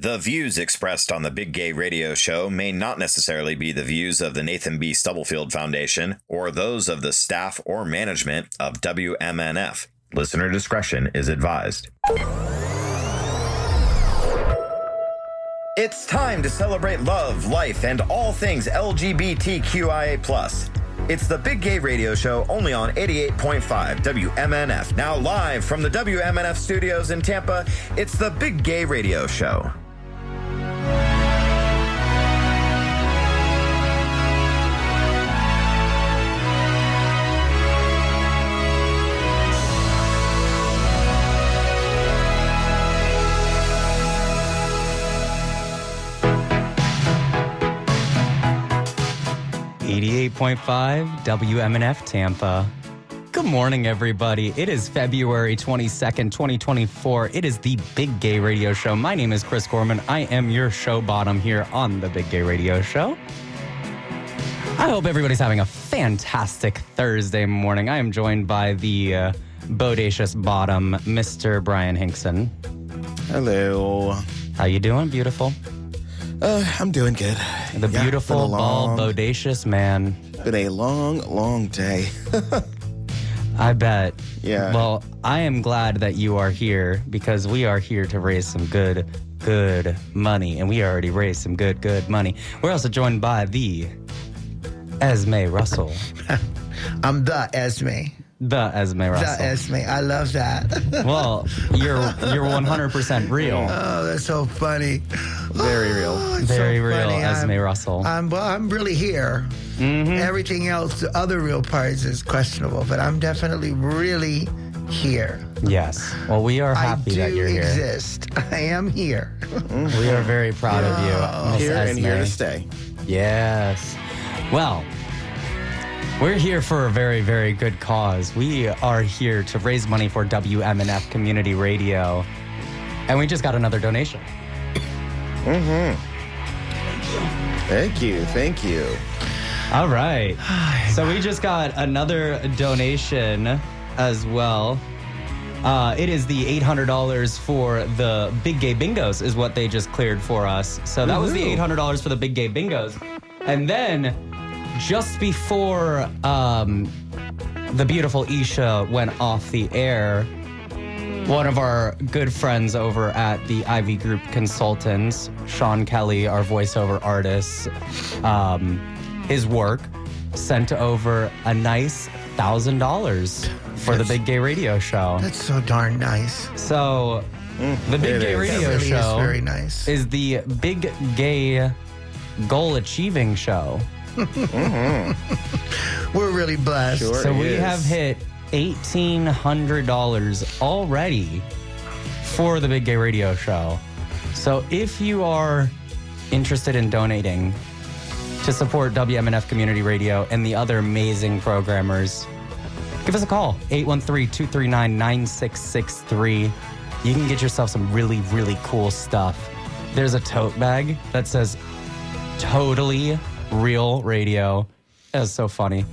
The views expressed on the Big Gay Radio Show may not necessarily be the views of the Nathan B. Stubblefield Foundation or those of the staff or management of WMNF. Listener discretion is advised. It's time to celebrate love, life, and all things LGBTQIA. It's the Big Gay Radio Show only on 88.5 WMNF. Now, live from the WMNF studios in Tampa, it's the Big Gay Radio Show. Eighty-eight point five WMNF Tampa. Good morning, everybody. It is February 22nd, 2024. It is the Big Gay Radio Show. My name is Chris Gorman. I am your show bottom here on the Big Gay Radio Show. I hope everybody's having a fantastic Thursday morning. I am joined by the uh, bodacious bottom, Mr. Bryan Hinkson. Hello. How you doing, beautiful? Uh, I'm doing good. The Yeah, beautiful, been a bald, long, bodacious man. Been a long, long day. I bet. Yeah. Well, I am glad that you are here because we are here to raise some good, good money. And we already raised some good, good money. We're also joined by the Esmé Russell. I'm the Esmé. The Esmé Russell. The Esmé. I love that. well, you're you're 100% real. oh, that's so funny. Very real. Oh, Very so real, funny. Esmé I'm, Russell. I'm well. I'm really here. Mm-hmm. Everything else, the other real parts, is questionable, but I'm definitely really here. yes. Well, we are happy that you're here. I exist. I am here. We are very proud of you, Miss Here and here to stay. Yes. Well, we're here for a very, very good cause. We are here to raise money for WMNF Community Radio. And we just got another donation. Mm-hmm. Thank you. Thank you. All right. So we just got another donation as well. Uh, it is the $800 for the Big Gay Bingos, is what they just cleared for us. So that was the $800 for the Big Gay Bingos. And then just before um, the beautiful Isha went off the air, one of our good friends over at the Ivy Group Consultants, Sean Kelly, our voiceover artist, um, his work sent over a nice thousand dollars for the Big Gay Radio Show. That's so darn nice. So, the Big Gay is. Radio really Show is very nice. is the Big Gay Goal Achieving Show. Mm-hmm. We're really blessed. Sure. So we is. have hit eighteen hundred dollars already for the Big Gay Radio Show. So if you are interested in donating to support WMNF Community Radio and the other amazing programmers, give us a call 813-239-9663. You can get yourself some really really cool stuff. There's a tote bag that says totally real radio. That was so funny.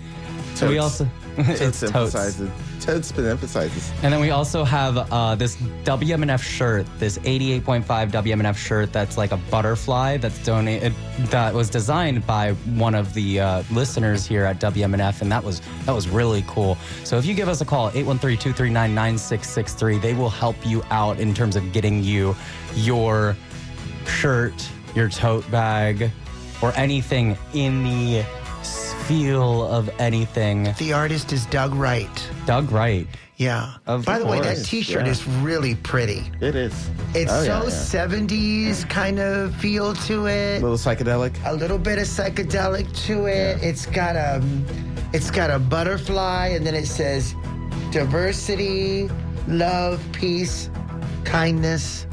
So we also it's totes. emphasizes. Totes been emphasizes. And then we also have uh, this WMNF shirt, this 88.5 WMNF shirt that's like a butterfly that's donated, that was designed by one of the uh, listeners here at WMNF, and that was that was really cool. So if you give us a call, 813-239-9663, they will help you out in terms of getting you your shirt, your tote bag, or anything in the feel of anything. The artist is Doug Wright. Doug Wright. Yeah. Of By the way, that T-shirt yeah. is really pretty. It is. It's Oh, so yeah. 70s kind of feel to it. A it. little psychedelic. a little bit of psychedelic to it. It's got a, it's got a butterfly, and then it says, diversity, love, peace, kindness,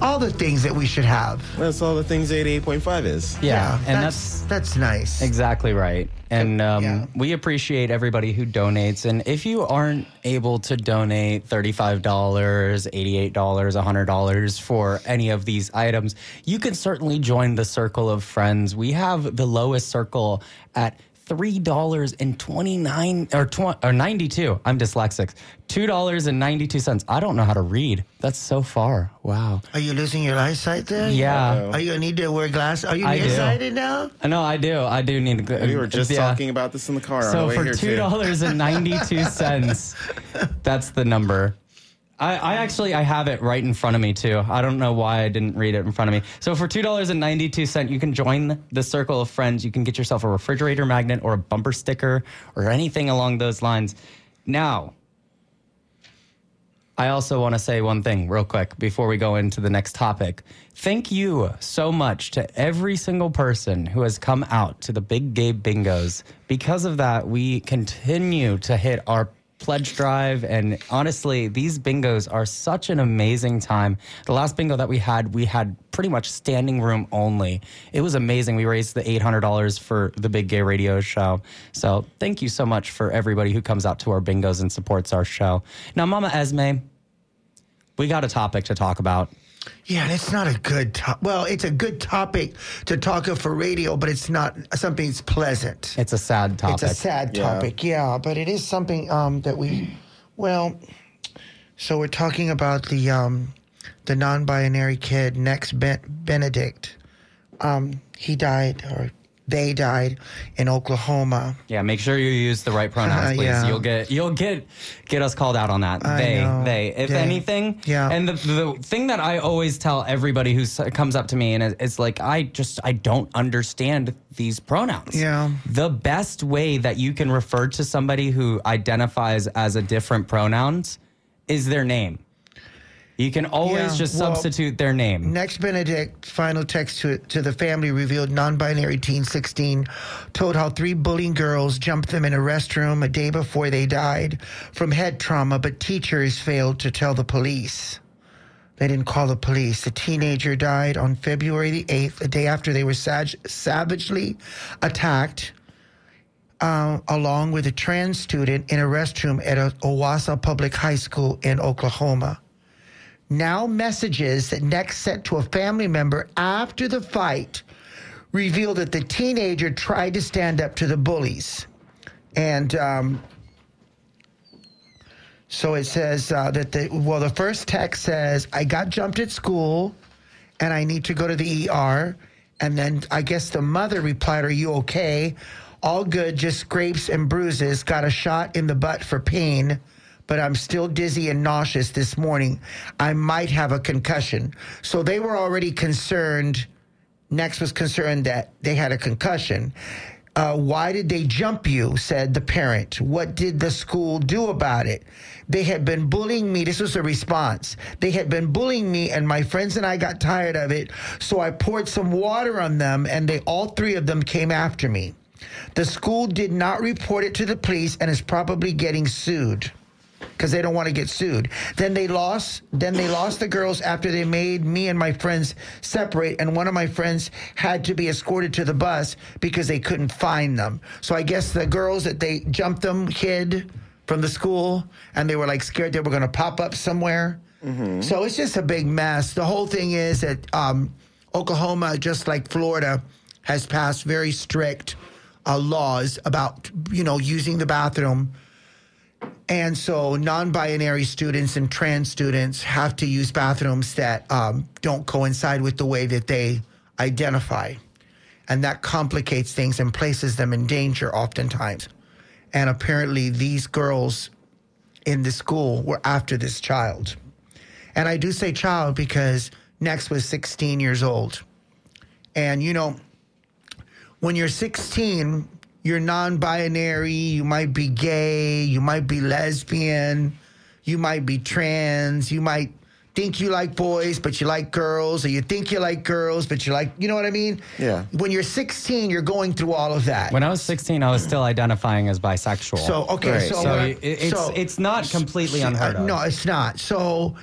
all the things that we should have. That's all the things 88.5 is. Yeah, and that's, that's nice. exactly right. And um, Yeah. we appreciate everybody who donates. And if you aren't able to donate $35, $88, $100 for any of these items, you can certainly join the circle of friends. We have the lowest circle at three dollars and twenty nine or tw- or ninety two. I'm dyslexic. Two dollars and ninety two cents. I don't know how to read. That's so far. Wow. Are you losing your eyesight there? Yeah. Are you gonna need to wear glasses? Are you I do. nearsighted now? I know. I do. I do need to. We were just yeah. talking about this in the car on the So way for here two dollars and ninety two cents, that's the number. I, I actually I have it right in front of me too. I don't know why I didn't read it in front of me. So for two dollars and ninety two cent, you can join the circle of friends. You can get yourself a refrigerator magnet or a bumper sticker or anything along those lines. Now, I also want to say one thing real quick before we go into the next topic. Thank you so much to every single person who has come out to the Big Gay Bingos. Because of that, we continue to hit our pledge drive. And honestly, these bingos are such an amazing time. The last bingo that we had, we had pretty much standing room only. It was amazing. We raised the $800 for the Big Gay Radio Show. So thank you so much for everybody who comes out to our bingos and supports our show. Now, Mama Esmé, we got a topic to talk about. Yeah, and it's not a good top. Well, it's a good topic to talk of for radio, but it's not something that's pleasant. It's a sad topic. It's a sad Yeah. topic, yeah, but it is something um, that we, well, so we're talking about the um, the non-binary kid, Nex ben- Benedict. Um, he died, or they died, in Oklahoma. Yeah, make sure you use the right pronouns, Uh, please. yeah. You'll get you'll get get us called out on that. I they know. they. If They. anything, Yeah. And the the thing that I always tell everybody who comes up to me and is like, I just I don't understand these pronouns. Yeah. The best way that you can refer to somebody who identifies as a different pronouns is their name. You can always Yeah, just well, substitute their name. Nex Benedict final text to, to the family revealed non-binary teen 16 told how three bullying girls jumped them in a restroom a day before they died from head trauma, but teachers failed to tell the police. They didn't call the police. The teenager died on February the 8th, the day after they were sag- savagely attacked uh, along with a trans student in a restroom at a Owasso Public High School in Oklahoma now messages that Nex sent to a family member after the fight revealed that the teenager tried to stand up to the bullies. And um, so it says uh, that the, well, the first text says, I got jumped at school and I need to go to the ER. And then I guess the mother replied, Are you okay? All good, just scrapes and bruises. Got a shot in the butt for pain, but I'm still dizzy and nauseous this morning. I might have a concussion. So they were already concerned. Nex was concerned that they had a concussion. Uh, why did they jump you? said the parent. What did the school do about it? They had been bullying me. This was a response. They had been bullying me, and my friends and I got tired of it. So I poured some water on them, and they all three of them came after me. The school did not report it to the police and is probably getting sued because they don't want to get sued. Then they lost. Then they lost the girls after they made me and my friends separate, and one of my friends had to be escorted to the bus because they couldn't find them. So I guess the girls that they jumped them hid from the school, and they were like scared they were going to pop up somewhere. So it's just a big mess. The whole thing is that um, Oklahoma, just like Florida, has passed very strict uh, laws about you know using the bathroom. And so non binary students and trans students have to use bathrooms that um, don't coincide with the way that they identify. And that complicates things and places them in danger oftentimes. And apparently, these girls in the school were after this child. And I do say child because Nex was 16 years old. And, you know, when you're 16, you're non binary, you might be gay, you might be lesbian, you might be trans, you might think you like boys, but you like girls, or you think you like girls, but you like, you know what I mean? Yeah. When you're 16, you're going through all of that. When I was 16, I was still identifying as bisexual. so, okay, Right. so, So I- it's so- it's not completely unheard uh, of. No, it's not. So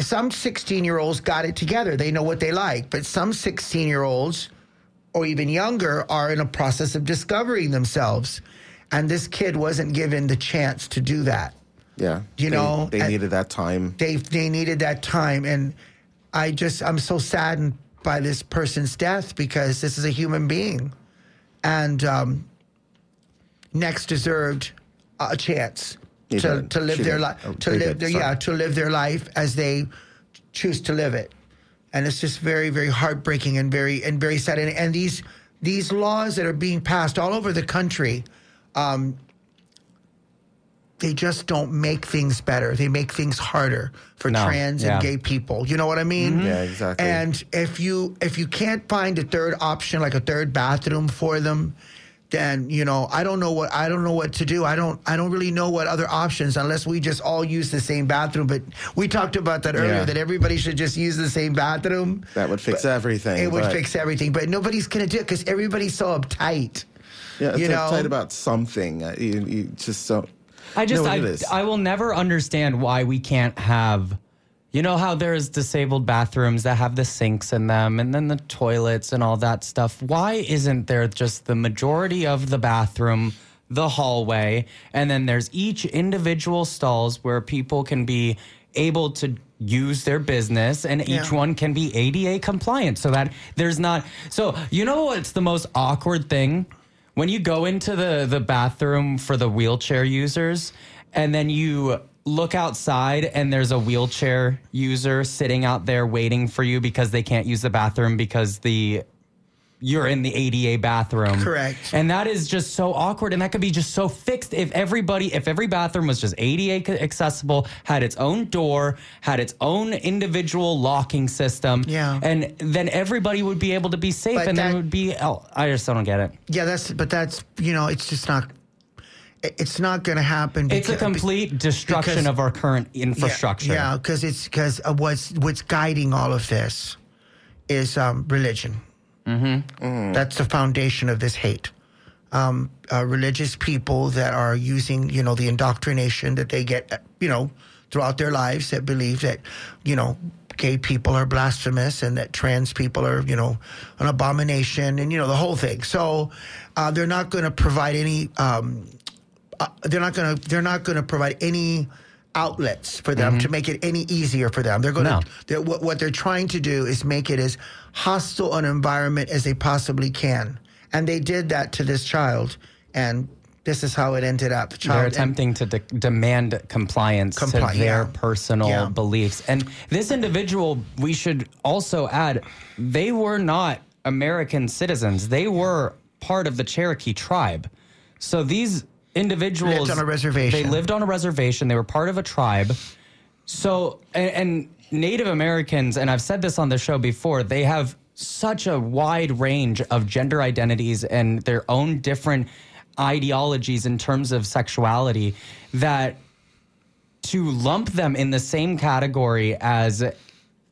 some 16 year olds got it together. They know what they like. But some 16 year olds or even younger are in a process of discovering themselves. And this kid wasn't given the chance to do that. Yeah. You They- know, they needed that time. They they needed that time and I just I'm so saddened by this person's death because this is a human being. And um Nex deserved a chance to, to live She their life Oh, to live did. their Sorry. yeah to live their life as they choose to live it and it's just very very heartbreaking and very and very sad. And, and these these laws that are being passed all over the country um, they just don't make things better. They make things harder for No, trans yeah. and gay people. You know what i mean? Yeah, exactly. and if you if you can't find a third option like a third bathroom for them then you know i don't know what i don't know what to do i don't i don't really know what other options unless we just all use the same bathroom but we talked about that earlier Yeah. that everybody should just use the same bathroom That would fix everything. it would fix everything but nobody's gonna do it because everybody's so uptight Yeah, it's you know? uptight about something. Uh, You, you just don't. I just know I, it is. I will never understand why we can't have you know how there's disabled bathrooms that have the sinks in them and then the toilets and all that stuff. Why isn't there just the majority of the bathroom, the hallway, and then there's each individual stalls where people can be able to use their business and each Yeah. one can be ADA compliant so that there's not so you know what's the most awkward thing when you go into the the bathroom for the wheelchair users and then you look outside and there's a wheelchair user sitting out there waiting for you because they can't use the bathroom because the you're in the ADA bathroom. Correct. And that is just so awkward and that could be just so fixed if everybody if every bathroom was just ADA accessible, had its own door, had its own individual locking system. Yeah. And then everybody would be able to be safe But and that- there would be oh, I just don't get it. yeah that's but that's you know it's just not it- it's not gonna happen It's a complete destruction because- of our current infrastructure. Yeah, because it's because what's what's guiding all of this is um, religion. Mm-hmm. That's the foundation of this hate. Um, uh, religious people that are using, you know, the indoctrination that they get, uh, you know, throughout their lives that believe that, you know, gay people are blasphemous and that trans people are, you know, an abomination and you know the whole thing. So uh, they're not going to provide any um, uh, they're not going to they're not going to provide any outlets for them to make it any easier for them. They're going No. to they're, what, what they're trying to do is make it as hostile an environment as they possibly can, and they did that to this child, and this is how it ended up. The They're attempting to de- demand compliance Compli- to their yeah. personal Yeah. beliefs. And this individual, we should also add, they were not American citizens. They were part of the Cherokee tribe. So these individuals Lived on a reservation. They lived on a reservation. They were part of a tribe. So, and, and Native Americans, and I've said this on the show before, they have such a wide range of gender identities and their own different ideologies in terms of sexuality that to lump them in the same category as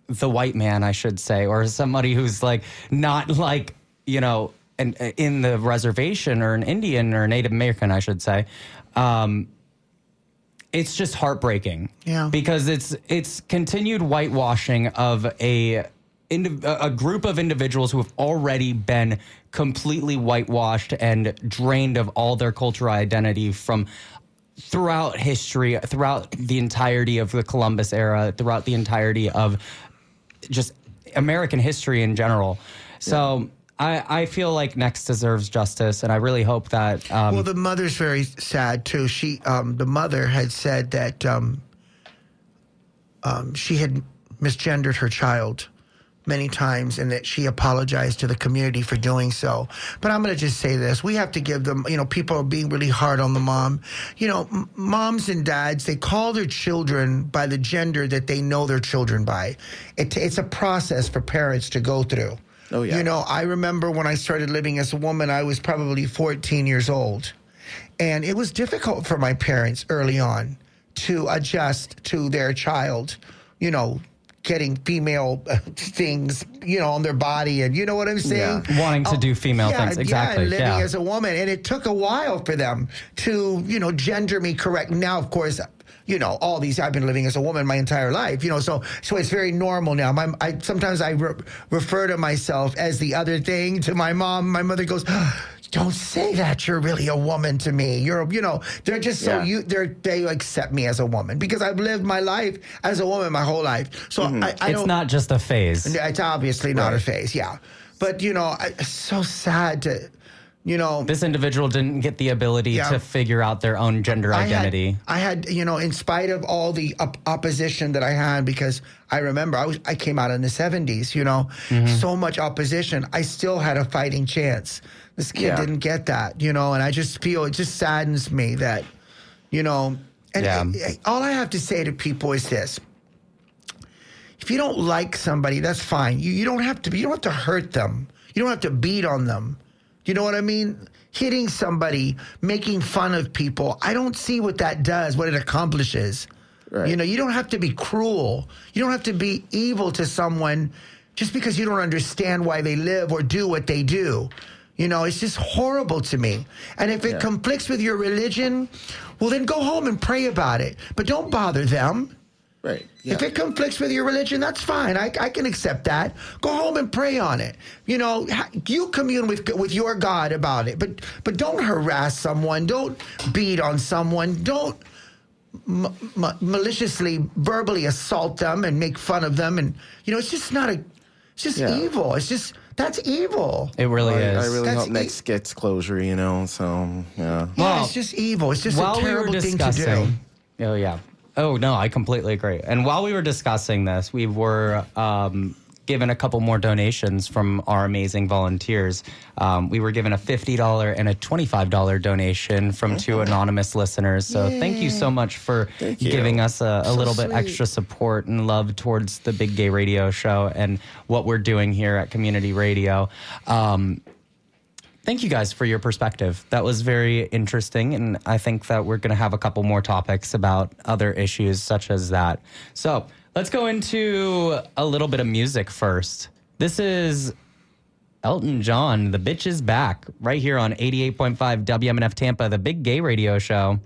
the white man, I should say, or somebody who's like not like, you know, an, in the reservation or an Indian or Native American, I should say. Um, it's just heartbreaking. Yeah. Because it's it's continued whitewashing of a a group of individuals who have already been completely whitewashed and drained of all their cultural identity from throughout history, throughout the entirety of the Columbus era, throughout the entirety of just American history in general. So I, I feel like Nex deserves justice, and I really hope that. Um, Well, the mother's very sad too. She, um, the mother had said that um, um, she had misgendered her child many times and that she apologized to the community for doing so. But I'm going to just say this. We have to give them, you know, people are being really hard on the mom. You know, m- moms and dads, they call their children by the gender that they know their children by. It, it's a process for parents to go through. Oh, yeah. You know, I remember when I started living as a woman, I was probably 14 years old. And it was difficult for my parents early on to adjust to their child, you know, getting female uh, things, you know, on their body. And you know what I'm saying? Wanting to do female yeah, things. Exactly, Yeah, living yeah. as a woman. And it took a while for them to, you know, gender me correct. Now, of course, you know, all these, I've been living as a woman my entire life, you know, so so it's very normal now. My, I Sometimes I re- refer to myself as the other thing to my mom. My mother goes, don't say that you're really a woman to me. You're, you know, they're just so Yeah. you, they're, they accept me as a woman because I've lived my life as a woman my whole life. So I, I Mm-hmm. it's don't, not just a phase. it's obviously not a phase, yeah. But you know, I, it's so sad to you know, This individual didn't get the ability Yeah. to figure out their own gender I had- identity. I had, you know, in spite of all the op- opposition that I had, because I remember I was, I came out in the '70s, you know, Mm-hmm. so much opposition. I still had a fighting chance. This kid Yeah. didn't get that, you know, and I just feel it just saddens me that, you know, and Yeah. I- I- all I have to say to people is this: if you don't like somebody, that's fine. You you don't have to. You don't have to hurt them. You don't have to beat on them. You know what I mean? Hitting somebody, making fun of people. I don't see what that does. What it accomplishes. Right. You know, you don't have to be cruel. You don't have to be evil to someone just because you don't understand why they live or do what they do. You know, it's just horrible to me. And if it Yeah. conflicts with your religion, well, then go home and pray about it. But don't bother them. Right. If it conflicts with your religion, that's fine. I, I can accept that. Go home and pray on it. You know, you commune with with your God about it, but but don't harass someone. Don't beat on someone. Don't m- m- maliciously verbally assault them and make fun of them. And you know, it's just not a. It's just Yeah. evil. It's just that's evil. It really I, is. I really That's hope e- Nex gets closure. You know. So yeah. yeah, Well, it's just evil. It's just a while we terrible thing to do. oh yeah, oh no, I completely agree. And while we were discussing this, we were um, given a couple more donations from our amazing volunteers. Um, we were given a fifty dollar and a twenty five dollar donation from two anonymous listeners. So thank you so much for giving us a, a little bit sweet. extra support and love towards the Big Gay Radio Show and what we're doing here at Community Radio. Um, Thank you guys for your perspective. That was very interesting. And I think that we're going to have a couple more topics about other issues such as that. So let's go into a little bit of music first. This is Elton John, The Bitch is Back, right here on 88.5 WMNF Tampa, the big gay radio show.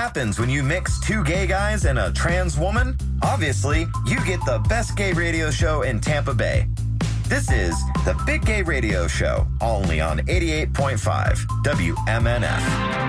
Happens when you mix two gay guys and a trans woman? Obviously, you get the best gay radio show in Tampa Bay. This is the Big Gay Radio Show, only on 88.5 WMNF.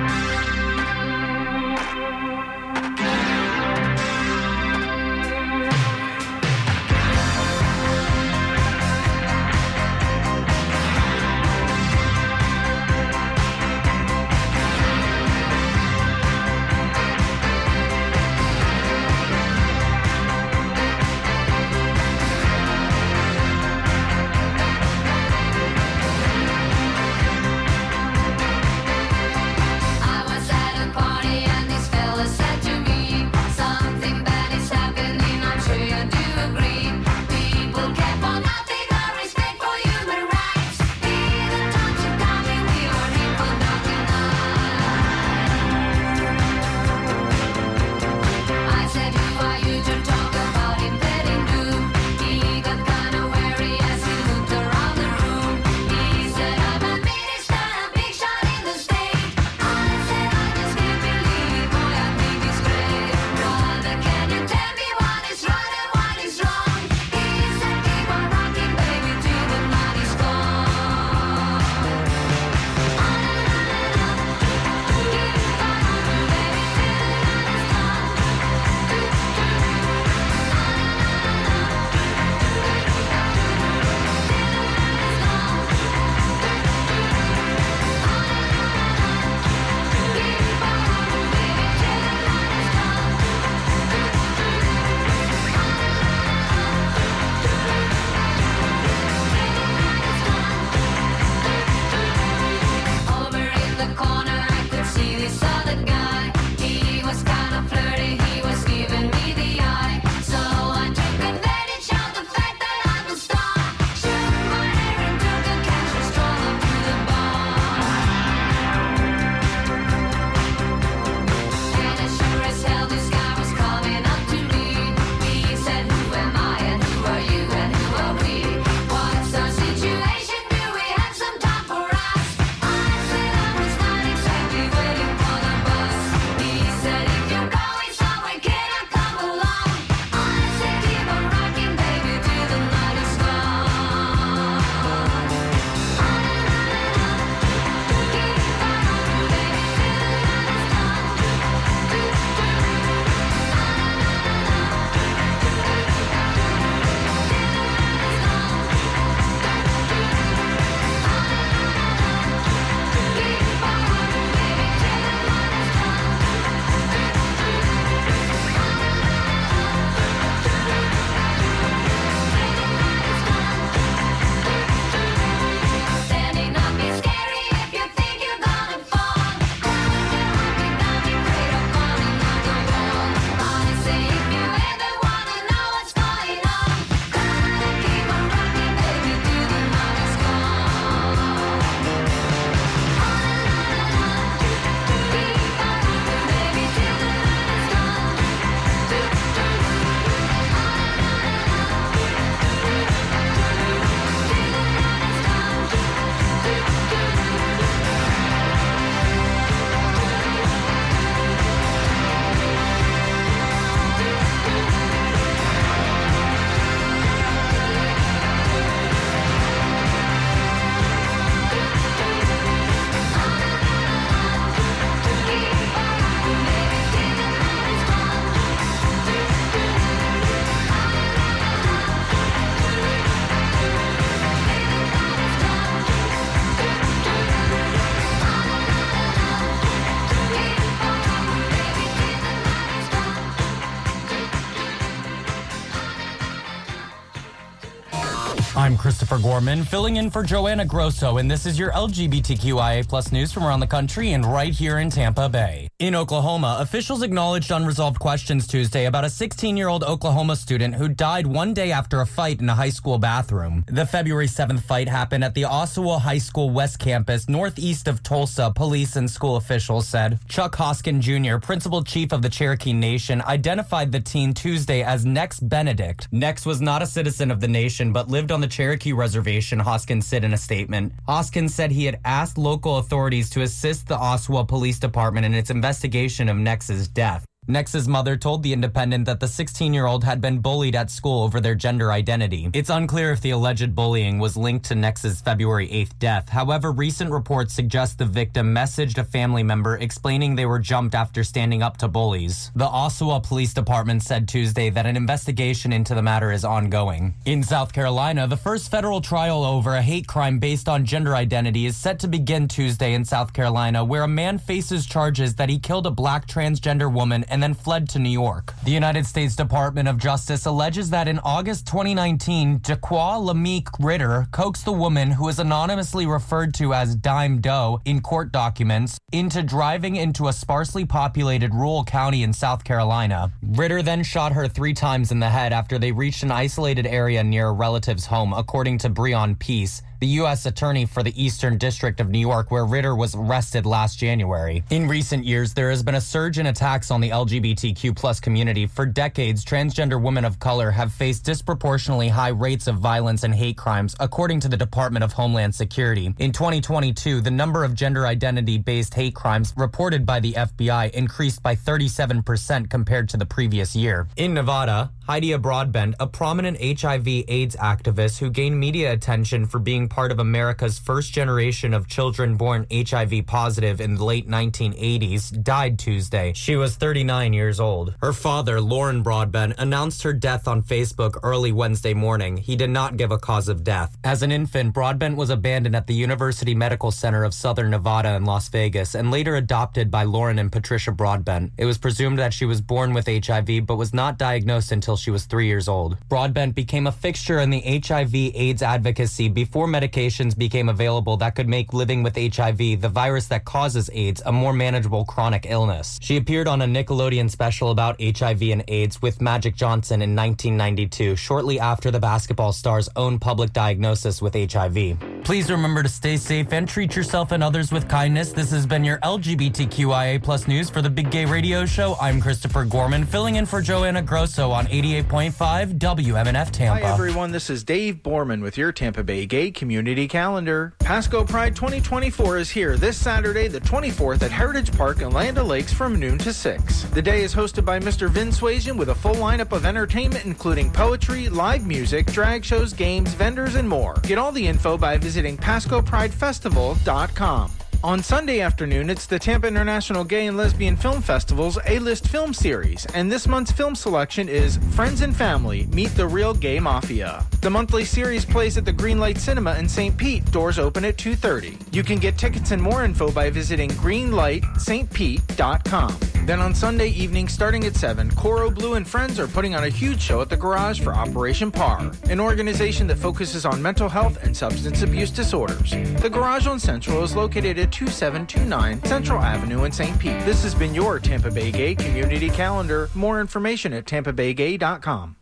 Gorman, filling in for Joanna Grosso, and this is your LGBTQIA plus news from around the country and right here in Tampa Bay. In Oklahoma, officials acknowledged unresolved questions Tuesday about a 16-year-old Oklahoma student who died one day after a fight in a high school bathroom. The February 7th fight happened at the Owasso High School West Campus, northeast of Tulsa, police and school officials said. Chuck Hoskin Jr., principal chief of the Cherokee Nation, identified the teen Tuesday as Nex Benedict. Nex was not a citizen of the nation, but lived on the Cherokee Cherokee Reservation, Hoskin said in a statement. Hoskin said he had asked local authorities to assist the Owasso Police Department in its investigation of Nex's death. Nex's mother told The Independent that the 16 year old had been bullied at school over their gender identity. It's unclear if the alleged bullying was linked to Nex's February 8th death. However, recent reports suggest the victim messaged a family member explaining they were jumped after standing up to bullies. The Owasso Police Department said Tuesday that an investigation into the matter is ongoing. In South Carolina, the first federal trial over a hate crime based on gender identity is set to begin Tuesday in South Carolina, where a man faces charges that he killed a black transgender woman and then fled to New York. The United States Department of Justice alleges that in August 2019, Daqua Lameek Ritter coaxed the woman who is anonymously referred to as Dime Doe in court documents into driving into a sparsely populated rural county in South Carolina. Ritter then shot her three times in the head after they reached an isolated area near a relative's home, according to Breon Peace, the U.S. Attorney for the Eastern District of New York, where Ritter was arrested last January. In recent years, there has been a surge in attacks on the LGBTQ plus community. For decades, transgender women of color have faced disproportionately high rates of violence and hate crimes, according to the Department of Homeland Security. In 2022, the number of gender identity based hate crimes reported by the FBI increased by 37% compared to the previous year. In Nevada, Heidi Broadbent, a prominent HIV AIDS activist who gained media attention for being part of America's first generation of children born HIV positive in the late 1980s, died Tuesday. She was 39 years old. Her father, Lauren Broadbent, announced her death on Facebook early Wednesday morning. He did not give a cause of death. As an infant, Broadbent was abandoned at the University Medical Center of Southern Nevada in Las Vegas and later adopted by Lauren and Patricia Broadbent. It was presumed that she was born with HIV but was not diagnosed until she was three years old. Broadbent became a fixture in the HIV AIDS advocacy before medications became available that could make living with HIV, the virus that causes AIDS, a more manageable chronic illness. She appeared on a Nickelodeon special about HIV and AIDS with Magic Johnson in 1992, shortly after the basketball star's own public diagnosis with HIV. Please remember to stay safe and treat yourself and others with kindness. This has been your LGBTQIA plus news for the Big Gay Radio Show. I'm Christopher Gorman, filling in for Joanna Grosso on 88.5 WMNF Tampa. Hi, everyone. This is Dave Borman with your Tampa Bay Gay Community Community calendar. Pasco Pride 2024 is here this Saturday, the 24th, at Heritage Park in Land Lakes from noon to 6. The day is hosted by Mr. Vin Swayze with a full lineup of entertainment, including poetry, live music, drag shows, games, vendors, and more. Get all the info by visiting PascoPrideFestival.com. On Sunday afternoon, it's the Tampa International Gay and Lesbian Film Festival's A-List Film Series, and this month's film selection is Friends and Family Meet the Real Gay Mafia. The monthly series plays at the Greenlight Cinema in St. Pete. Doors open at 2:30. You can get tickets and more info by visiting greenlightstpete.com. Then on Sunday evening, starting at 7, Coro Blue and Friends are putting on a huge show at the Garage for Operation PAR, an organization that focuses on mental health and substance abuse disorders. The Garage on Central is located at 2729 Central Avenue in St. Pete. This has been your Tampa Bay Gay Community Calendar. More information at tampabaygay.com.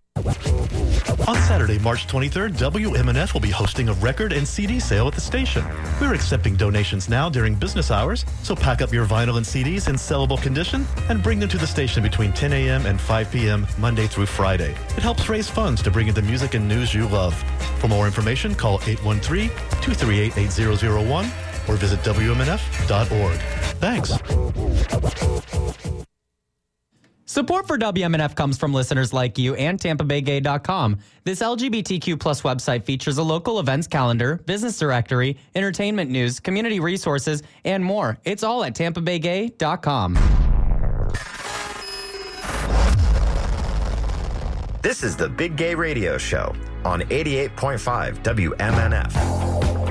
On Saturday, March 23rd, WMNF will be hosting a record and CD sale at the station. We're accepting donations now during business hours, so pack up your vinyl and CDs in sellable condition and bring them to the station between 10 a.m. and 5 p.m. Monday through Friday. It helps raise funds to bring you the music and news you love. For more information, call 813-238-8001 or visit WMNF.org. Thanks. Support for WMNF comes from listeners like you and TampaBayGay.com. This LGBTQ plus website features a local events calendar, business directory, entertainment news, community resources, and more. It's all at TampaBayGay.com. This is the Big Gay Radio Show on 88.5 WMNF.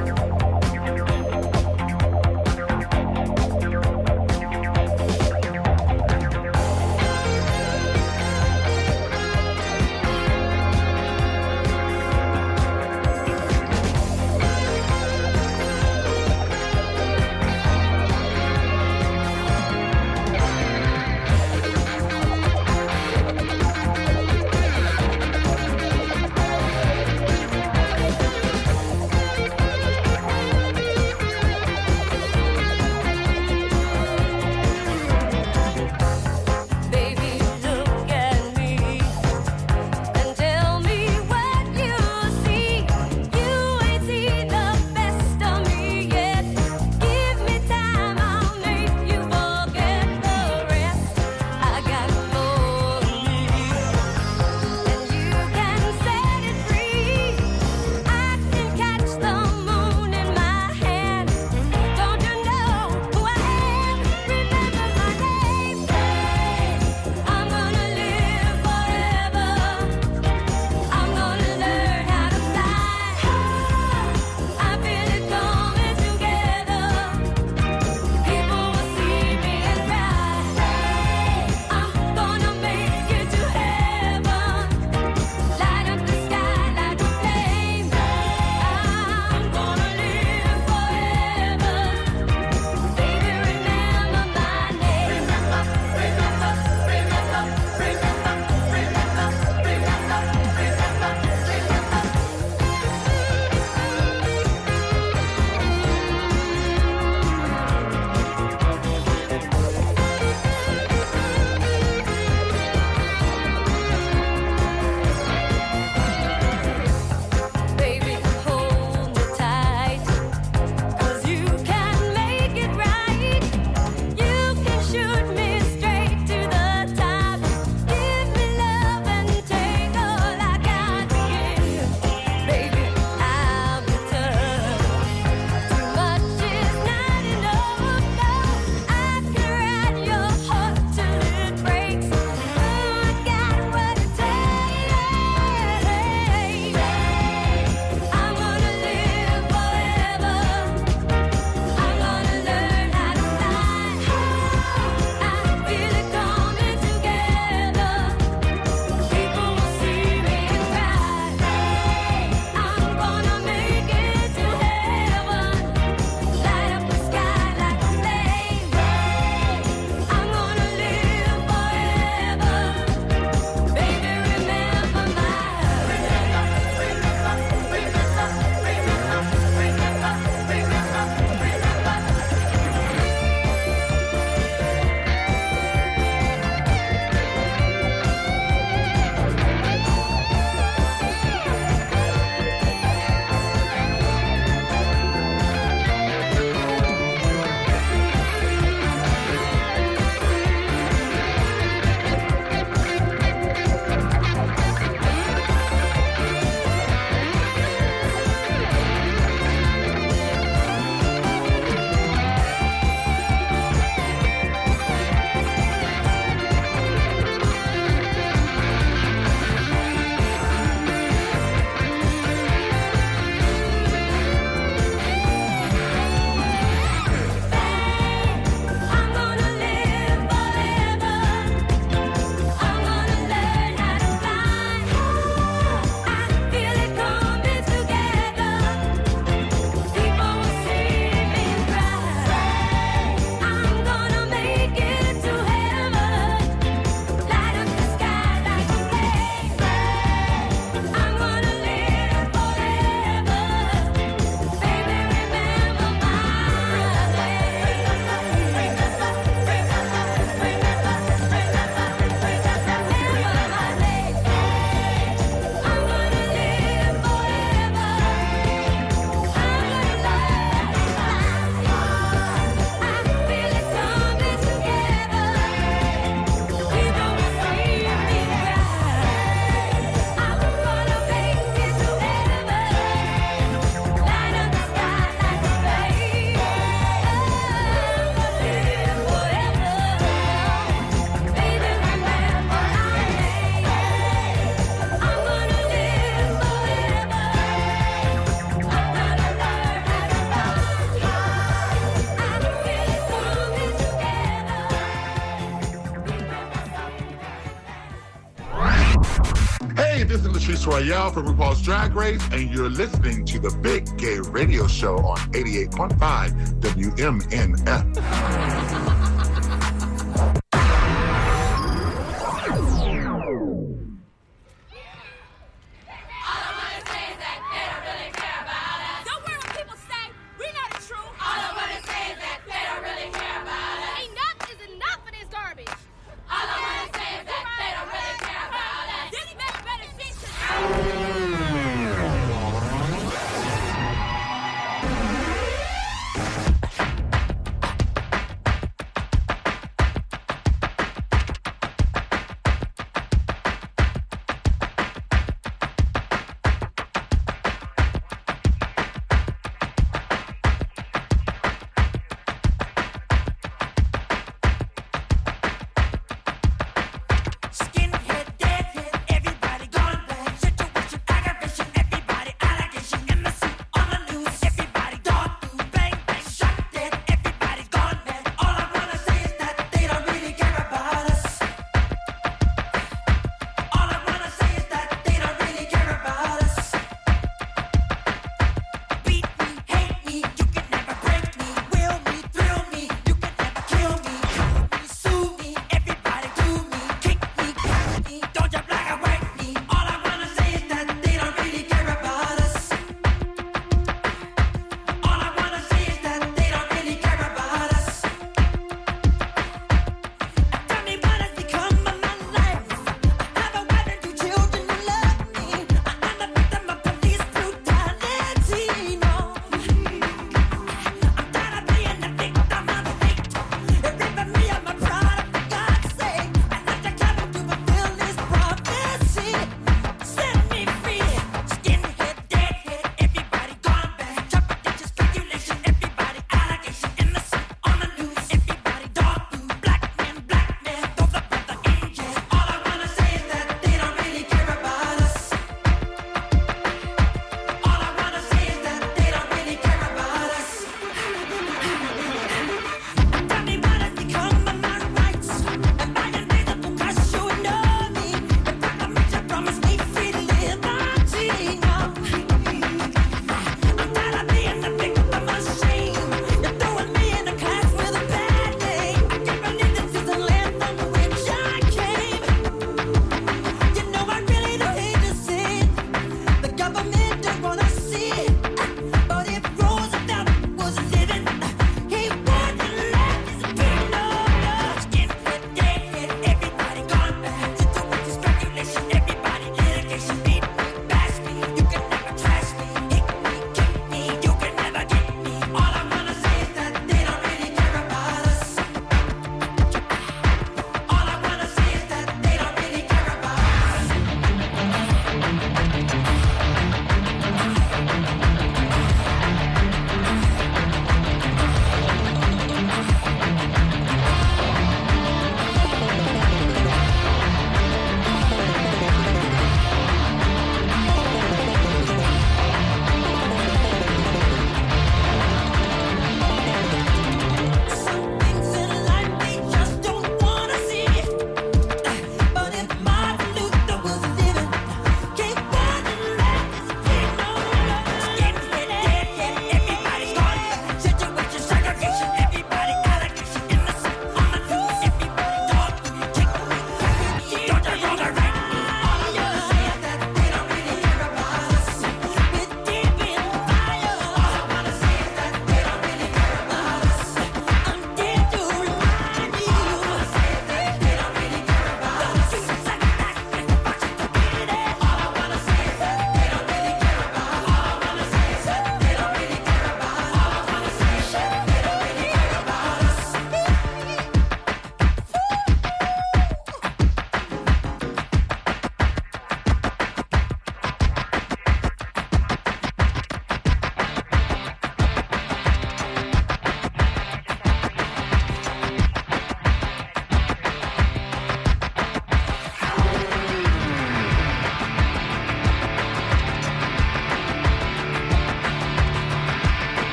Royale from RuPaul's Drag Race, and you're listening to the Big Gay Radio Show on 88.5 WMNF.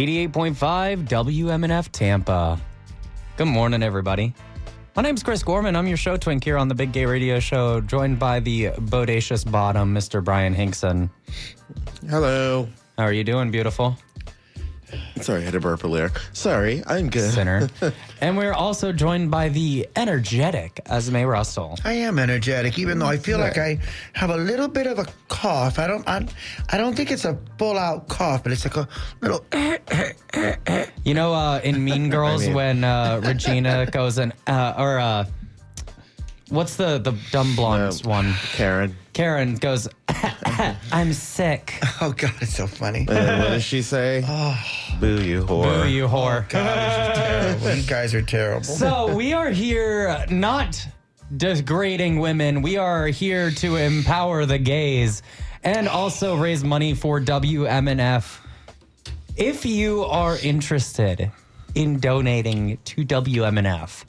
88.5 WMNF Tampa. Good morning, everybody. My name's Chris Gorman. I'm your show twink here on the Big Gay Radio Show, joined by the bodacious bottom, Mr. Bryan Hinkson. Hello. How are you doing, beautiful Sorry, I had to burp earlier. Sorry, I'm good. sinner? and we're also joined by the energetic Esmé Russell. I am energetic, even though I feel like I have a little bit of a cough. I don't, I, I don't think it's a full-out cough, but it's like a little. You know, uh, in Mean Girls, mean- when uh, Regina goes and, uh, or uh, what's the, the dumb blonde Uh, one? Karen. Karen goes, I'm sick. Oh God, it's so funny. And what does she say? Boo you whore. Boo, you whore. God, this is terrible. You guys are terrible. So we are here not degrading women. We are here to empower the gays and also raise money for WMNF. If you are interested in donating to WMNF,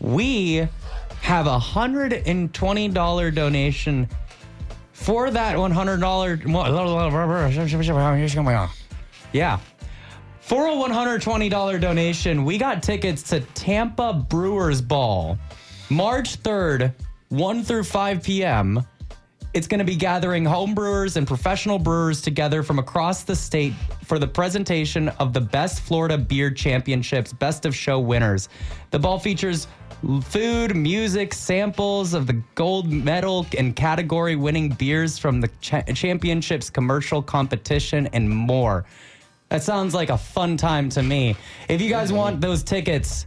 we have a hundred and twenty dollar donation for that one hundred dollar. Yeah. For a $120 donation, we got tickets to Tampa Brewers Ball, March 3rd, 1 through 5 p.m. It's going to be gathering home brewers and professional brewers together from across the state for the presentation of the Best Florida Beer Championships Best of Show winners. The ball features food, music, samples of the gold medal and category winning beers from the cha- championships commercial competition and more. That sounds like a fun time to me. If you guys want those tickets,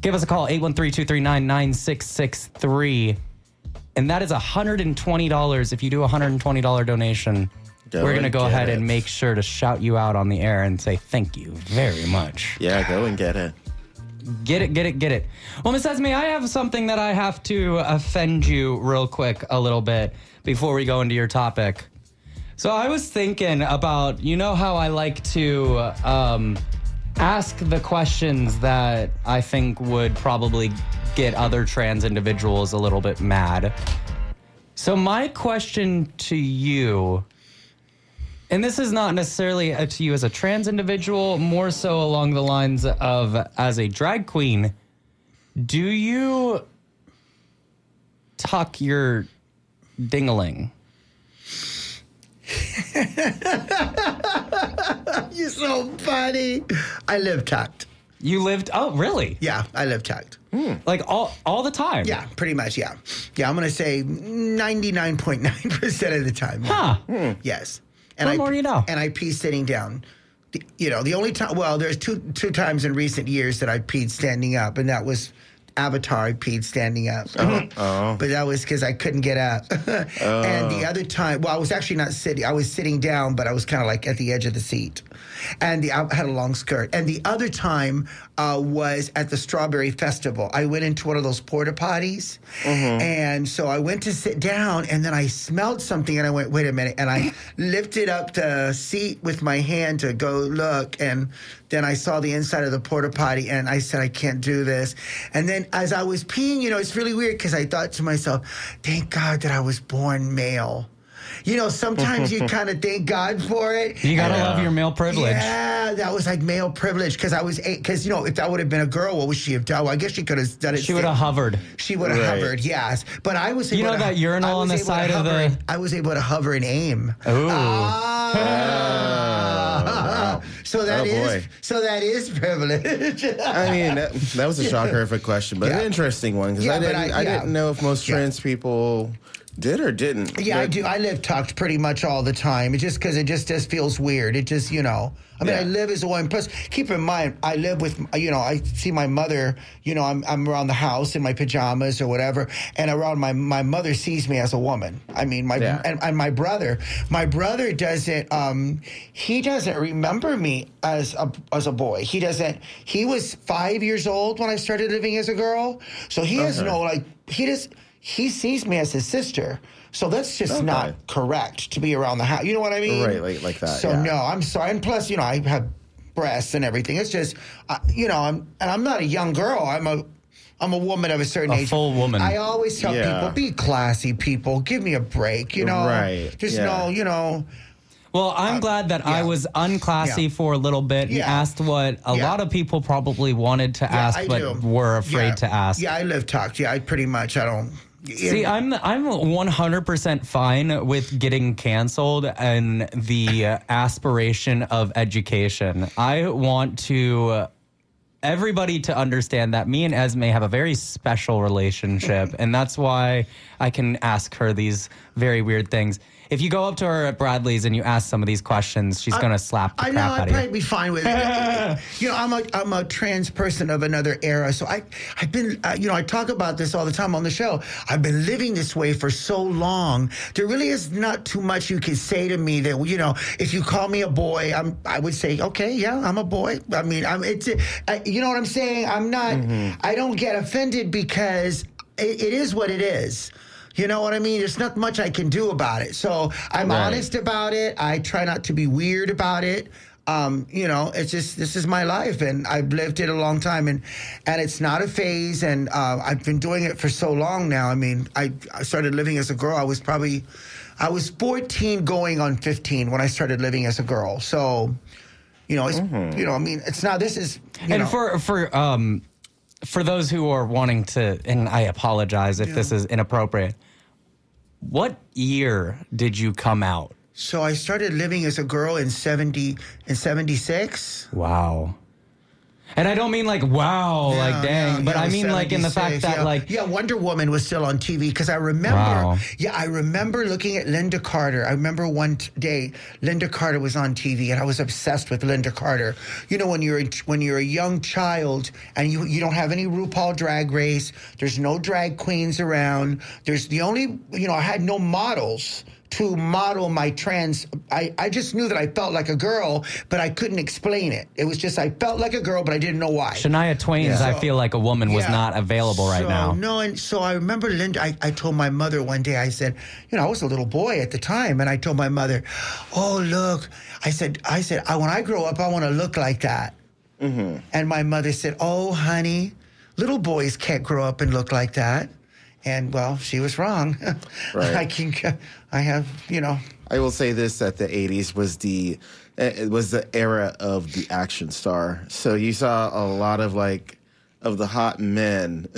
give us a call 813-239-9663 and that is $120 if you do a $120 donation Go we're going to go ahead it. and make sure to shout you out on the air and say thank you very much. Yeah, go and get it. get it get it get it. Well miss esme i have something that i have to offend you real quick a little bit before we go into your topic. So i was thinking about you know how i like to um, ask the questions that I think would probably get other trans individuals a little bit mad. So, my question to you, and this is not necessarily to you as a trans individual, more so along the lines of as a drag queen, do you tuck your dingaling? You're so funny. I live tucked. You lived, oh, really? Yeah, I live tucked. Hmm. Like all, all the time? Yeah, pretty much. Yeah, yeah. I'm gonna say 99.9 percent of the time. Huh. Hmm. Yes. The I, more you know. And I pee sitting down. The- You know, the only time. Well, there's two two times in recent years that I peed standing up, and that was Avatar. Peed standing up. Oh. oh. But that was because I couldn't get up. And the oh. other time, well, I was actually not sitting. I was sitting down, but I was kind of like at the edge of the seat. And the, I had a long skirt. And the other time uh, was at the Strawberry Festival. I went into one of those porta potties. And so I went to sit down, and then I smelled something, and I went, wait a minute. And I lifted up the seat with my hand to go look. And then I saw the inside of the porta potty, and I said, I can't do this. And then as I was peeing, you know, it's really weird because I thought to myself, thank God that I was born male. You know, sometimes you kind of thank God for it. You gotta Yeah. love your male privilege. Yeah, that was like male privilege because I was because you know if that would have been a girl, what would she have done? Well, I guess she could have done it. She would have hovered. She would have Right. hovered, yes. But I was. You able know to- that urinal on the side of the- and- I was able to hover and aim. Ooh. Ah. so that Oh, is so that is privilege. I mean, that, that was a shocker of a question, but Yeah. an interesting one because Yeah, I didn't. I- I, yeah. didn't know if most Yeah. trans people did or didn't. Yeah, I do. I live tucked pretty much all the time. It just because it just just feels weird. It just you know. I mean, Yeah. I live as a woman. Plus, keep in mind, I live with you know. I see my mother. You know, I'm I'm around the house in my pajamas or whatever, and around my my mother sees me as a woman. I mean, my Yeah. and, and my brother. My brother doesn't. Um, he doesn't remember me as a as a boy. He doesn't. He was five years old when I started living as a girl, so he has Okay. no like. He just he sees me as his sister. So that's just Okay. not correct to be around the house. You know what I mean? Right, like- like that, So yeah. no, I'm sorry. And plus, you know, I have breasts and everything. It's just, uh, you know, I'm and I'm not a young girl. I'm a I'm a woman of a certain A age. full woman. I always tell Yeah. people, be classy, people. Give me a break. You know, Right, There's yeah. no, you know. Well, I'm glad that I was unclassy Yeah. for a little bit and Yeah. asked what a Yeah. lot of people probably wanted to Yeah, ask I but do. were afraid Yeah. to ask. Yeah, I live talk. Yeah, I pretty much I don't. See, I'm I'm 100% fine with getting canceled and the aspiration of education. I want to uh, everybody to understand that me and Esmé have a very special relationship, and that's why I can ask her these very weird things. If you go up to her at Bradley's and you ask some of these questions, she's gonna slap the I crap know out I'd of you. be fine with it. you know, I'm a I'm a trans person of another era, so I I've been uh, you know I talk about this all the time on the show. I've been living this way for so long. There really is not too much you can say to me that you know if you call me a boy, I'm I would say okay, yeah, I'm a boy. I mean, I'm it's I, you know what I'm saying. I'm not. Mm-hmm. I don't get offended because it, it is what it is. You know what I mean? There's not much I can do about it. So I'm Right. honest about it. I try not to be weird about it. Um, you know, it's just this is my life, and I've lived it a long time, and and it's not a phase, and uh, I've been doing it for so long now. I mean, I, I started living as a girl. I was probably, I was 14, going on 15 when I started living as a girl. So, you know, it's you know, I mean, it's not. This is you and know, for for um for those who are wanting to and I apologize if this is inappropriate. What year did you come out? so I started living as a girl in 70 in 76. Wow. And I don't mean like wow, Yeah, like dang, yeah, but yeah, I mean like in the fact that like yeah, Wonder Woman was still on TV because I remember. Wow. Yeah, I remember looking at Lynda Carter. I remember one t- day Lynda Carter was on TV, and I was obsessed with Lynda Carter. You know, when you're a- when you're a young child and you you don't have any RuPaul Drag Race. There's no drag queens around. There's the only you know I had no models to model my trans I, I just knew that I felt like a girl, but I couldn't explain it. It was just I felt like a girl, but I didn't know why. Shania Twain's I So- feel like a woman was Yeah. not available right So, now. No, and so I remember Lynda. I, I told my mother one day. I said, you know, I was a little boy at the time, and I told my mother, "Oh, look," I said, "I said, I, when I grow up, I want to look like that." Mm-hmm. And my mother said, "Oh, honey, little boys can't grow up and look like that." And well, she was wrong. Right. I can, I have, you know, I will say this: that the '80s was the eh, it was the era of the action star. So you saw a lot of like of the hot men,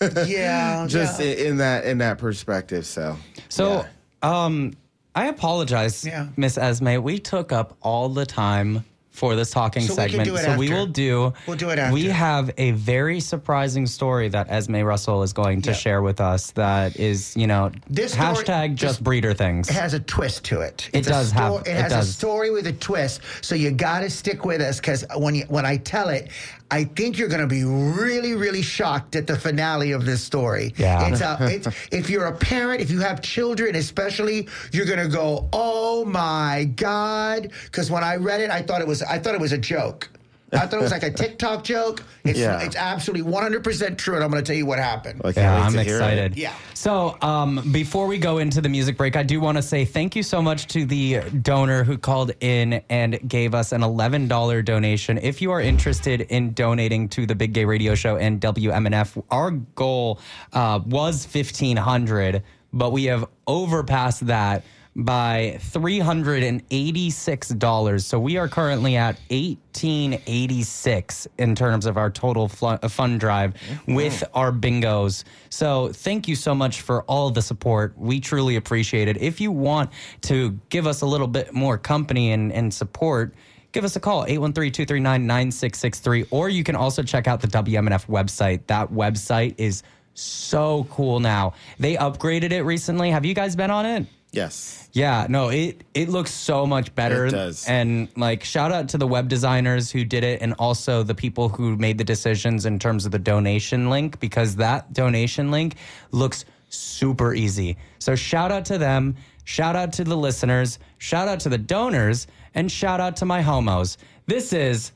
yeah, just yeah. in that in that perspective. So So, um, I apologize, Yeah. Miss Esmé. We took up all the time for this talking So we segment. it so we will do. We'll do it after. We have a very surprising story that Esmé Russell is going to Yeah. share with us. That is, you know, This hashtag just breeder things. It has a twist to it. It It's a does have- sto- it It has does. a story with a twist. So you got to stick with us because when you, when I tell it, I think you're going to be really, really shocked at the finale of this story. Yeah. It's uh, a, it's, if you're a parent, if you have children, especially, you're going to go, "Oh my god!" Because when I read it, I thought it was I thought it was a joke. I thought it was like a TikTok joke. It's Yeah. it's absolutely 100% true, and I'm going to tell you what happened. I can't Yeah, wait I'm to hear it. excited. Yeah. So, um, before we go into the music break, I do want to say thank you so much to the donor who called in and gave us an $11 donation. If you are interested in donating to the Big Gay Radio Show and WMNF, our goal uh, was 1500 but we have overpassed that by $386. So we are currently at 1886 in terms of our total uh, fund drive with our bingos. So thank you so much for all the support. We truly appreciate it. If you want to give us a little bit more company and, and support, give us a call 813-239-9663 or you can also check out the WMNF website. That website is so cool now. They upgraded it recently. Have you guys been on it? Yes. Yeah, no, it it looks so much better. It does. And like shout out to the web designers who did it and also the people who made the decisions in terms of the donation link because that donation link looks super easy. So shout out to them, shout out to the listeners, shout out to the donors, and shout out to my homos. This is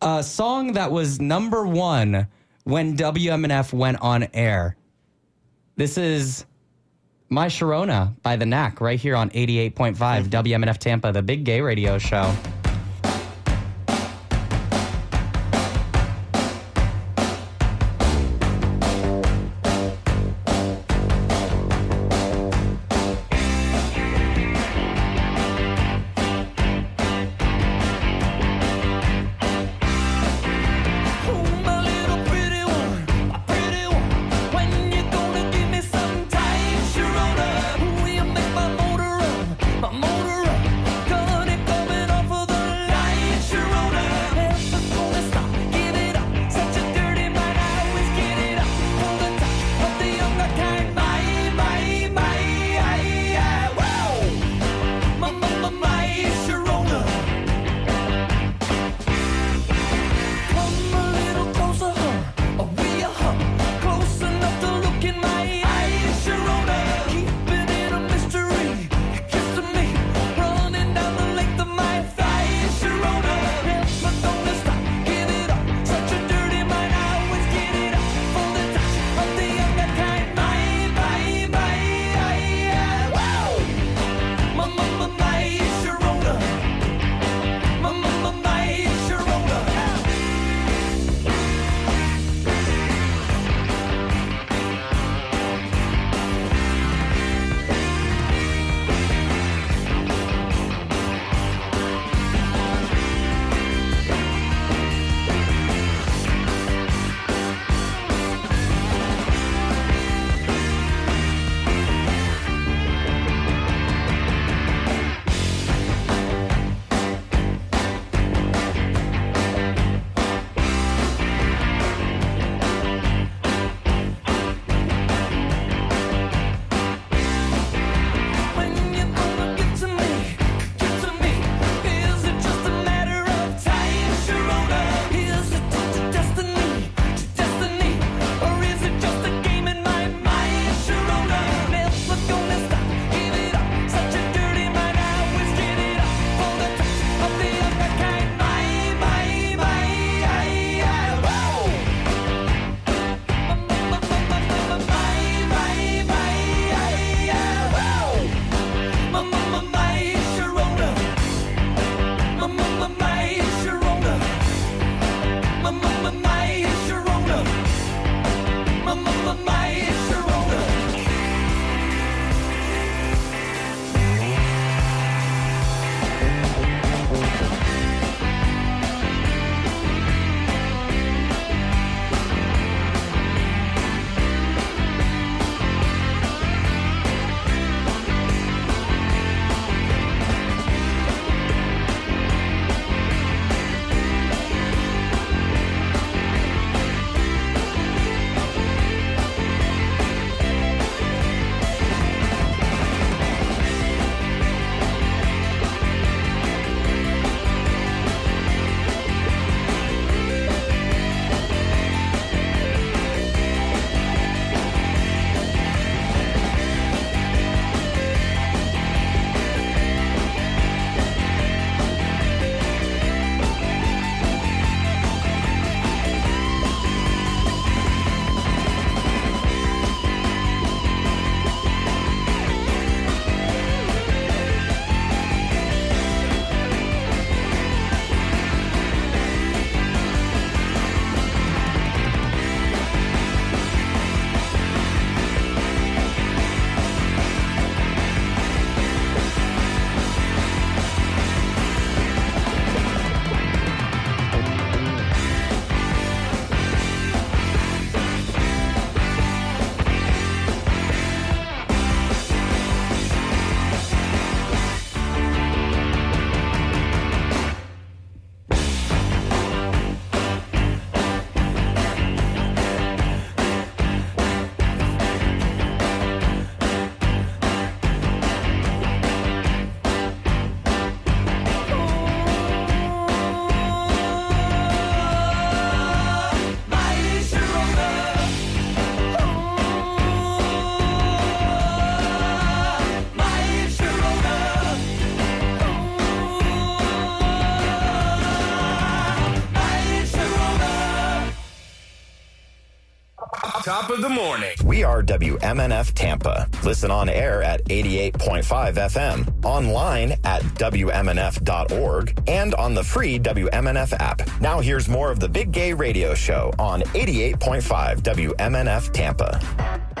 a song that was number 1 when WMNF went on air. This is my Sharona by the Knack right here on 88.5 WMNF Tampa, the big gay radio show. Of the morning. We are WMNF Tampa. Listen on air at 88.5 FM, online at WMNF.org, and on the free WMNF app. Now here's more of the Big Gay Radio Show on 88.5 WMNF Tampa.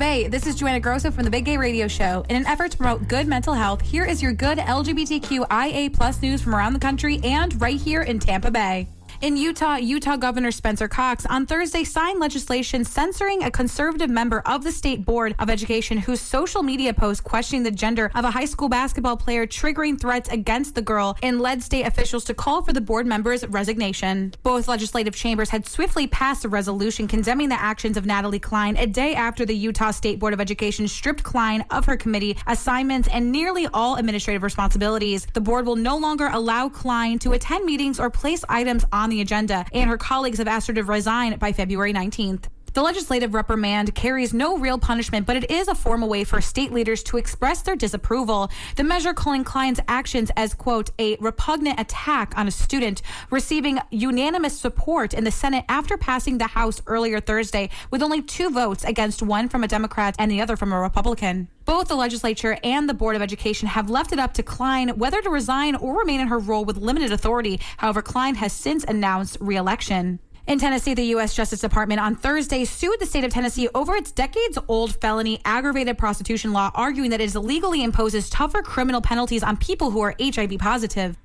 Bay, this is Joanna Grosso from the Big Gay Radio Show. In an effort to promote good mental health, here is your good LGBTQIA plus news from around the country and right here in Tampa Bay. In Utah, Utah Governor Spencer Cox on Thursday signed legislation censoring a conservative member of the State Board of Education whose social media post questioning the gender of a high school basketball player triggering threats against the girl and led state officials to call for the board member's resignation. Both legislative chambers had swiftly passed a resolution condemning the actions of Natalie Cline a day after the Utah State Board of Education stripped Cline of her committee assignments and nearly all administrative responsibilities. The board will no longer allow Cline to attend meetings or place items on the agenda, and her colleagues have asked her to resign by February 19th. The legislative reprimand carries no real punishment, but it is a formal way for state leaders to express their disapproval. The measure calling Cline's actions as, quote, a repugnant attack on a student, receiving unanimous support in the Senate after passing the House earlier Thursday, with only two votes against one from a Democrat and the other from a Republican. Both the legislature and the Board of Education have left it up to Cline whether to resign or remain in her role with limited authority. However, Cline has since announced reelection. In Tennessee, the U.S. Justice Department on Thursday sued the state of Tennessee over its decades old felony aggravated prostitution law, arguing that it illegally imposes tougher criminal penalties on people who are HIV positive.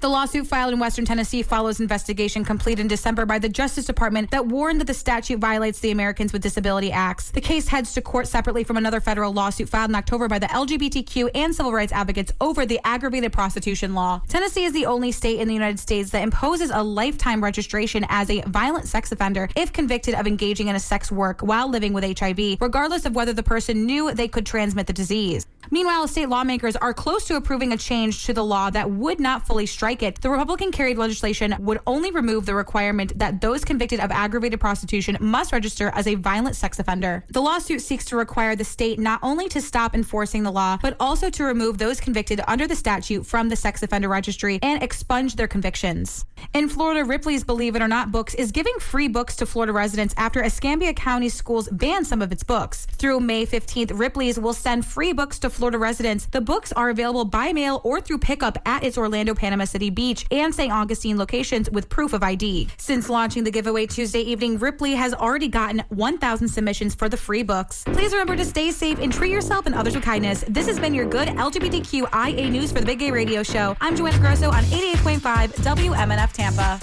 The lawsuit filed in Western Tennessee follows investigation completed in December by the Justice Department that warned that the statute violates the Americans with Disability Acts. The case heads to court separately from another federal lawsuit filed in October by the LGBTQ and civil rights advocates over the aggravated prostitution law. Tennessee is the only state in the United States that imposes a lifetime registration as a violent sex offender if convicted of engaging in a sex work while living with HIV, regardless of whether the person knew they could transmit the disease. Meanwhile, state lawmakers are close to approving a change to the law that would not fully strike it. The Republican carried legislation would only remove the requirement that those convicted of aggravated prostitution must register as a violent sex offender. The lawsuit seeks to require the state not only to stop enforcing the law, but also to remove those convicted under the statute from the sex offender registry and expunge their convictions. In Florida, Ripley's Believe It or Not books is giving free books to Florida residents after Escambia County schools banned some of its books. Through May 15th, Ripley's will send free books to Florida residents. The books are available by mail or through pickup at its Orlando, Panama City Beach and St. Augustine locations with proof of ID. Since launching the giveaway Tuesday evening, Ripley has already gotten 1,000 submissions for the free books. Please remember to stay safe and treat yourself and others with kindness. This has been your good LGBTQIA news for the Big Gay Radio Show. I'm Joanna Grosso on 88.5 WMNF Tampa.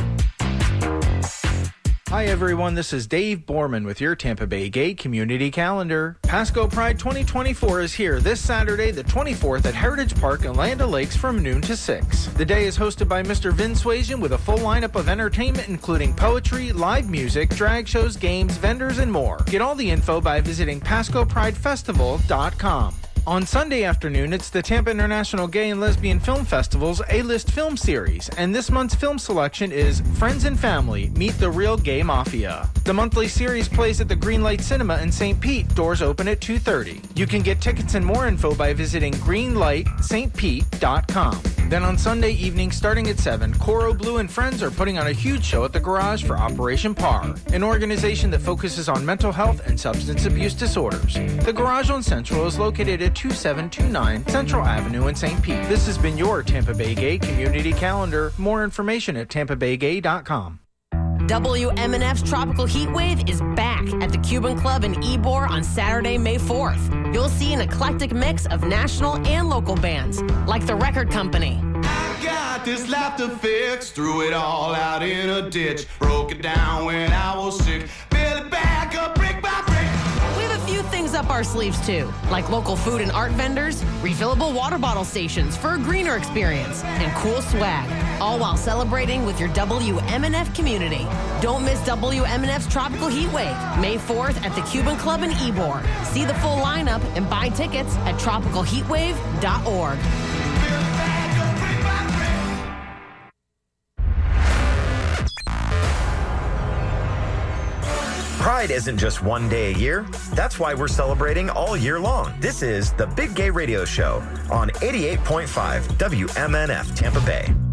Hi everyone, this is Dave Borman with your Tampa Bay Gay Community Calendar. Pasco Pride 2024 is here this Saturday, the 24th at Heritage Park in Land O'Lakes from noon to 6. The day is hosted by Mr. Vin Swasian with a full lineup of entertainment including poetry, live music, drag shows, games, vendors, and more. Get all the info by visiting PascoPrideFestival.com. On Sunday afternoon, it's the Tampa International Gay and Lesbian Film Festival's A-List Film Series, and this month's film selection is Friends and Family Meet the Real Gay Mafia. The monthly series plays at the Greenlight Cinema in St. Pete. Doors open at 2:30. You can get tickets and more info by visiting greenlightstpete.com. Then on Sunday evening, starting at 7, Coro Blue and Friends are putting on a huge show at the Garage for Operation PAR, an organization that focuses on mental health and substance abuse disorders. The Garage on Central is located at 2729 Central Avenue in St. Pete. This has been your Tampa Bay Gay Community Calendar. More information at tampabaygay.com. WMNF's Tropical Heat Wave is back at the Cuban Club in Ybor on Saturday, May 4th. You'll see an eclectic mix of national and local bands, like The Record Company, Got this laughter fix, threw it all out in a ditch, broke it down when I was sick, built it back up brick by brick. Things up our sleeves too, like local food and art vendors, refillable water bottle stations for a greener experience, and cool swag, all while celebrating with your WMNF community. Don't miss WMNF's Tropical Heat Wave, May 4th at the Cuban Club in Ybor. See the full lineup and buy tickets at tropicalheatwave.org. Pride isn't just one day a year. That's why we're celebrating all year long. This is the Big Gay Radio Show on 88.5 WMNF Tampa Bay.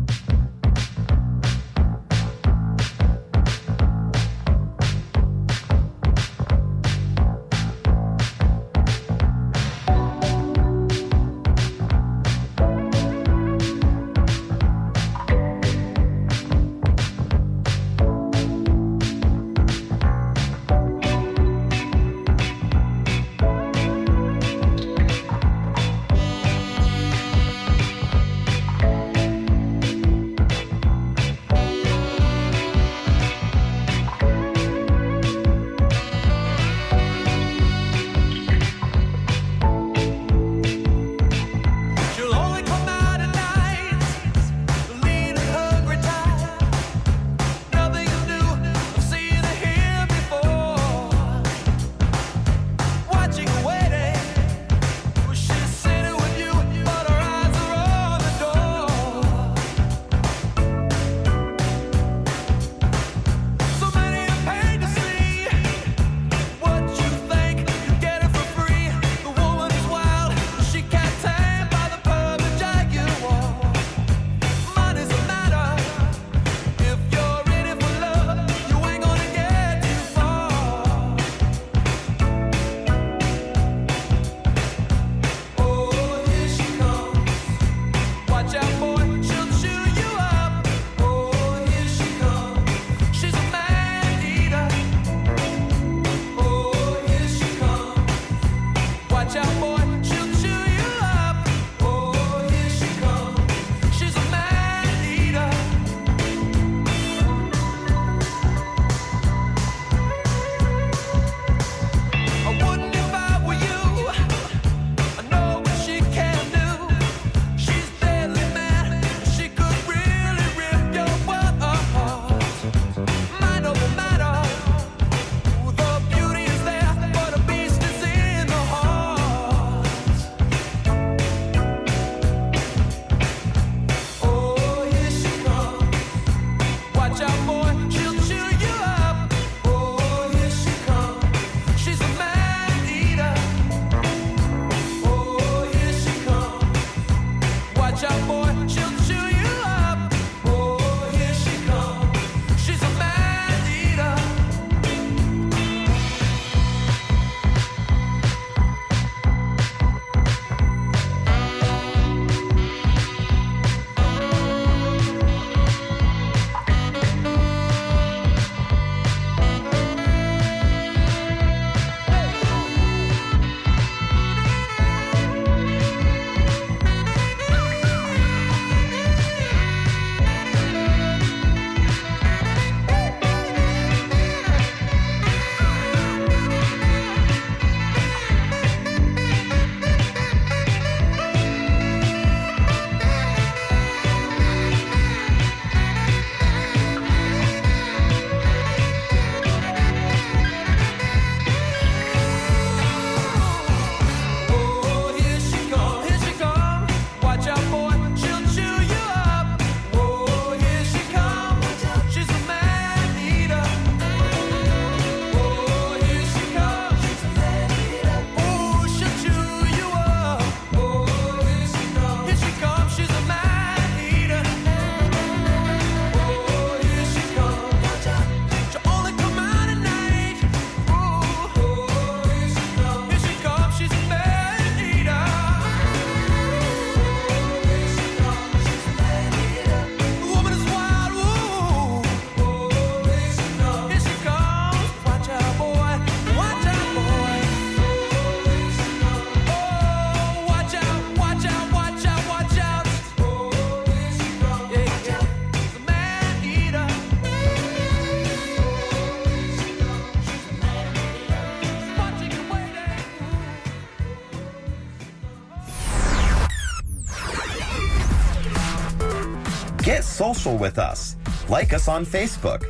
Social with us. Like us on Facebook.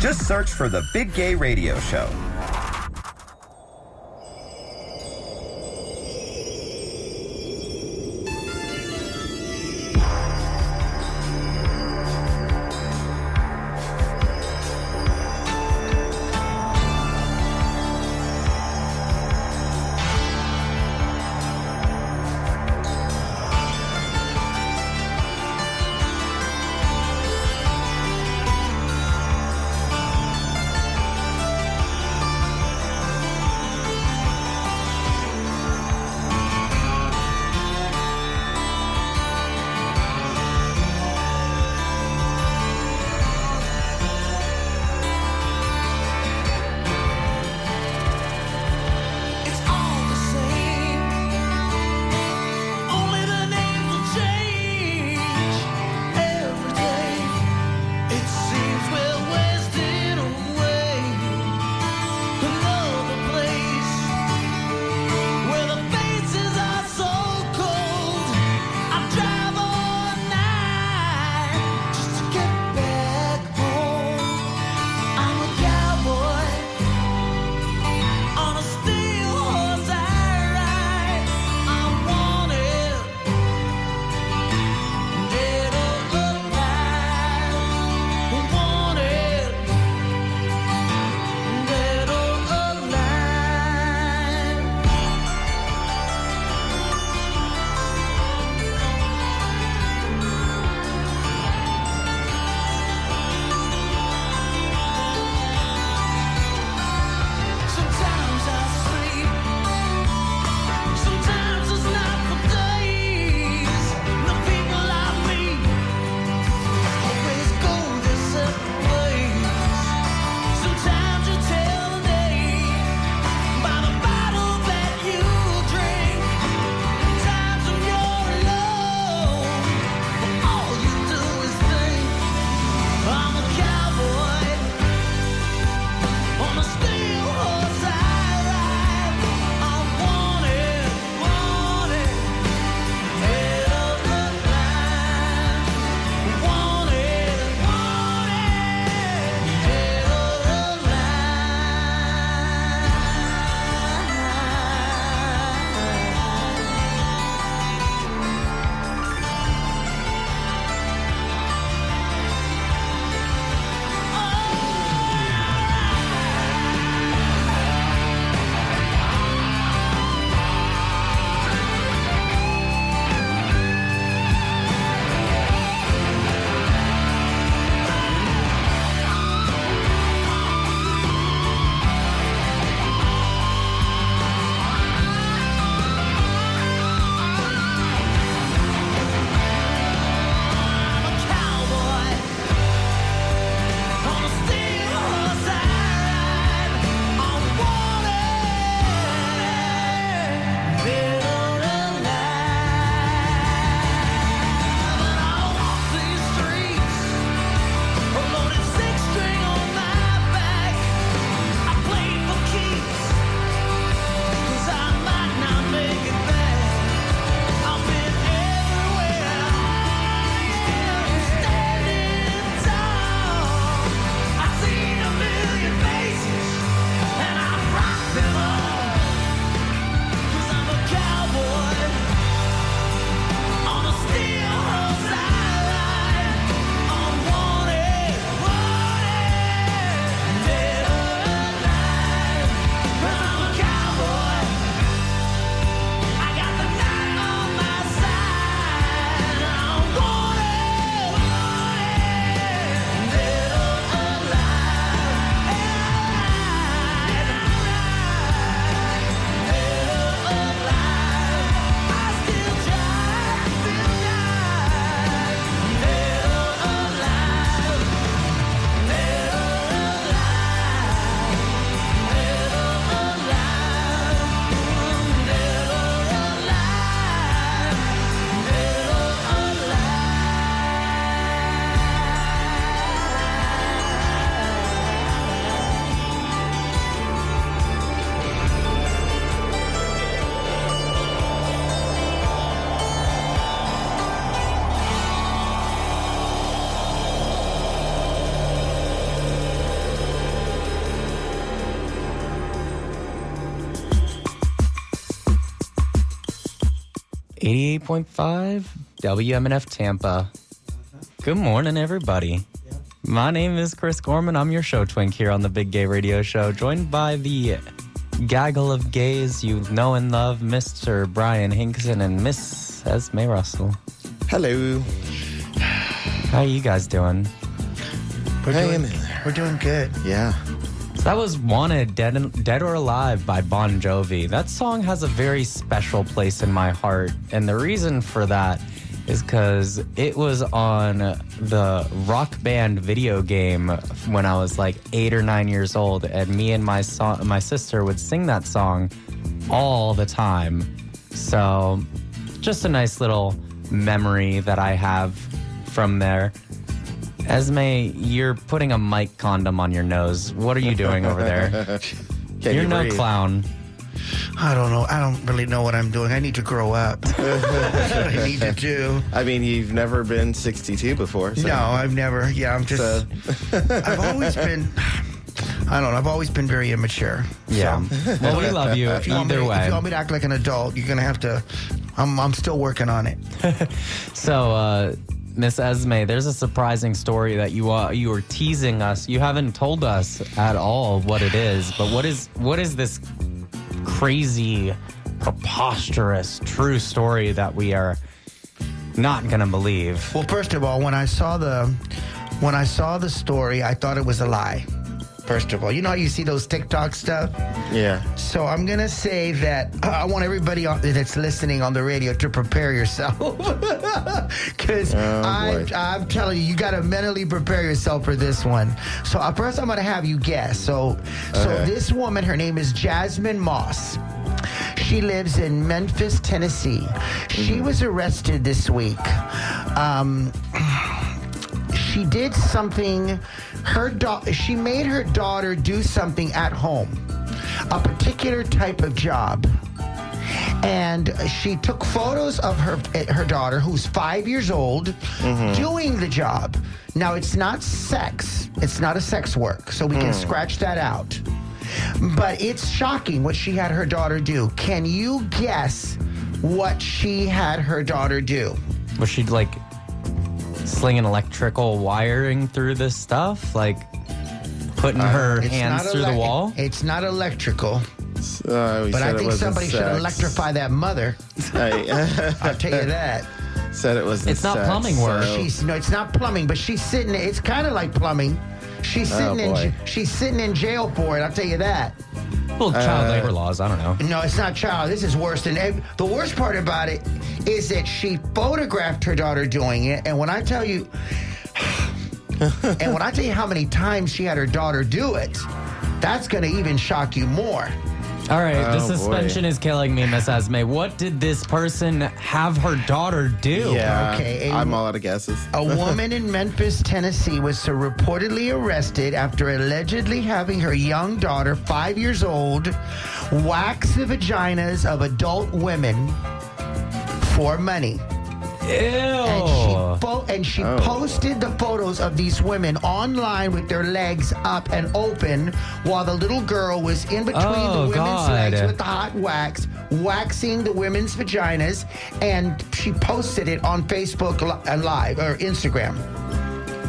Just search for The Big Gay Radio Show. 88.5 WMNF Tampa. Good morning, everybody. My name is Chris Gorman. I'm your show twink here on the Big Gay Radio Show, joined by the gaggle of gays you know and love, Mr. Bryan Hinkson and Miss Esmé Russell. Hello. How are you guys doing? We're Hanging doing, we're doing good. Yeah. That was Wanted, Dead, Dead or Alive by Bon Jovi. That song has a very special place in my heart. And the reason for that is because it was on the rock band video game when I was like eight or nine years old. And me and my, so- my sister would sing that song all the time. So just a nice little memory that I have from there. Esmé, you're putting a mic condom on your nose. What are you doing over there? Can you're you no breathe? clown. I don't know. I don't really know what I'm doing. I need to grow up. That's what I need to do. I mean, you've never been 62 before. So. No, I've never. Yeah, I'm just. So- I've always been. I don't know. I've always been very immature. Yeah. Well, we love you If you, want me, either to- if you want me to act like an adult, you're gonna have to. I'm. I'm still working on it. So, uh, Miss Esmé, there's a surprising story that you are you were teasing us. You haven't told us at all what it is, but what is what is this crazy, preposterous, true story that we are not gonna believe? Well, first of all, when I saw the when I saw the story, I thought it was a lie. First of all, you know how you see those TikTok stuff. Yeah. So I'm gonna say that uh, I want everybody on, that's listening on the radio to prepare yourself, because Oh, I'm. I'm telling you, you gotta mentally prepare yourself for this one. So uh, first, I'm gonna have you guess. So, so Okay. this woman, her name is Jasmine Moss. She lives in Memphis, Tennessee. She Mm-hmm. was arrested this week. Um, she did something her da- she made her daughter do something at home a particular type of job. And she took photos of her her daughter who's 5 years old mm-hmm. doing the job. Now it's not sex. It's not a sex work so we can mm. scratch that out. But it's shocking what she had her daughter do. Can you guess what she had her daughter do? Was she like slinging electrical wiring through this stuff? Like putting her It's hands not through the wall? It's not electrical, Uh, but I think wasn't somebody should electrify that mother. I I'll tell you that. said it was. It's not plumbing work. She's no, it's not plumbing, but she's sitting. It's kind of like plumbing. She's Oh, sitting in. She's sitting in jail for it. I'll tell you that. Well, child Uh, labor laws. I don't know. No, it's not child. This is worse than ev- the worst part about it is that she photographed her daughter doing it, and when I tell you, and when I tell you how many times she had her daughter do it, that's going to even shock you more. All right, the Oh, boy. suspension is killing me, Miss Esmé. What did this person have her daughter do? Yeah. Okay, a- I'm all out of guesses. A woman in Memphis, Tennessee was so reportedly arrested after allegedly having her young daughter, five years old, wax the vaginas of adult women for money. Ew. And she, fo- and she Oh. posted the photos of these women online with their legs up and open while the little girl was in between Oh, the women's God. legs with the hot wax, waxing the women's vaginas. And she posted it on Facebook li- uh, Live or Instagram.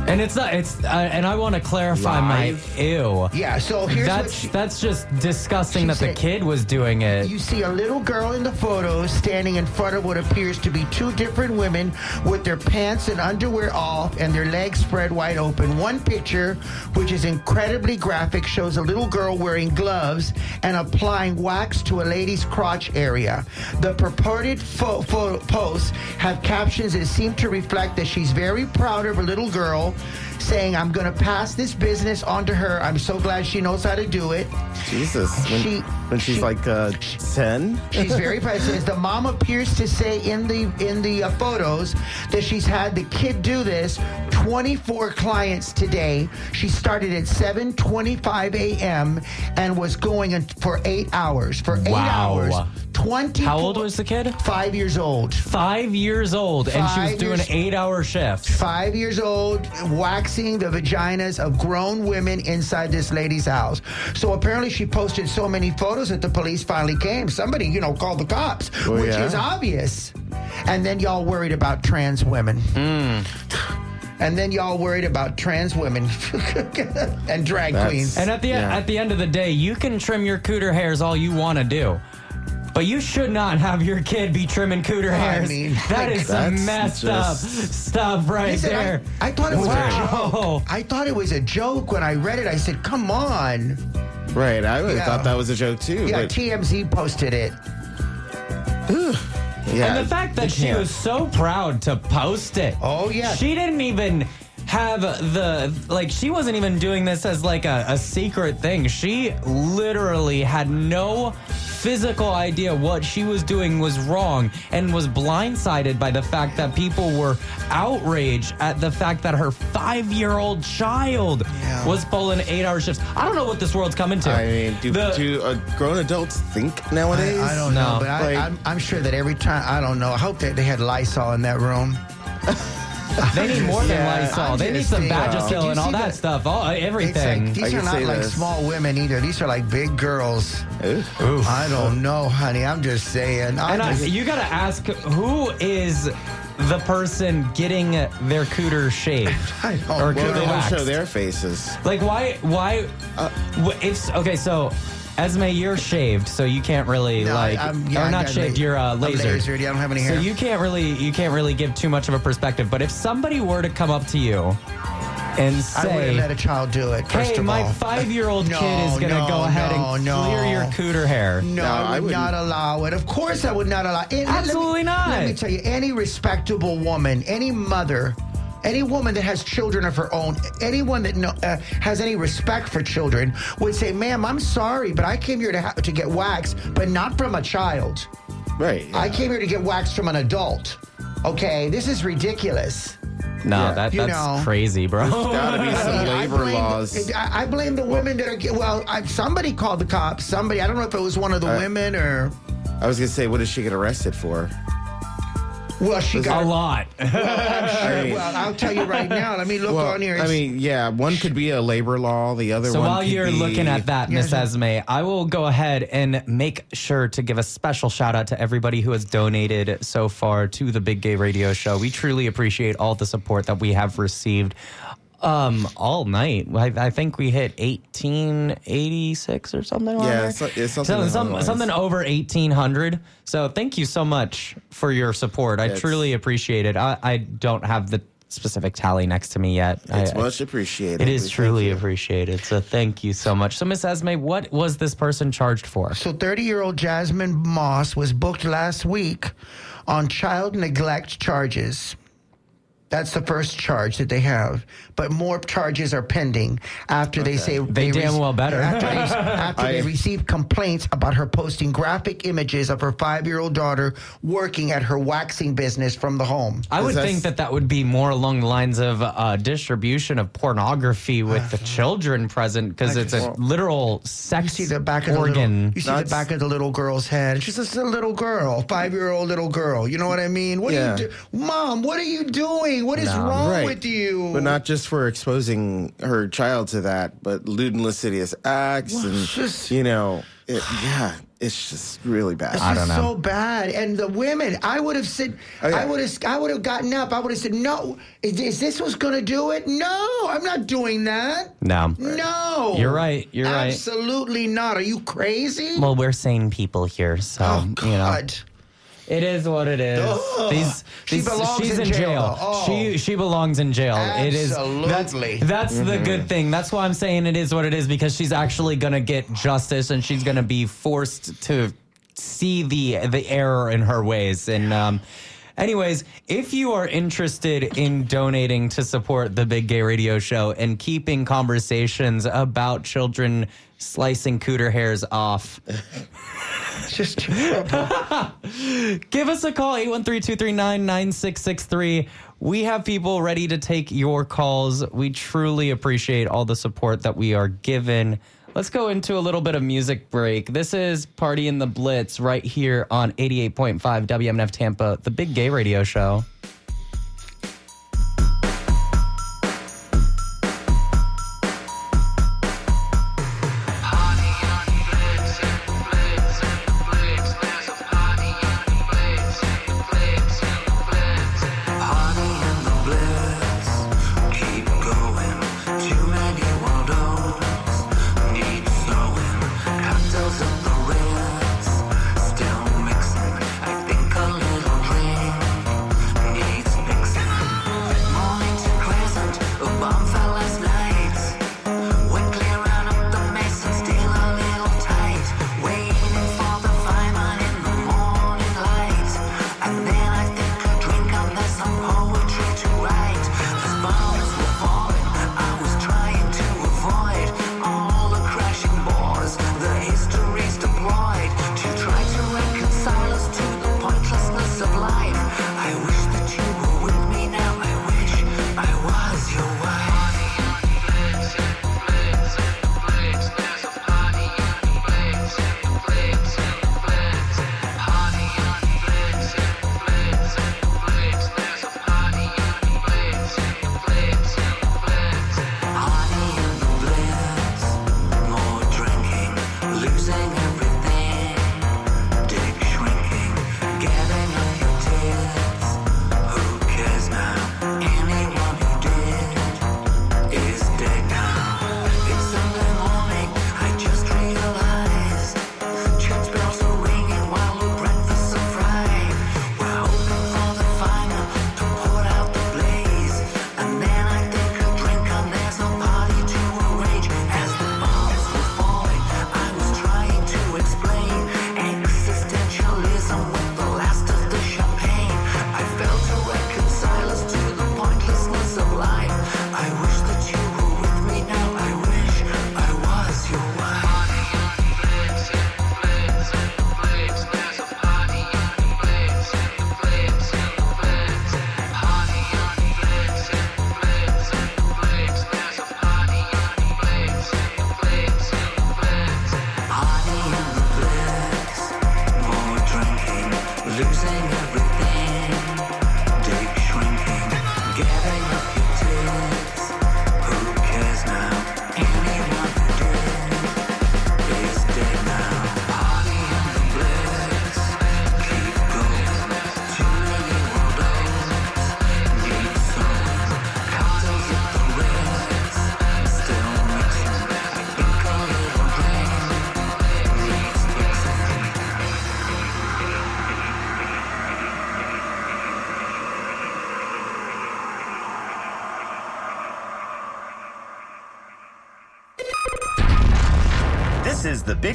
And it's not. It's. Uh, and I want to clarify Live? my ew. Yeah, so here's what That's she, that's just disgusting that the kid was doing it. You see a little girl in the photo standing in front of what appears to be two different women with their pants and underwear off and their legs spread wide open. One picture, which is incredibly graphic, shows a little girl wearing gloves and applying wax to a lady's crotch area. The purported fo- photo posts have captions that seem to reflect that she's very proud of her little girl, saying, I'm going to pass this business on to her. I'm so glad she knows how to do it. Jesus. When, She- when she's she- like uh, 10? She's very proud. It says the mom appears to say in the in the uh, photos that she's had the kid do this 24 clients today. She started at 7:25 a.m. and was going for eight hours. For eight Wow. hours, 20. How old was the kid? Five years old. Five years old, and she was doing years- eight-hour shifts. Five years old, waxing the vaginas of grown women inside this lady's house. So apparently, she posted so many photos that the police finally came. Somebody, you know, called the cops, Oh, which yeah? is obvious. And then y'all worried about trans women. Hmm. And then y'all worried about trans women and drag That's- queens. And at the Yeah. at the end of the day, you can trim your cooter hairs all you want to do. But you should not have your kid be trimming cooter I hairs. mean, that like, is some that's messed just- up stuff right Listen, there. I, I thought it was a joke. I thought it was a joke when I read it. I said, "Come on!" Right. I would Yeah. thought that was a joke too. Yeah, but TMZ posted it. yeah, and the fact that she can't. was so proud to post it. Oh, yeah. She didn't even have the like she wasn't even doing this as like a, a secret thing. She literally had no physical idea what she was doing was wrong and was blindsided by the fact that people were outraged at the fact that her five-year-old child Yeah. was pulling eight-hour shifts. I don't know what this world's coming to. I mean, do, The- do uh, grown adults think nowadays? I, I don't know, No. but I, I'm, I'm sure that every time I don't know. I hope that they had Lysol in that room. They need more than Yeah, Lysol. I'm They need just some saying. Did Vagisil and all that the- stuff. All It's everything. like, these I are can not say like this. small women either. These are like big girls. Ooh. I don't know, honey. I'm just saying. I And I, just- you got to ask who is the person getting their cooter shaved I don't or know. Well, cooter they don't waxed? show their faces. Like why? Why? Uh, wh- if okay, so Esmé, you're shaved, so you can't really No, I- like, I'm- yeah, or I not got shaved. la- You're uh, I'm lasered. lasered, yeah, I don't have any So you can't really, you can't really give too much of a perspective. But if somebody were to come up to you and I wouldn't say, let a child do it. First "Hey, of my all. five-year-old No, kid is gonna no, go ahead no, and no. clear your cooter hair," No, No, I I would wouldn't. not allow it. Of course, I would not allow it. And let me- Absolutely not. Let me tell you, any respectable woman, any mother, any woman that has children of her own, anyone that no, uh, has any respect for children would say, "Ma'am, I'm sorry, but I came here to ha- to get waxed, but not from a child. Right. I came here to get waxed from an adult." Okay, this is ridiculous. no, Yeah. that You that's know. crazy, bro. There's Gotta be I some mean, I labor blame the- laws. I, I blame the women that are. get- Well, I, somebody called the cops. Somebody. I don't know if it was one of the Uh, women or. I was gonna say, what did she get arrested for? Well, she a got. lot. I'm sure. I mean- well, I'll tell you right now. Let me look well, on here. I mean, yeah, one could be a labor law. The other So one. while could you're be- looking at that, Miss Yes. Esmé, I will go ahead and make sure to give a special shout out to everybody who has donated so far to the Big Gay Radio Show. We truly appreciate all the support that we have received. Um, all night. I, I think we hit 1886 or something. Yeah, it's it's something So- some- something over 1800. So thank you so much for your support. I It's- truly appreciate it. I, I don't have the specific tally next to me yet. It's I- I- much appreciated. it We is thank truly appreciated. So thank you so much. So Miss Esmé, what was this person charged for? So 30 year old Jasmine Moss was booked last week on child neglect charges. That's the first charge that they have, but more charges are pending after they say They damn well better. After, they, after they I- received complaints about her posting graphic images of her five-year-old daughter working at her waxing business from the home. I would think that that would be more along the lines of uh, distribution of pornography with the children present because it's a just- literal You see the back of the organ. little, you see the back of the little girl's head. She's just a little girl, five-year-old little girl. You know what I mean? What Yeah. are you do- Mom? What are you doing? What is No. wrong Right. with you? But not just for exposing her child to that, but lewd and lascivious acts, Well, and just- you know, it, yeah, it's just really bad. It's I just don't know. so bad. And the women, I would have said, Oh, yeah. I would have, I would have gotten up. I would have said, no. Is, is this what's going to do it? No, I'm not doing that. No. No. You're right. You're right. Absolutely not. Are you crazy? Well, we're sane people here, so oh you know. God. It is what it is. Ugh. These, She these- belongs she's in in jail, jail. Oh. She she belongs in jail. It is Absolutely. That's, that's the good thing. That's why I'm saying it is what it is because she's actually gonna get justice and she's gonna be forced to see the the error in her ways. And um, anyways, if you are interested in donating to support the Big Gay Radio Show and keeping conversations about children slicing cooter hairs off. Just. Give us a call, 813-239-9663. We have people ready to take your calls. We truly appreciate all the support that we are given Let's go into a little bit of music break. This is Party in the Blitz right here on 88.5 WMNF Tampa, the big gay radio show.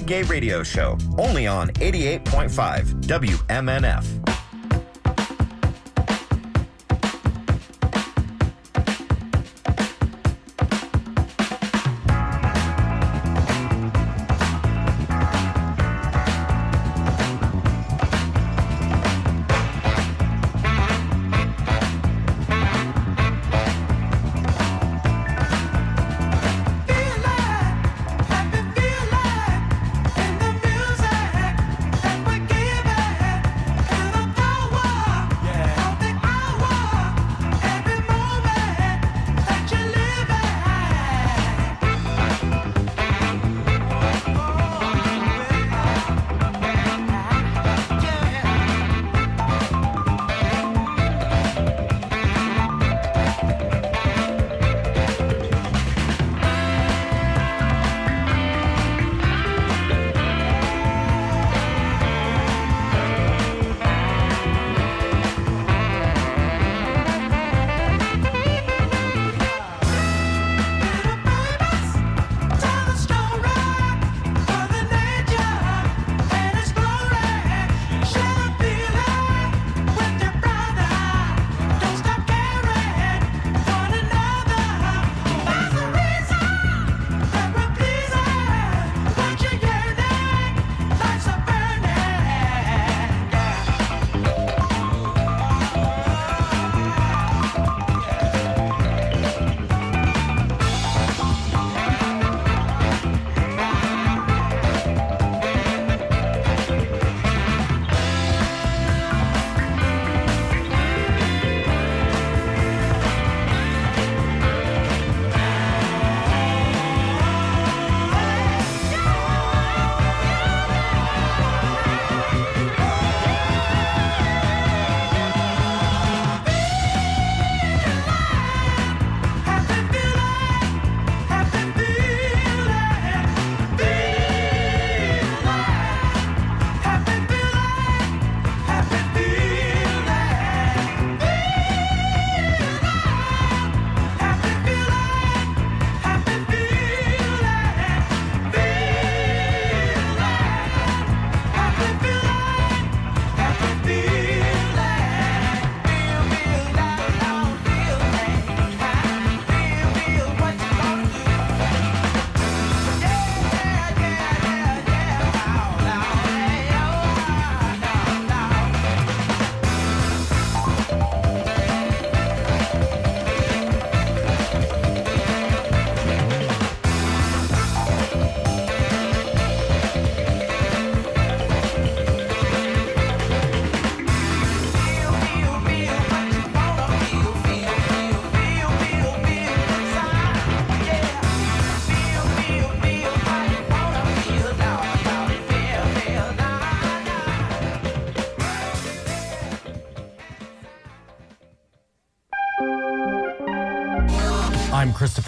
Gay Radio Show, only on 88.5 WMNF.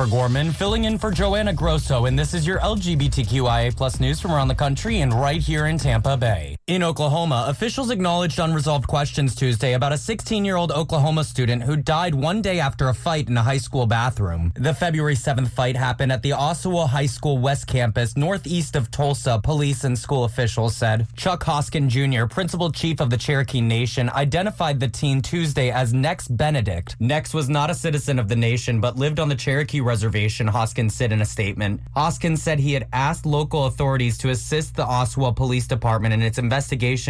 Gorman, filling in for Joanna Grosso, and this is your LGBTQIA plus news from around the country and right here in Tampa Bay. In Oklahoma, officials acknowledged unresolved questions Tuesday about a 16-year-old Oklahoma student who died one day after a fight in a high school bathroom. The February 7th fight happened at the Owasso High School West Campus, northeast of Tulsa, police and school officials said. Chuck Hoskin Jr., principal chief of the Cherokee Nation, identified the teen Tuesday as Nex Benedict. Nex was not a citizen of the nation, but lived on the Cherokee Reservation, Hoskin said in a statement. Hoskin said he had asked local authorities to assist the Owasso Police Department in its investigation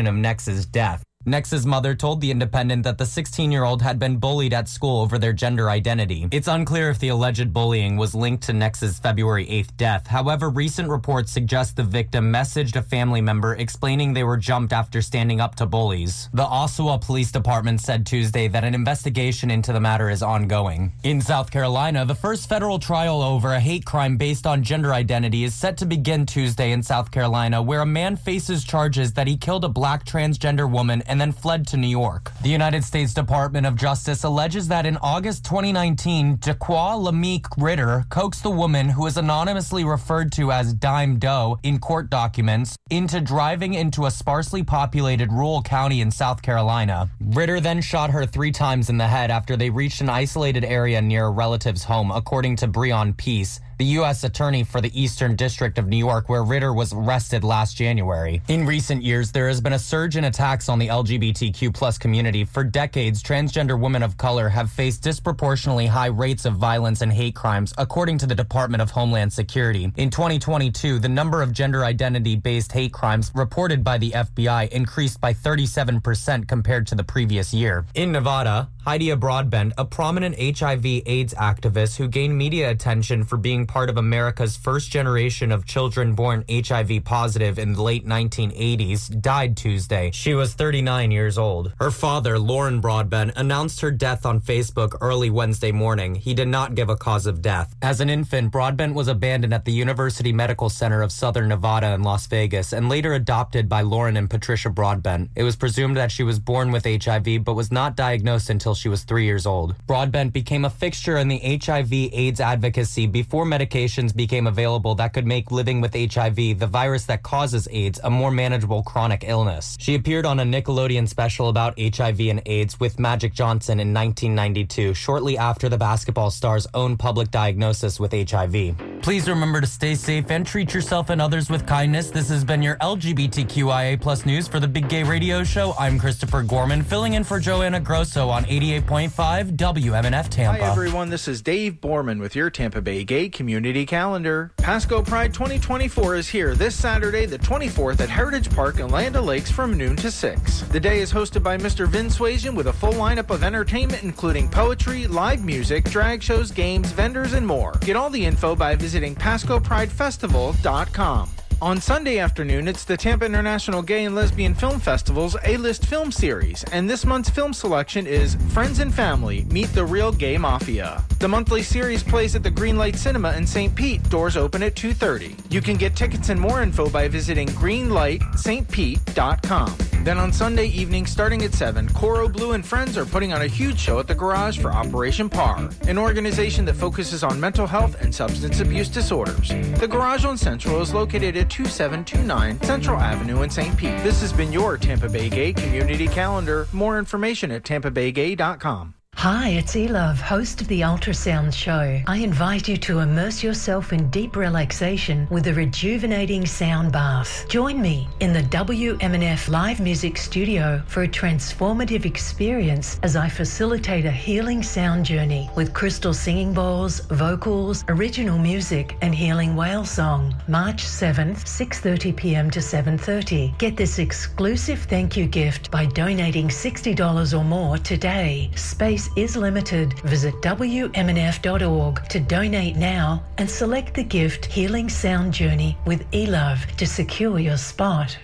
of Nex's death. Nex's mother told The Independent that the 16 year old had been bullied at school over their gender identity. It's unclear if the alleged bullying was linked to Nex's February 8th death. However, recent reports suggest the victim messaged a family member explaining they were jumped after standing up to bullies. The Owasso Police Department said Tuesday that an investigation into the matter is ongoing. In South Carolina, the first federal trial over a hate crime based on gender identity is set to begin Tuesday in South Carolina, where a man faces charges that he killed a black transgender woman and then fled to New York. The United States Department of Justice alleges that in August 2019, Daqua Lameek Ritter coaxed the woman who is anonymously referred to as Dime Doe in court documents into driving into a sparsely populated rural county in South Carolina. Ritter then shot her three times in the head after they reached an isolated area near a relative's home, according to Breon Peace the U.S. Attorney for the Eastern District of New York, where Ritter was arrested last January. In recent years, there has been a surge in attacks on the LGBTQ plus community. For decades, transgender women of color have faced disproportionately high rates of violence and hate crimes, according to the Department of Homeland Security. In 2022, the number of gender identity based hate crimes reported by the FBI increased by 37% compared to the previous year. In Nevada, Hydeia Broadbent, a prominent HIV AIDS activist who gained media attention for being part of America's first generation of children born HIV positive in the late 1980s, died Tuesday. She was 39 years old. Her father, Loren Broadbent, announced her death on Facebook early Wednesday morning. He did not give a cause of death. As an infant, Broadbent was abandoned at the University Medical Center of Southern Nevada in Las Vegas and later adopted by Loren and Patricia Broadbent. It was presumed that she was born with HIV but was not diagnosed until she was three years old. Broadbent became a fixture in the HIV AIDS advocacy before medications became available that could make living with HIV, the virus that causes AIDS, a more manageable chronic illness. She appeared on a Nickelodeon special about HIV and AIDS with Magic Johnson in 1992, shortly after the basketball star's own public diagnosis with HIV. Please remember to stay safe and treat yourself and others with kindness. This has been your LGBTQIA plus news for the Big Gay Radio Show. I'm Christopher Gorman, filling in for Joanna Grosso on 88.5 WMNF Tampa. Hi, everyone. This is Dave Borman with your Tampa Bay Gay Community Calendar. Pasco Pride 2024 is here this Saturday, the 24th, at Heritage Park in Land Lakes from noon to 6. The day is hosted by Mr. Vin Swasian with a full lineup of entertainment, including poetry, live music, drag shows, games, vendors, and more. Get all the info by visiting PascoPrideFestival.com. On Sunday afternoon, it's the Tampa International Gay and Lesbian Film Festival's A-List Film Series, and this month's film selection is Friends and Family Meet the Real Gay Mafia. The monthly series plays at the Greenlight Cinema in St. Pete. Doors open at 2:30. You can get tickets and more info by visiting greenlightstpete.com. Then on Sunday evening, starting at 7, Coro Blue and Friends are putting on a huge show at the Garage for Operation PAR, an organization that focuses on mental health and substance abuse disorders. The Garage on Central is located at 2729 Central Avenue in St. Pete. This has been your Tampa Bay Gay Community Calendar. More information at tampabaygay.com. Hi, it's Elove, host of the Ultrasound Show. I invite you to immerse yourself in deep relaxation with a rejuvenating sound bath. Join me in the WMNF live music studio for a transformative experience as I facilitate a healing sound journey with crystal singing bowls, vocals, original music, and healing whale song. March 7th, 6:30 p.m. to 7:30. Get this exclusive thank you gift by donating $60 or more today. Space is limited. Visit WMNF.org to donate now and select the gift Healing Sound Journey with eLove to secure your spot.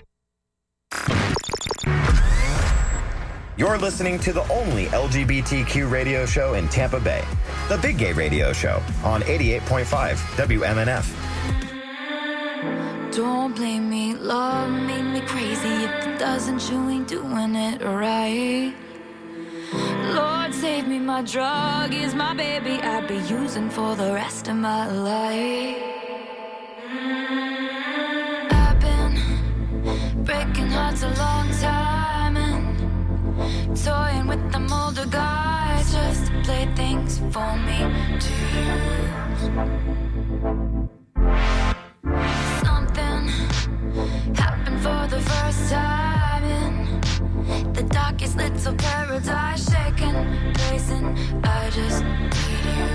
You're listening to the only LGBTQ radio show in Tampa Bay, the Big Gay Radio Show on 88.5 WMNF. Don't blame me, love made me crazy. If it doesn't, you ain't doing it right. Lord, save me, my drug is my baby. I'd be using for the rest of my life. I've been breaking hearts a long time and toying with them older guys just to play things for me to use. Something happened for the first time the darkest little paradise, shaking, blazing. I just need you.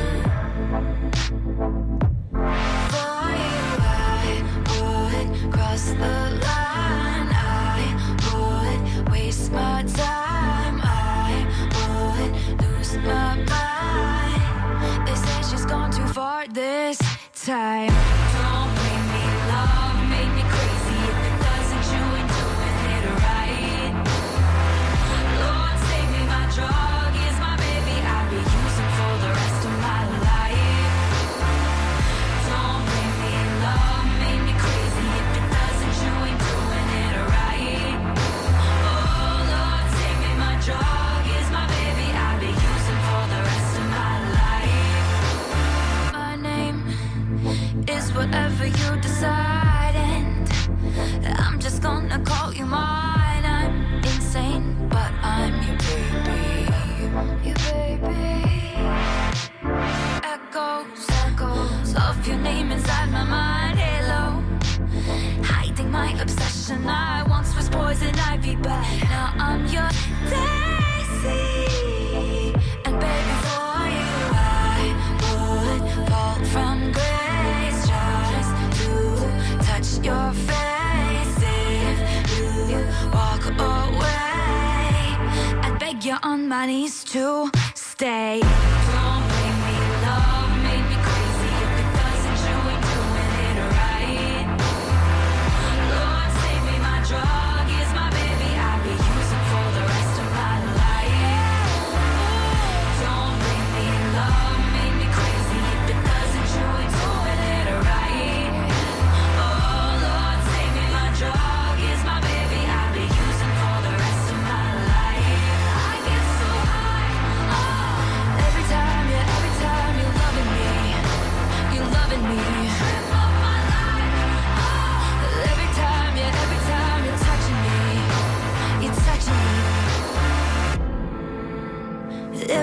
For you, I would cross the line. I would waste my time. I would lose my mind. They say she's gone too far this time. Whatever you decide, and I'm just gonna call you mine. I'm insane, but I'm your baby. Your baby. Echoes, echoes of your name inside my mind. Halo, hiding my obsession. I once was poison ivy, but now I'm your daisy. Your face. If you walk away, I'd beg you on my knees to stay.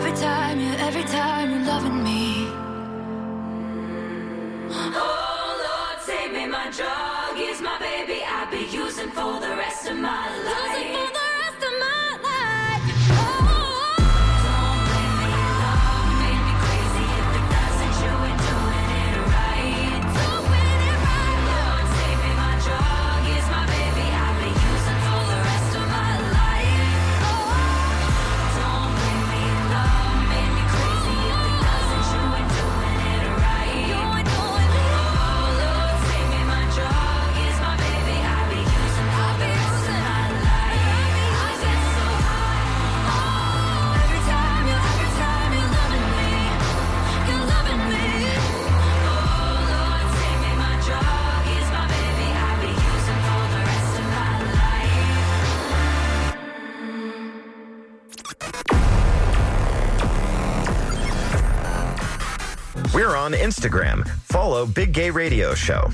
Every time you, every time you're loving me. Oh Lord, save me, my drug We're on Instagram. Follow Big Gay Radio Show.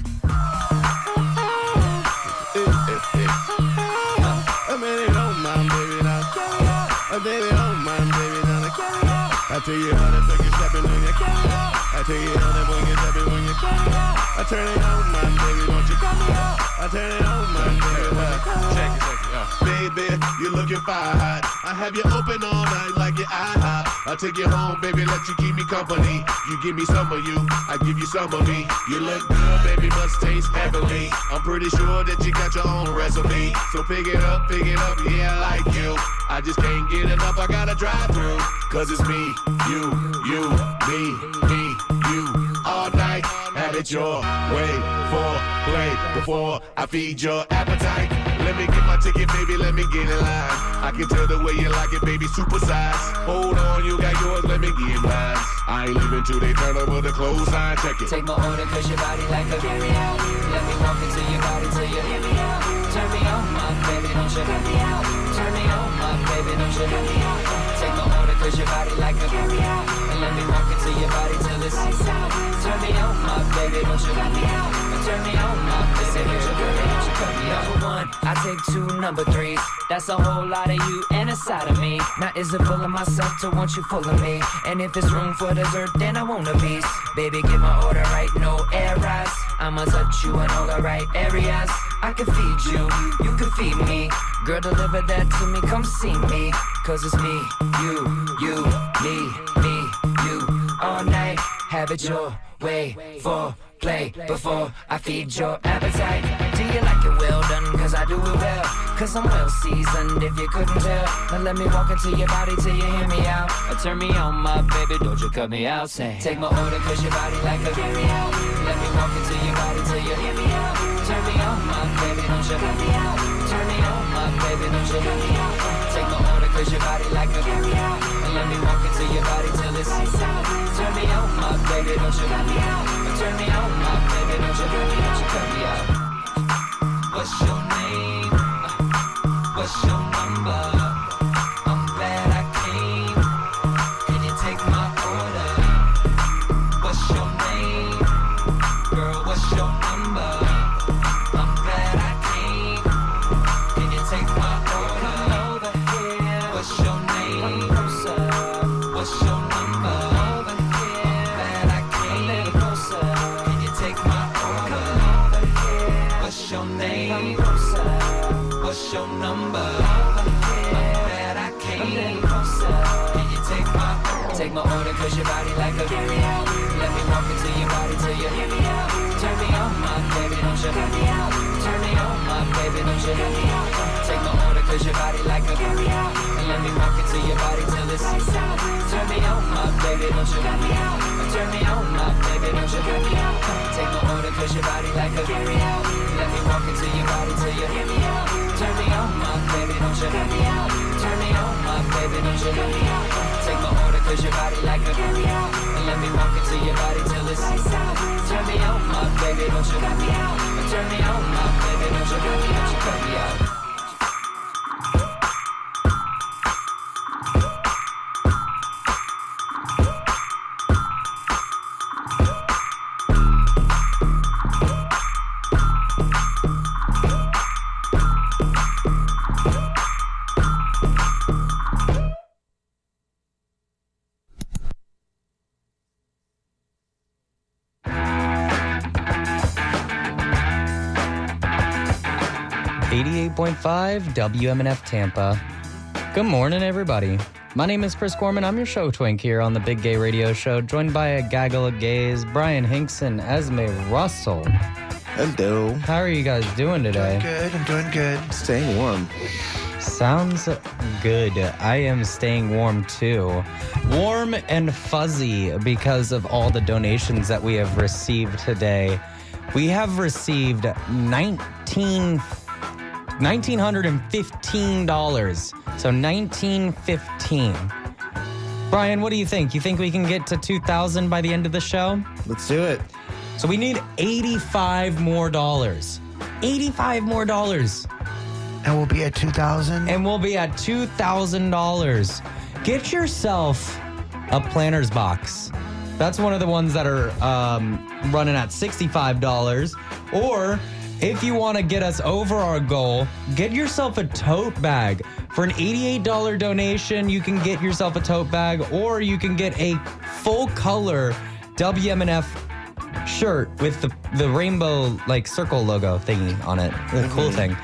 I tell you how to take it stepping when you can. I tell you how to bring it stepping when you can. I turn it on, man, baby, don't you come out. I turn it on, man, baby, when you Check it, check it, Baby, you're looking fine hot. I have you open all night like your IHOP. I take you home, baby, let you keep me company. You give me some of you, I give you some of me. You look good, baby, must taste heavenly. I'm pretty sure that you got your own recipe. So pick it up, pick it up, yeah, I like you. I just can't get enough, I gotta drive through. Cause it's me, you, you, me, me, you. All night, have it your way for play before I feed your appetite. Let me get my ticket, baby, let me get in line. I can tell the way you like it, baby, super size. Hold on, you got yours, let me get mine. I ain't leaving till they turn over the clothesline, check it. Take my order cause your body like a carry out. Let me walk into your body till you hear me out. Turn me on, my baby, don't you hear me out. Turn me on, my baby, don't you hear me out. Take my order cause your body like a carry out. And let me walk into your body till it's lights out. Turn me on, my baby, don't you cut me out. Turn me on, my baby, don't you cut me out. You cut me. Number one, I take two number threes. That's a whole lot of you and a side of me. Now is it full of myself to want you full of me? And if it's room for dessert, then I want a piece. Baby, get my order right, no errors. I'ma touch you in all the right areas. I can feed you, you can feed me. Girl, deliver that to me, come see me. Cause it's me, you, you, me, me, you. All night, have it your way for play before I feed your appetite. Do you like it well done? Cause I do it well. Cause I'm well seasoned if you couldn't tell. Now let me walk into your body till you hear me out. Or turn me on, my baby, don't you cut me out. Say, take my order cause your body like a carry out. Let me walk into your body till you hear me out. Turn me on, my baby, don't you cut me out. Turn me on, my baby, don't you cut me out. Take my order cause your body like a carry out. And let me walk into your body till it's out. Me on, my baby, don't you cut me out. Turn me on, my baby, don't out. You cut me out. What's your name? What's your number? You me out. Take my order cause your body like a out. And let me walk into your body till it's lights out. Turn me on, my baby, don't you me out. Turn me on, my baby, don't you me out. Take my order cause your body like a carry out. Let me walk into your body till you hear me out. Turn me on, my baby, don't you me out. Turn me on, my baby, don't you me out. Take my order cause your body like a carry out. And let me walk into your body till it's. Turn me on, my baby, don't you cut me out. Turn me on, my baby, don't you cut me out. You cut me out. Eighty-eight point five WMNF Tampa. Good morning, everybody. My name is Chris Gorman. I'm your show twink here on the Big Gay Radio Show, joined by a gaggle of gays, Bryan Hinkson, and Esmé Russell. Hello. How are you guys doing today? Good, I'm doing good. Staying warm. Sounds good. I am staying warm too. Warm and fuzzy because of all the donations that we have received today. We have received 19 $1,915. So 1915. Bryan, what do you think? You think we can get to 2,000 by the end of the show? Let's do it. So we need 85 more dollars. 85 more dollars. And we'll be at 2,000. And we'll be at $2,000. Get yourself a planner's box. That's one of the ones that are um, running at $65. Or if you want to get us over our goal, get yourself a tote bag. For an $88 donation, you can get yourself a tote bag, or you can get a full color WMNF shirt with the, the rainbow like circle logo thingy on it. The cool mm-hmm. thing.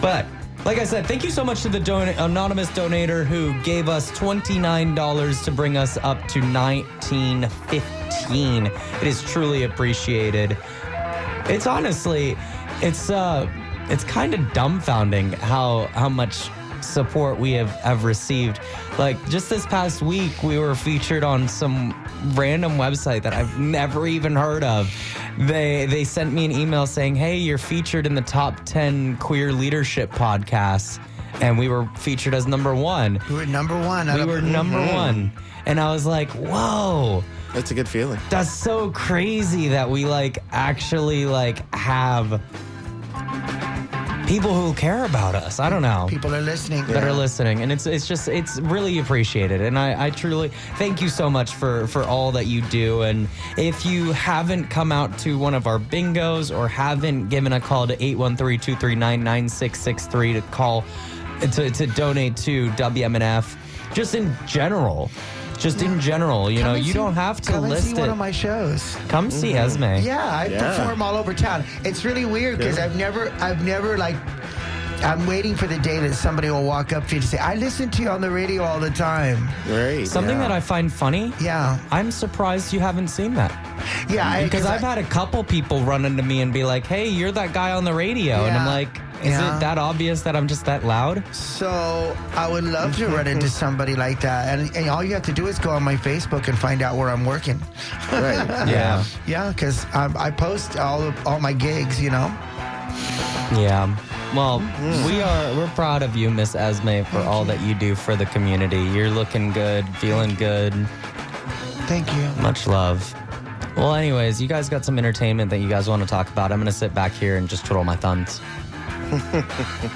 But like I said, thank you so much to the don- anonymous donator who gave us $29 to bring us up to 1915. It is truly appreciated. It's honestly, it's uh, it's kind of dumbfounding how how much support we have have received. Like just this past week, we were featured on some random website that I've never even heard of. They they sent me an email saying, "Hey, you're featured in the top ten queer leadership podcasts." And we were featured as number one. We were number one. We were number one. And I was like, whoa. That's a good feeling. That's so crazy that we like actually like have people who care about us. I don't know. People are listening. that are listening and it's it's just it's really appreciated and I, I truly thank you so much for for all that you do and if you haven't come out to one of our bingos or haven't given a call to 813-239-9663 to call to, to donate to WMNF just in general just in general you Come know you see- don't have to come and see it one of my shows. come see Mm-hmm. Esmé Yeah, I perform all over town. It's really weird because I've never, I've never like, I'm waiting for the day that somebody will walk up to you to say, "I listen to you on the radio all the time." Right. Something that I find funny. Yeah. I'm surprised you haven't seen that. Yeah, Because I've I- had a couple people run into me and be like, "Hey, you're that guy on the radio," and I'm like, "Is Yeah. it that obvious that I'm just that loud?" So I would love to run into somebody like that, and, and all you have to do is go on my Facebook and find out where I'm working. Right. Yeah. yeah, because I post all of, all my gigs, you know. Yeah. Well, mm. we are we're proud of you, Miss Esmé, for all that you do for the community. You're looking good, feeling good. Thank you. Much love. Well, anyways, you guys got some entertainment that you guys want to talk about. I'm gonna sit back here and just twiddle my thumbs.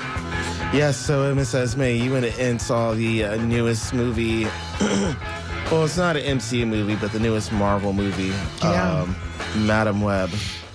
Yes, so Miss Esmé, you went and saw the uh, newest movie. well, it's not an MCU movie, but the newest Marvel movie, Yeah. um, Madame Web.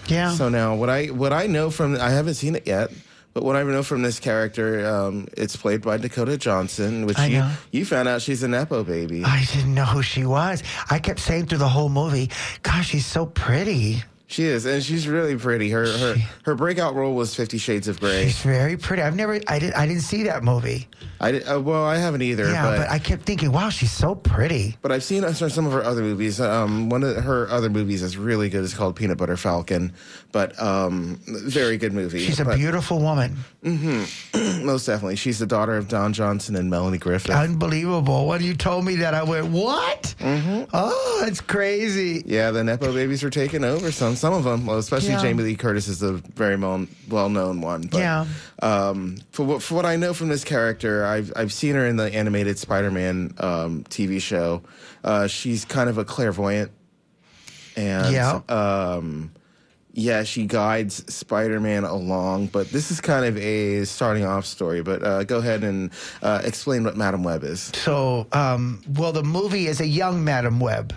Yeah. So now, what I what I know from I haven't seen it yet, but what I know from this character, um, it's played by Dakota Johnson, which you you found out she's a nepo baby. I didn't know who she was. I kept saying through the whole movie, "Gosh, she's so pretty." She is, and she's really pretty. Her her her breakout role was Fifty Shades of Grey. She's very pretty. I've never, I did, I didn't see that movie. I did, uh, well, I haven't either. yeah, but, but I kept thinking, "Wow, she's so pretty." But I've seen some of her other movies. Um, one of her other movies is really good. It's called Peanut Butter Falcon, but um, very good movie. She's a But- beautiful woman. Mhm. most definitely. She's the daughter of Don Johnson and Melanie Griffith. Unbelievable. When you told me that, I went, "What? Mm-hmm. Oh, that's crazy." yeah, the nepo babies are taking over. Some some of them, well, especially Yeah. Jamie Lee Curtis is a very well known one. But, Yeah. Um, for what for what I know from this character, I've I've seen her in the animated Spider Man um, TV show. Uh, she's kind of a clairvoyant, and Yeah. um, yeah, she guides Spider Man along. But this is kind of a starting off story. But uh, go ahead and uh, explain what Madame Web is. So, um, well, the movie is a young Madame Web.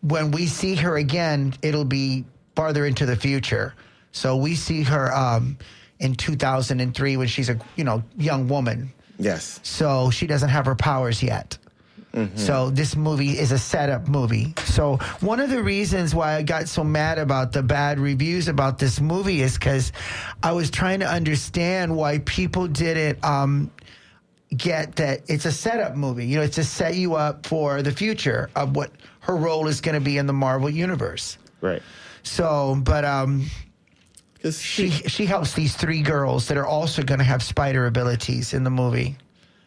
When we see her again, it'll be farther into the future. So we see her um, in 2003 when she's a you know young woman. Yes. So she doesn't have her powers yet. So this movie is a setup movie. So one of the reasons why I got so mad about the bad reviews about this movie is because I was trying to understand why people didn't um, get that it's a setup movie. You know, it's to set you up for the future of what her role is going to be in the Marvel universe. Right. So, but um, she she helps these three girls that are also going to have spider abilities in the movie,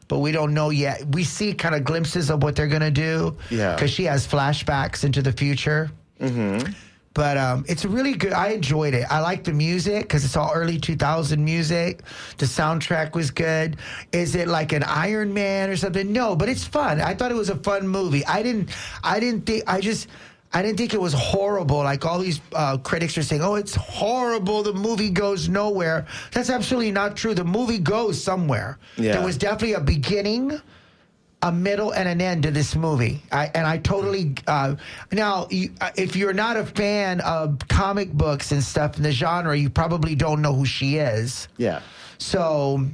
but we don't know yet. We see kind of glimpses of what they're going to do. Yeah. because she has flashbacks into the future. Mm-hmm. But um, it's really good. I enjoyed it. I like the music because it's all early 2000 music. The soundtrack was good. Is it like an Iron Man or something? No, but it's fun. I thought it was a fun movie. I didn't. I didn't think. I just. I didn't think it was horrible. Like all these uh, critics are saying, "Oh, it's horrible. The movie goes nowhere." That's absolutely not true. The movie goes somewhere. Yeah. There was definitely a beginning a middle and an end to this movie. I, and I totally uh, now, you, uh, if you're not a fan of comic books and stuff in the genre, you probably don't know who she is. Yeah. So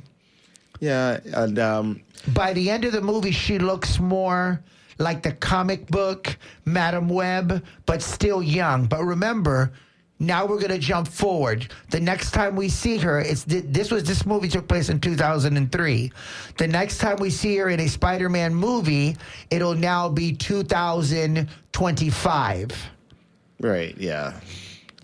Yeah, and um, by the end of the movie, she looks more like the comic book Madame Web, but still young. But remember. Now we're gonna jump forward. The next time we see her, it's this was this movie took place in 2003. The next time we see her in a Spider-Man movie, it'll now be 2025. right. Yeah.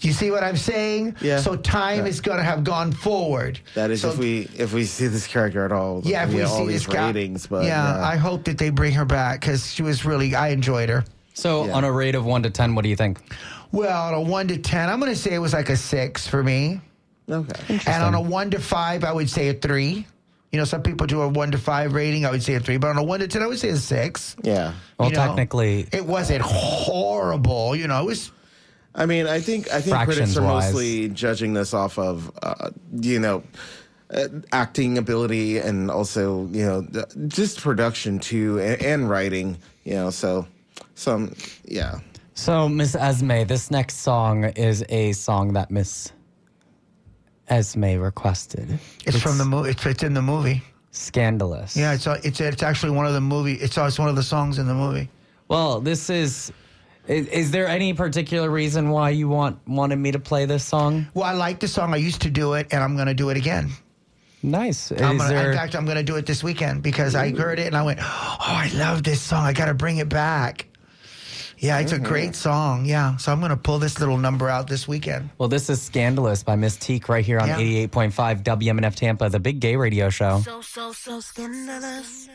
You see what I'm saying? Yeah. So time is gonna have gone forward. That is So- if we if we see this character at all. Yeah, if we via see all these guy- ratings, but yeah, I hope that they bring her back because she was really. I enjoyed her. So, on a rate of one to ten, what do you think? Well, on a one to ten, I'm going to say it was like a six for me. Okay. And on a one to five, I would say a three. You know, some people do a one to five rating. I would say a three, but on a one to ten, I would say a six. Yeah. Well, You know, technically, it wasn't horrible. You know, it was. I mean, I think I think critics are Fractions-wise. mostly judging this off of, uh, you know, uh, acting ability and also you know just production too and, and writing. You know, so some yeah. So, Miss Esmé, this next song is a song that Miss Esmé requested. It's, from the movie. It's, it's in the movie. Scandalous. Yeah, it's uh, it's it's actually one of the movie. It's it's one of the songs in the movie. Well, this is. Is, is there any particular reason why you want wanted me to play this song? Well, I like the song. I used to do it, and I'm going to do it again. Nice. I'm gonna, there- In fact, I'm going to do it this weekend because I heard it and I went, "Oh, I love this song. I got to bring it back." Yeah, it's a mm-hmm. great song. Yeah, so I'm going to pull this little number out this weekend. Well, this is Scandalous by Mis-Teeq right here on Yeah. 88.5 WMNF Tampa, the big gay radio show. So, so, so scandalous.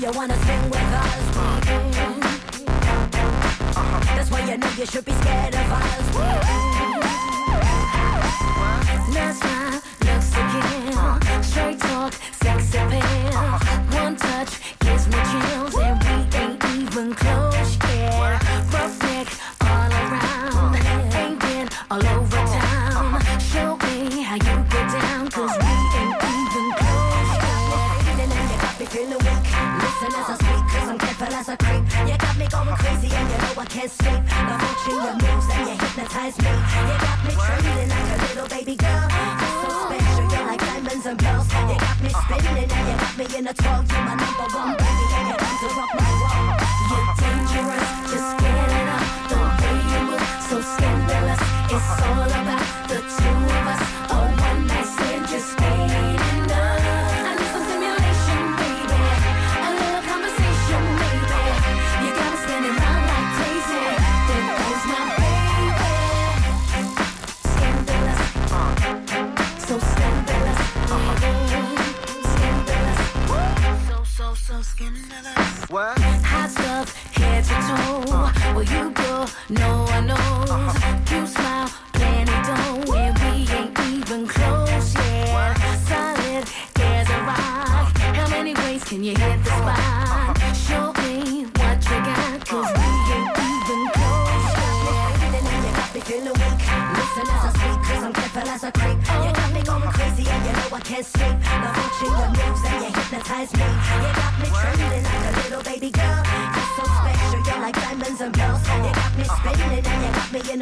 You wanna sing with us. That's why you know you should be scared of us. Nice smile, looks kill. Straight talk, sex appeal. One touch can't sleep. The watching your moves, and you hypnotize me. You got me trembling like a little baby girl. You're so special, you're like diamonds and pearls. You got me spinning, and you got me in a twirl. You're my number one baby, and you come to rock my world. You're dangerous, just get it up. The way you move, so scandalous. It's all about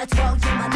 that's you my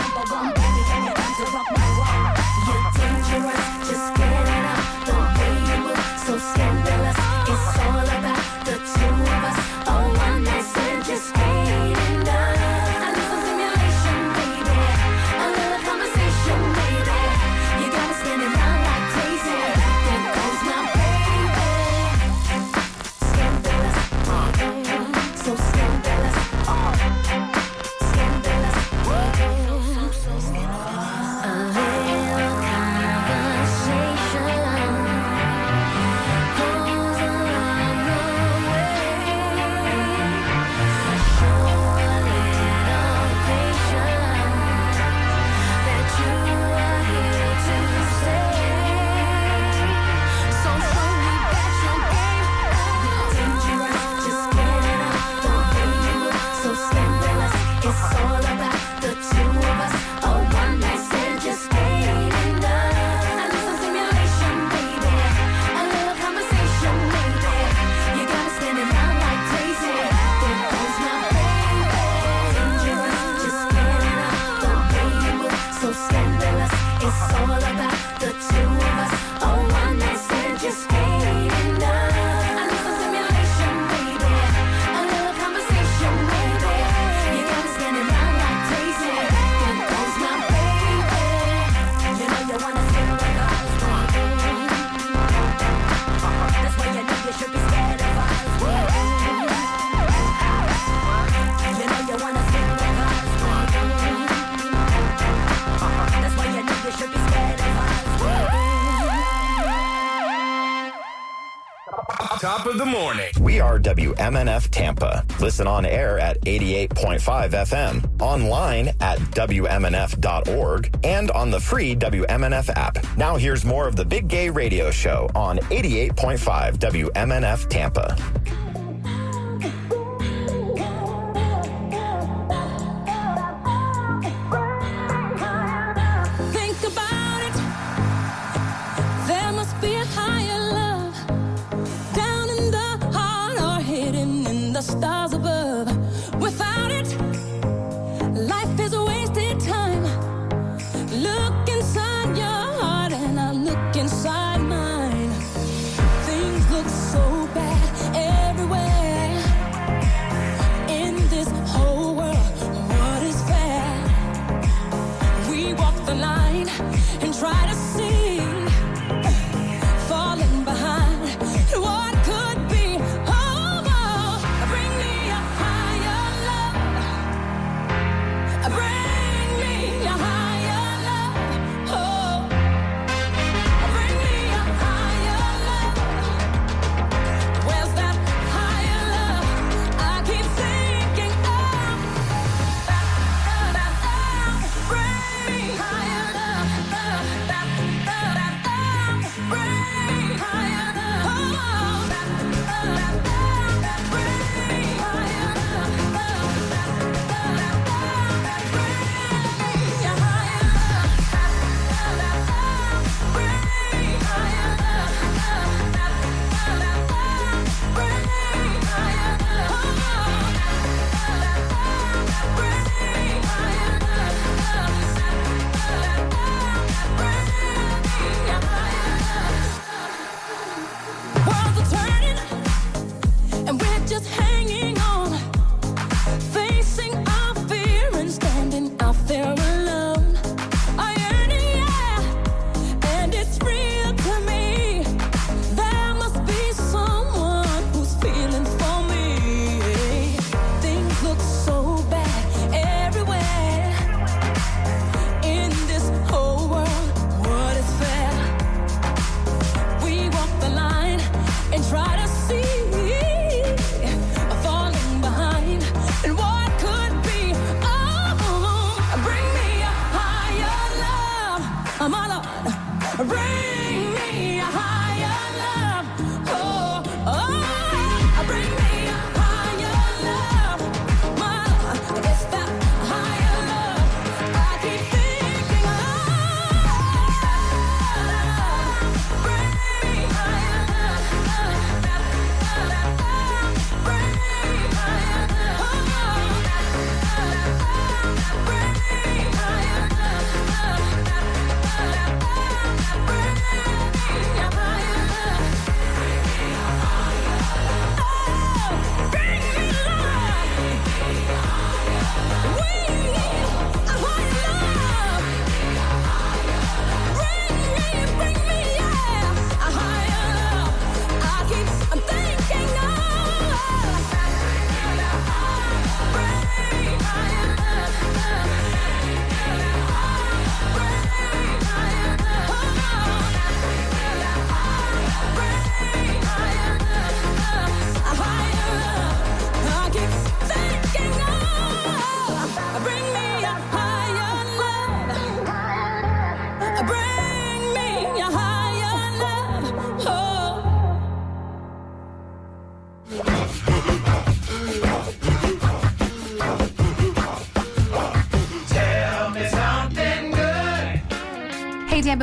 the morning. We are WMNF Tampa. Listen on air at 88.5 FM, online at WMNF.org, and on the free WMNF app. Now here's more of the Big Gay Radio Show on 88.5 WMNF Tampa.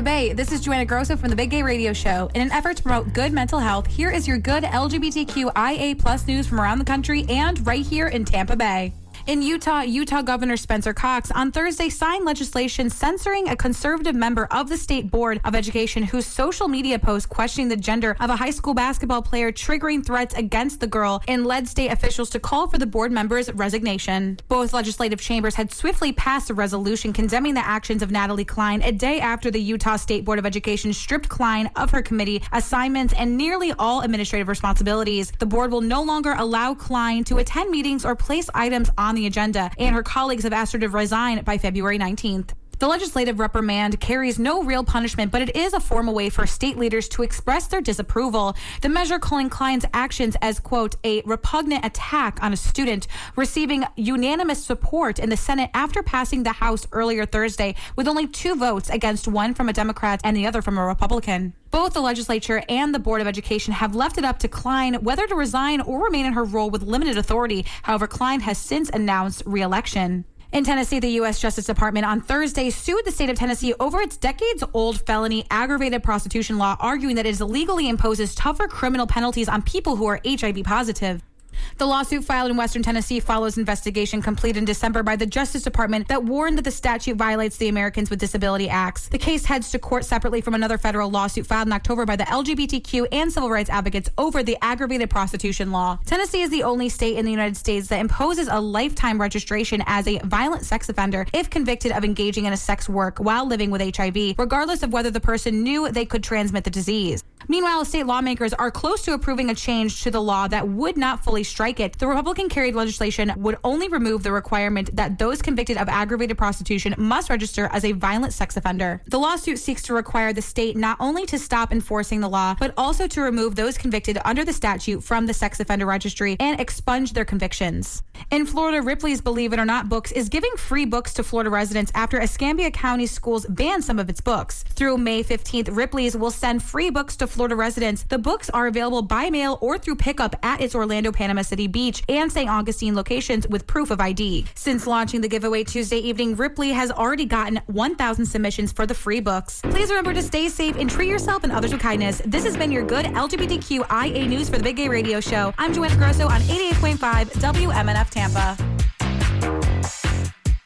Bay, this is Joanna Grosso from the Big Gay Radio Show. In an effort to promote good mental health, here is your good LGBTQIA plus news from around the country and right here in Tampa Bay. In Utah, Utah Governor Spencer Cox on Thursday signed legislation censoring a conservative member of the State Board of Education whose social media post questioning the gender of a high school basketball player triggering threats against the girl and led state officials to call for the board member's resignation. Both legislative chambers had swiftly passed a resolution condemning the actions of Natalie Cline a day after the Utah State Board of Education stripped Cline of her committee assignments and nearly all administrative responsibilities. The board will no longer allow Cline to attend meetings or place items on the agenda, and her colleagues have asked her to resign by February 19th. The legislative reprimand carries no real punishment, but it is a formal way for state leaders to express their disapproval. The measure calling Cline's actions as, quote, a repugnant attack on a student, receiving unanimous support in the Senate after passing the House earlier Thursday, with only two votes against one from a Democrat and the other from a Republican. Both the legislature and the Board of Education have left it up to Cline whether to resign or remain in her role with limited authority. However, Cline has since announced reelection. In Tennessee, the U.S. Justice Department on Thursday sued the state of Tennessee over its decades old felony aggravated prostitution law, arguing that it illegally imposes tougher criminal penalties on people who are HIV positive. The lawsuit filed in Western Tennessee follows investigation completed in December by the Justice Department that warned that the statute violates the Americans with Disability Acts. The case heads to court separately from another federal lawsuit filed in October by the LGBTQ and civil rights advocates over the aggravated prostitution law. Tennessee is the only state in the United States that imposes a lifetime registration as a violent sex offender if convicted of engaging in a sex work while living with HIV, regardless of whether the person knew they could transmit the disease. Meanwhile, state lawmakers are close to approving a change to the law that would not fully strike it. The Republican carried legislation would only remove the requirement that those convicted of aggravated prostitution must register as a violent sex offender. The lawsuit seeks to require the state not only to stop enforcing the law, but also to remove those convicted under the statute from the sex offender registry and expunge their convictions. In Florida, Ripley's Believe It or Not books is giving free books to Florida residents after Escambia County schools banned some of its books. Through May 15th, Ripley's will send free books to Florida residents. The books are available by mail or through pickup at its Orlando, Panama City Beach and St. Augustine locations with proof of ID. Since launching the giveaway Tuesday evening, Ripley has already gotten 1,000 submissions for the free books. Please remember to stay safe and treat yourself and others with kindness. This has been your good LGBTQIA news for the Big Gay Radio Show. I'm Joanna Grosso on 88.5 WMNF Tampa.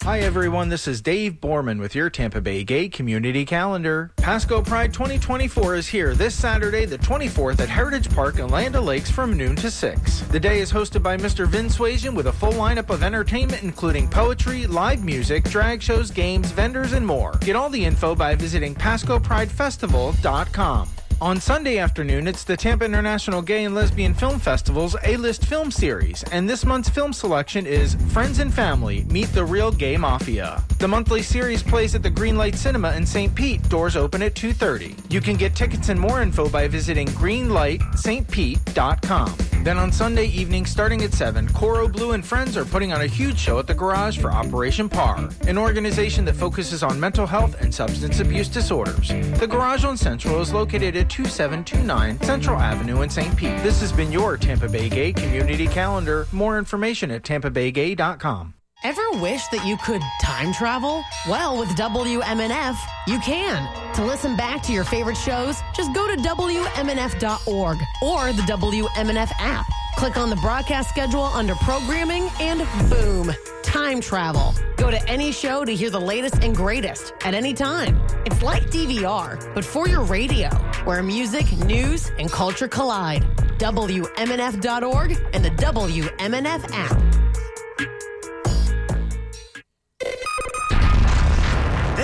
Hi everyone, this is Dave Borman with your Tampa Bay Gay Community Calendar. Pasco Pride 2024 is here this Saturday, the 24th at Heritage Park in Land O'Lakes from noon to 6. The day is hosted by Mr. Vince Suasion with a full lineup of entertainment including poetry, live music, drag shows, games, vendors, and more. Get all the info by visiting PascoPrideFestival.com. On Sunday afternoon, it's the Tampa International Gay and Lesbian Film Festival's A-List Film Series, and this month's film selection is Friends and Family Meet the Real Gay Mafia. The monthly series plays at the Greenlight Cinema in St. Pete. Doors open at 2:30. You can get tickets and more info by visiting greenlightstpete.com. Then on Sunday evening, starting at 7, Coro Blue and Friends are putting on a huge show at the Garage for Operation PAR, an organization that focuses on mental health and substance abuse disorders. The Garage on Central is located at 2729 Central Avenue in St. Pete. This has been your Tampa Bay Gay Community Calendar. More information at tampabaygay.com. Ever wish that you could time travel? Well, with WMNF, you can. To listen back to your favorite shows, just go to WMNF.org or the WMNF app. Click on the broadcast schedule under programming and boom, time travel. Go to any show to hear the latest and greatest at any time. It's like DVR, but for your radio, where music, news, and culture collide. WMNF.org and the WMNF app.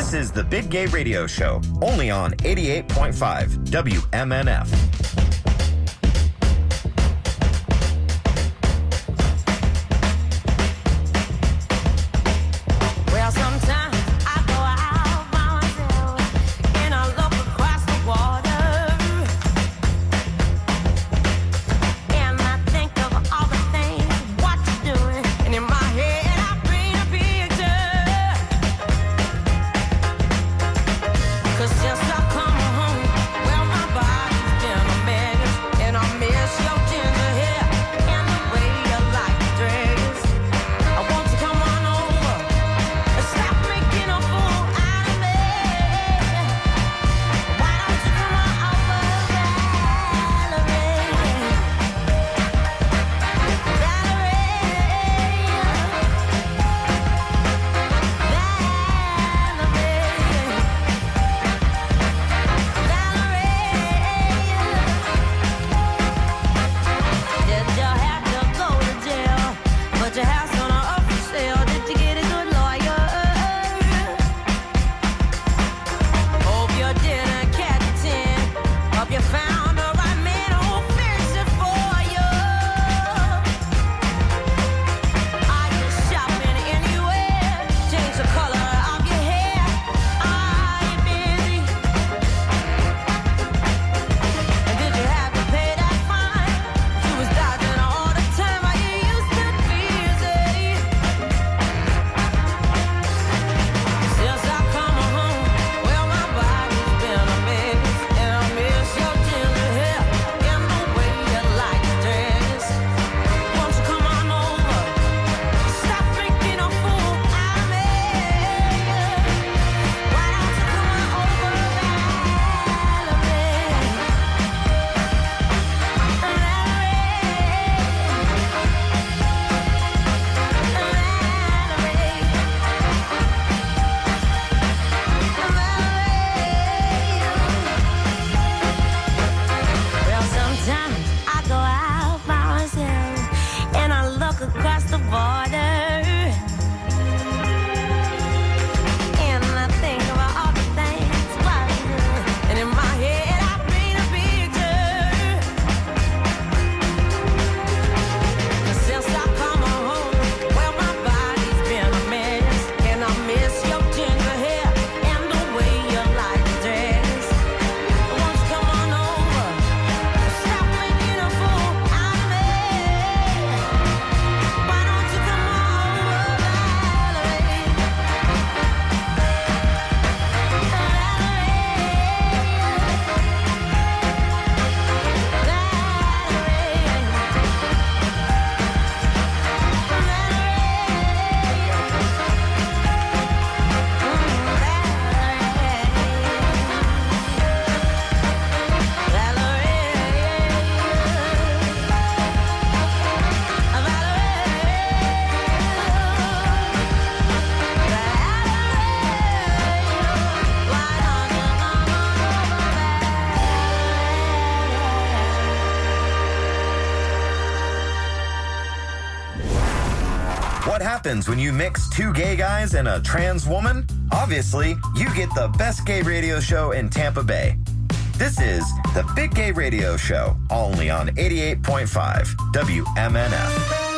This is the Big Gay Radio Show, only on 88.5 WMNF. Happens when you mix two gay guys and a trans woman? Obviously, you get the best gay radio show in Tampa Bay. This is the Big Gay Radio Show, only on 88.5 WMNF.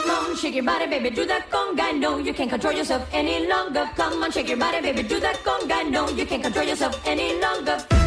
Come on, shake your body, baby, do that conga. No, you can't control yourself any longer. Come on, shake your body, baby, do that conga. No, you can't control yourself any longer.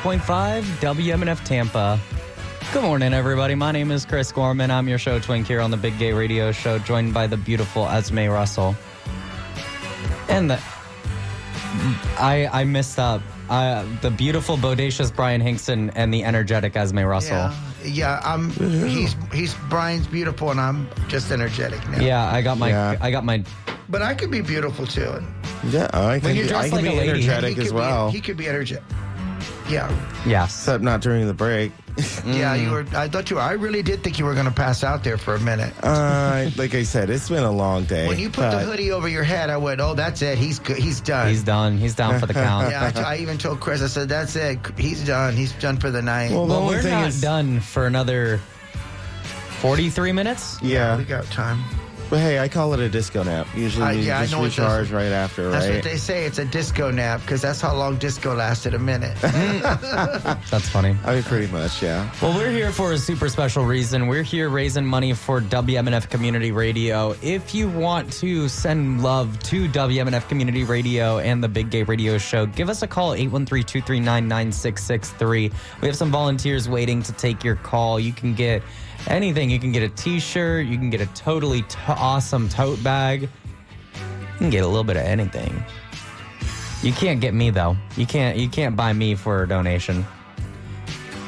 88.5 WMNF Tampa. Good morning, everybody. My name is Chris Gorman. I'm your show twink here on the Big Gay Radio Show, joined by the beautiful Esmé Russell. And the, I I messed up. Uh, the beautiful, bodacious Bryan Hinkson and the energetic Esmé Russell. Yeah, yeah. I'm. He's he's Bryan's beautiful, and I'm just energetic now. Yeah, I got my Yeah. I got my But I could be beautiful too. Yeah, I can, you're be, I can like be a lady. energetic He as could be- well. he could be energetic. Yeah. Yes. Except not during the break. Yeah, Mm. you were. I thought you. were. I really did think you were going to pass out there for a minute. Uh, like I said, it's been a long day. When you put the but- hoodie over your head, I went, "Oh, that's it. He's good. He's done." He's done. He's down for the count. yeah, I, I even told Chris. I said, "That's it. He's done. He's done for the night." Well, the Well, only we're thing not is- done for another 43 minutes. Yeah. we got time. But hey, I call it a disco nap. Usually I- you yeah, I just know it recharge right after, That's right? what they say. It's a disco nap because that's how long disco lasted. A minute. That's funny. I mean, pretty much, yeah. Well, we're here for a super special reason. We're here raising money for WMNF Community Radio. If you want to send love to WMNF Community Radio and the Big Gay Radio Show, give us a call 813-239-9663. We have some volunteers waiting to take your call. You can get anything. You can get a t-shirt, you can get a totally t- awesome tote bag. You can get a little bit of anything. You can't get me though. You can't you can't buy me for a donation.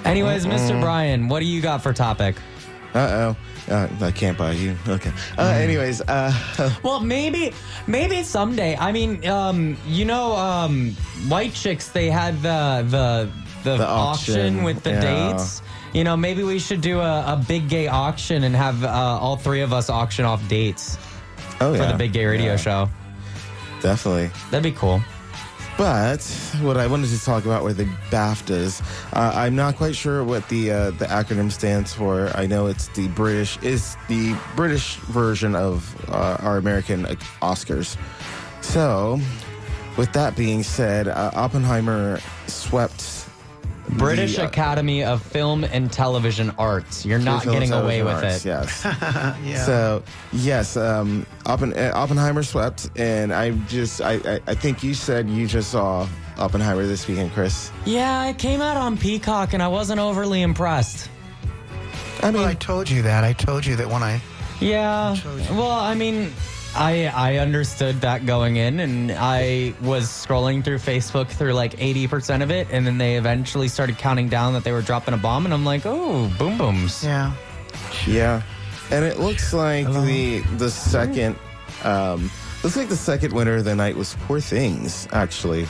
Anyways, Mr. Bryan, what do you got for topic? Uh oh. Uh, I can't buy you. Okay. Uh, Mm. anyways, uh, Well, maybe maybe someday. I mean, um, you know, um, White Chicks they had the the the, The auction, auction, with the yeah. dates. You know, maybe we should do a, a big gay auction and have uh, all three of us auction off dates oh for the big gay radio Yeah, show. Definitely. That'd be cool. But what I wanted to talk about were the BAFTAs. Uh, I'm not quite sure what the uh, the acronym stands for. I know it's the British is the British version of uh, our American Oscars. So, with that being said, uh, Oppenheimer swept British the, uh, Academy of Film and Television Arts. You're not getting away with Television it. Yes. yeah. So yes, um, Oppen- uh, Oppenheimer swept, and I just I, I I think you said you just saw Oppenheimer this weekend, Chris. Yeah, it came out on Peacock, and I wasn't overly impressed. I mean, well, I told you that. I told you that when I. Yeah. Well, I mean, I I understood that going in, and I was scrolling through Facebook through like eighty percent of it, and then they eventually started counting down that they were dropping a bomb, and I'm like, oh, boom booms. Yeah. yeah, and it looks like the the second um, looks like the second winner of the night was Poor Things. Actually,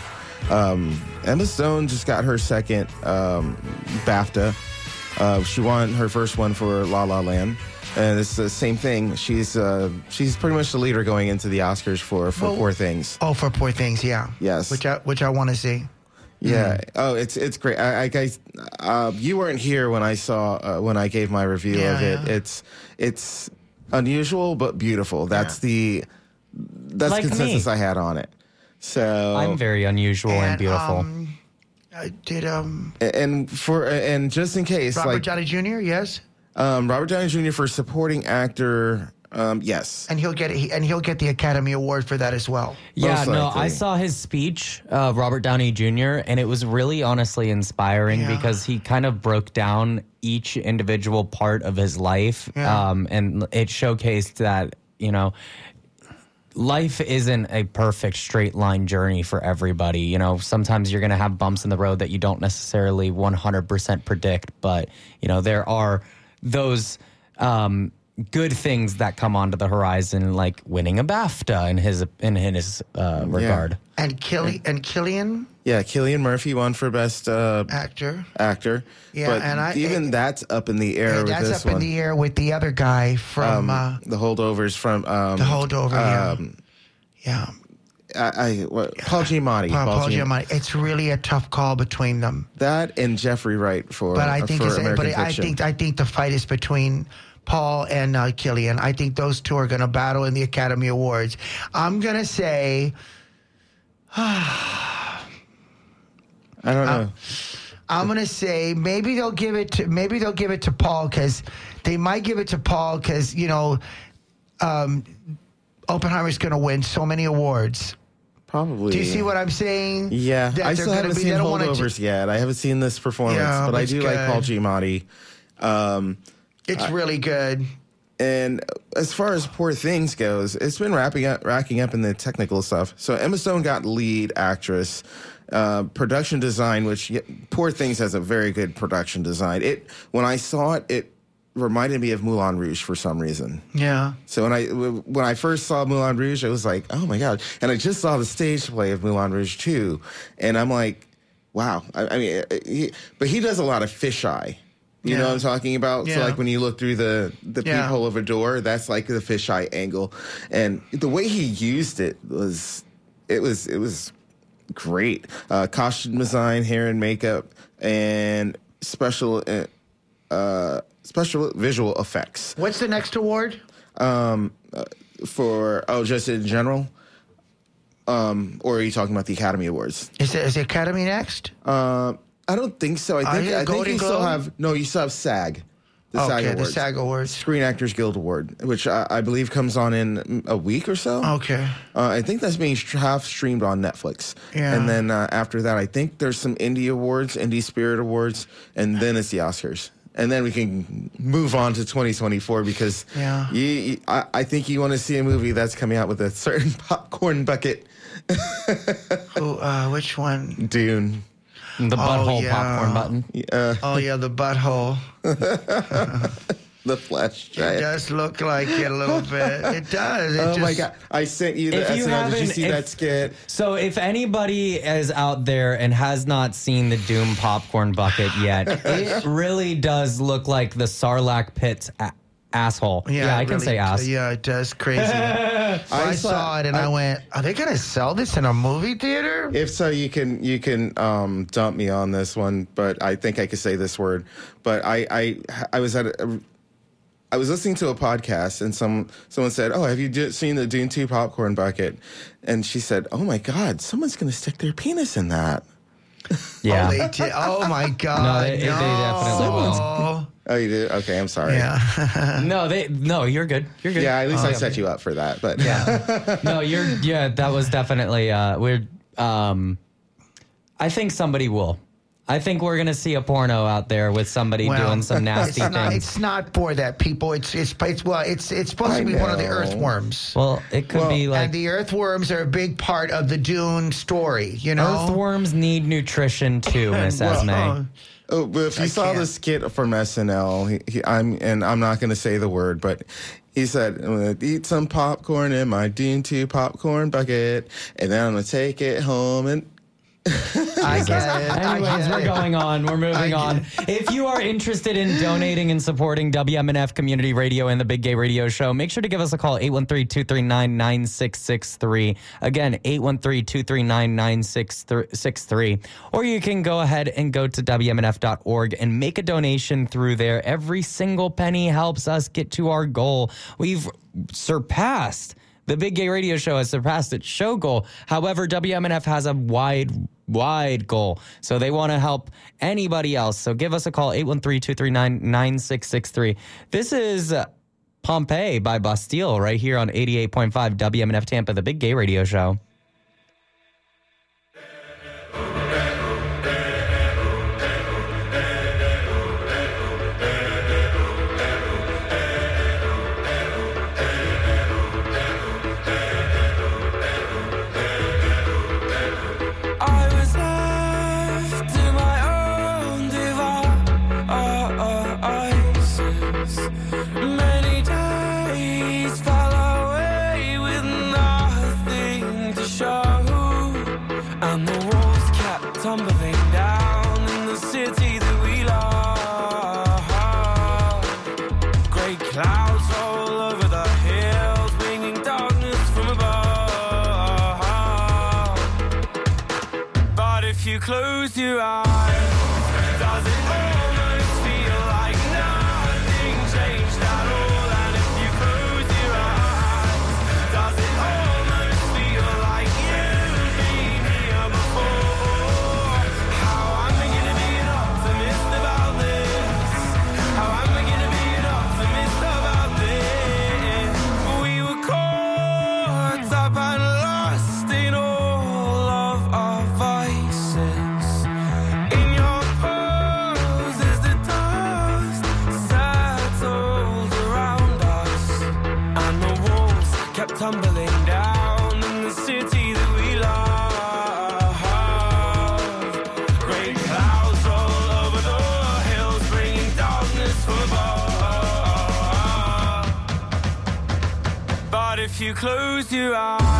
um, Emma Stone just got her second um, BAFTA. Uh, she won her first one for La La Land. And it's the same thing. She's uh, she's pretty much the leader going into the Oscars for for Well- Poor Things. Oh, for poor things. Yeah. Yes. Which I which I want to see. Yeah. Oh, it's it's great. I, I guys, uh, you weren't here when I saw uh, when I gave my review Yeah, of it. yeah. It's it's unusual but beautiful. That's the that's Like consensus me. I had on it. So I'm very unusual and, And, beautiful. Um, I did um and for and just in case, Robert like Downey Jr. Yes, um, Robert Downey Jr. for supporting actor. Um, yes. and he'll get he, and he'll get the Academy Award for that as well. yeah, most no, likely. I saw his speech, uh, Robert Downey Jr., and it was really honestly inspiring Yeah. because he kind of broke down each individual part of his life. Yeah. Um, and it showcased that, you know, life isn't a perfect straight line journey for everybody. You know, sometimes you're going to have bumps in the road that you don't necessarily 100% predict, but, you know, there are those um, good things that come onto the horizon, like winning a BAFTA in his in his uh, regard. And Killy and Cillian Yeah, Cillian Murphy won for best uh, actor. actor. Yeah, but and I- even that's up in the air Hey, with that's this up one. in the air with the other guy from um, uh, the holdovers from um, the holdover. yeah, um, yeah. I, I what, Paul Giamatti. Paul, Paul Giam- Giamatti. It's really a tough call between them. That and Jeffrey Wright for But I uh, think it's, but I think I think the fight is between Paul and uh, Cillian. I think those two are going to battle in the Academy Awards. I'm going to say I don't know. I'm going to say maybe they'll give it to maybe they'll give it to Paul cuz they might give it to Paul cuz you know um Oppenheimer's going to win so many awards. Probably. Do you see what I'm saying? Yeah, That I they're still gonna haven't be- seen don't wanna holdovers yet. I haven't seen this performance, Yeah, but but I it's do like Paul. Giamatti. Um, It's really good. And as far as Poor Things goes, it's been wrapping up, racking up in the technical stuff. So Emma Stone got lead actress, uh, production design, which yeah, Poor Things has a very good production design. It when I saw it, it reminded me of Moulin Rouge for some reason. Yeah. So when I when I first saw Moulin Rouge, I was like, oh my god! And I just saw the stage play of Moulin Rouge too, and I'm like, wow. I, I mean, uh, he, but he does a lot of fisheye. You know what I'm talking about? Yeah. So like when you look through the the Yeah. peephole of a door, that's like the fisheye angle, and the way he used it was, it was it was great. Uh, costume design, hair and makeup, and special uh, uh, special visual effects. What's the next award? Um, uh, for oh, just in general. Um, or are you talking about the Academy Awards? Is it is the Academy next? Um, I don't think so. I think you I think you still have no. You still have SAG, the Okay, SAG the SAG Awards. Screen Actors Guild Award, which I, I believe comes on in a week or so. Okay. Uh, I think that's being half streamed on Netflix. Yeah. And then uh, after that, I think there's some indie awards, Indie Spirit Awards, and then it's the Oscars. And then we can move on to 2024 because Yeah. you, you- I, I think you want to see a movie that's coming out with a certain popcorn bucket. Who? Uh, which one? Dune. The butthole yeah. popcorn button. Uh, Oh yeah, the butthole. the flesh It does look like it a little bit. It does. It Oh my just- god! I sent you the If you Did you haven't- see if- that skit? So if anybody is out there and has not seen the Dune popcorn bucket yet, it really does look like the Sarlacc pit's a- asshole. Yeah, I it can really- say ass. Yeah, it does crazy. I, I saw, saw- it and I, I- went, "Are they gonna sell this in a movie theater?" If so, you can you can um, dump me on this one, but I think I could say this word. But I I I was at a, I was listening to a podcast and some someone said, "Oh, have you d- seen the Dune Two popcorn bucket?" And she said, "Oh my God, someone's going to stick their penis in that." Yeah. Oh, they did. Oh my god! No, they- they definitely will. Oh, you did? Okay, I'm sorry. Yeah. no, they no, you're good. You're good. Yeah, at least Oh, I set you up for that. But Yeah. no, you're yeah, that was definitely uh we're um I think somebody will. I think we're gonna see a porno out there with somebody Well, doing some nasty it's not, things. it's not for that people. It's it's it's well, it's it's supposed I to be one of the earthworms. well, it could be like and the earthworms are a big part of the Dune story. You know, earthworms need nutrition too, Miss Well, Esmé. uh, Oh, but if you I saw can't. the skit from SNL, he, he, I'm and I'm not going to say the word, but he said, "I'm going to eat some popcorn in my Dune Two popcorn bucket, and then I'm going to take it home and." I get it. Anyways, get we're it. going on. We're moving on. If you are interested in donating and supporting WMNF Community Radio and the Big Gay Radio Show, make sure to give us a call 813-239-9663. Again, 813-239-9663. Or you can go ahead and go to WMNF.org and make a donation through there. Every single penny helps us get to our goal. We've surpassed the Big Gay Radio Show has surpassed its show goal. However, WMNF has a wide, wide goal. So they want to help anybody else. So give us a call, 813-239-9663. This is Pompeii by Bastille right here on 88.5 WMNF Tampa, the Big Gay Radio Show. Close your close your eyes,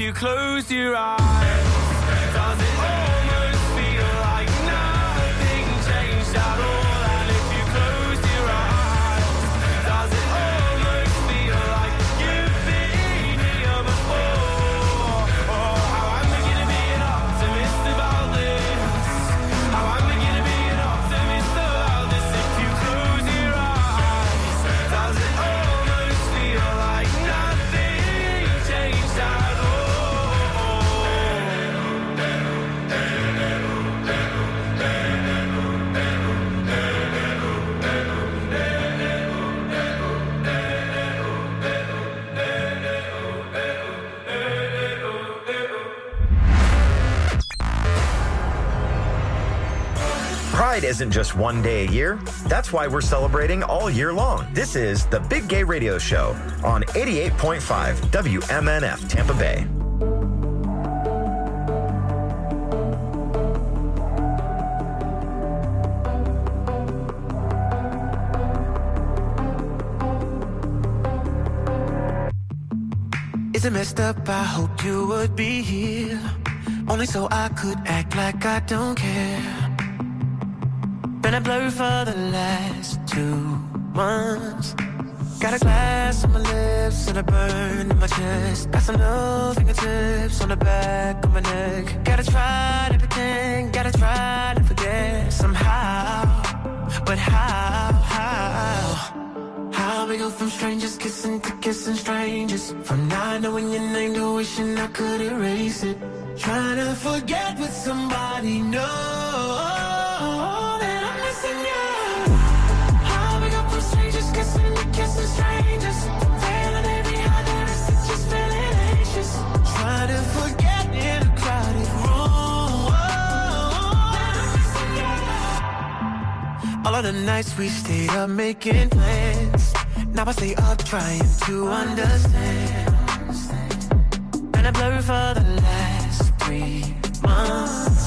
you close your eyes, Pride isn't just one day a year. That's why we're celebrating all year long. This is the Big Gay Radio Show on 88.5 WMNF Tampa Bay. Is it messed up? I hope you would be here. Only so I could act like I don't care. Been a blur for the last two months. Got a glass on my lips and a burn in my chest. Got some new fingertips on the back of my neck. Gotta try to pretend, gotta try to forget somehow. But how, how? How we go from strangers kissing to kissing strangers From not knowing your name to wishing I could erase it Trying to forget what somebody knows all of the nights we stayed up making plans. Now I stay up trying to understand. Been a blur for the last three months.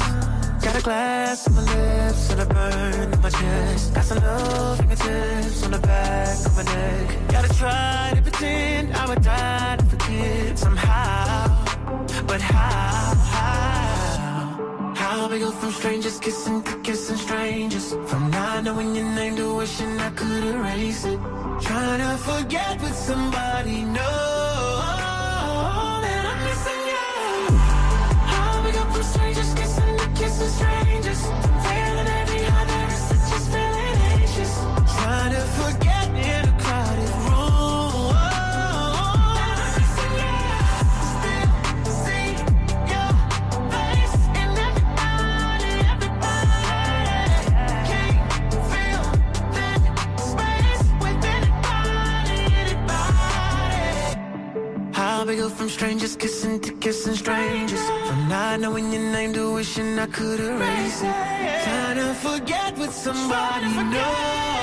Got a glass on my lips and a burn in my chest. Got some new fingertips on the back of my neck. Gotta try to pretend I would die to forget somehow. But how? How we go from strangers kissing to kissing strangers. From not knowing your name to wishing I could erase it. Trying to forget what somebody knows from strangers kissing to kissing strangers, from not knowing your name to wishing I could erase it, trying to forget what somebody knows.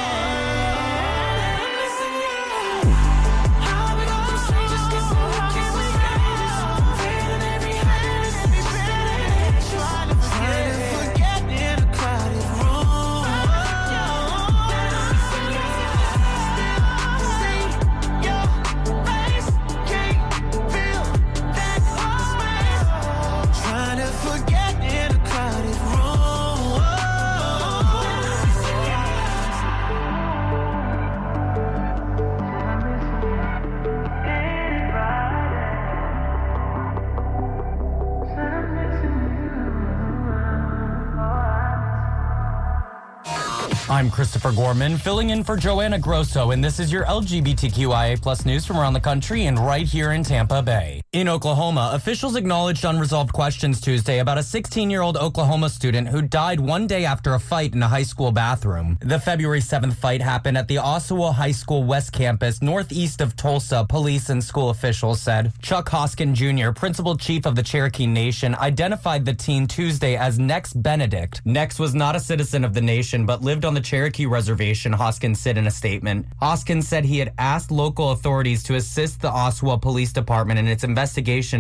I'm Christopher Gorman, filling in for Joanna Grosso, and this is your LGBTQIA plus news from around the country and right here in Tampa Bay. In Oklahoma, officials acknowledged unresolved questions Tuesday about a 16-year-old Oklahoma student who died one day after a fight in a high school bathroom. The February 7th fight happened at the Owasso High School West Campus, northeast of Tulsa, police and school officials said. Chuck Hoskin Jr., principal chief of the Cherokee Nation, identified the teen Tuesday as Nex Benedict. Nex was not a citizen of the nation, but lived on the Cherokee Reservation, Hoskin said in a statement. Hoskin said he had asked local authorities to assist the Owasso Police Department in its investigation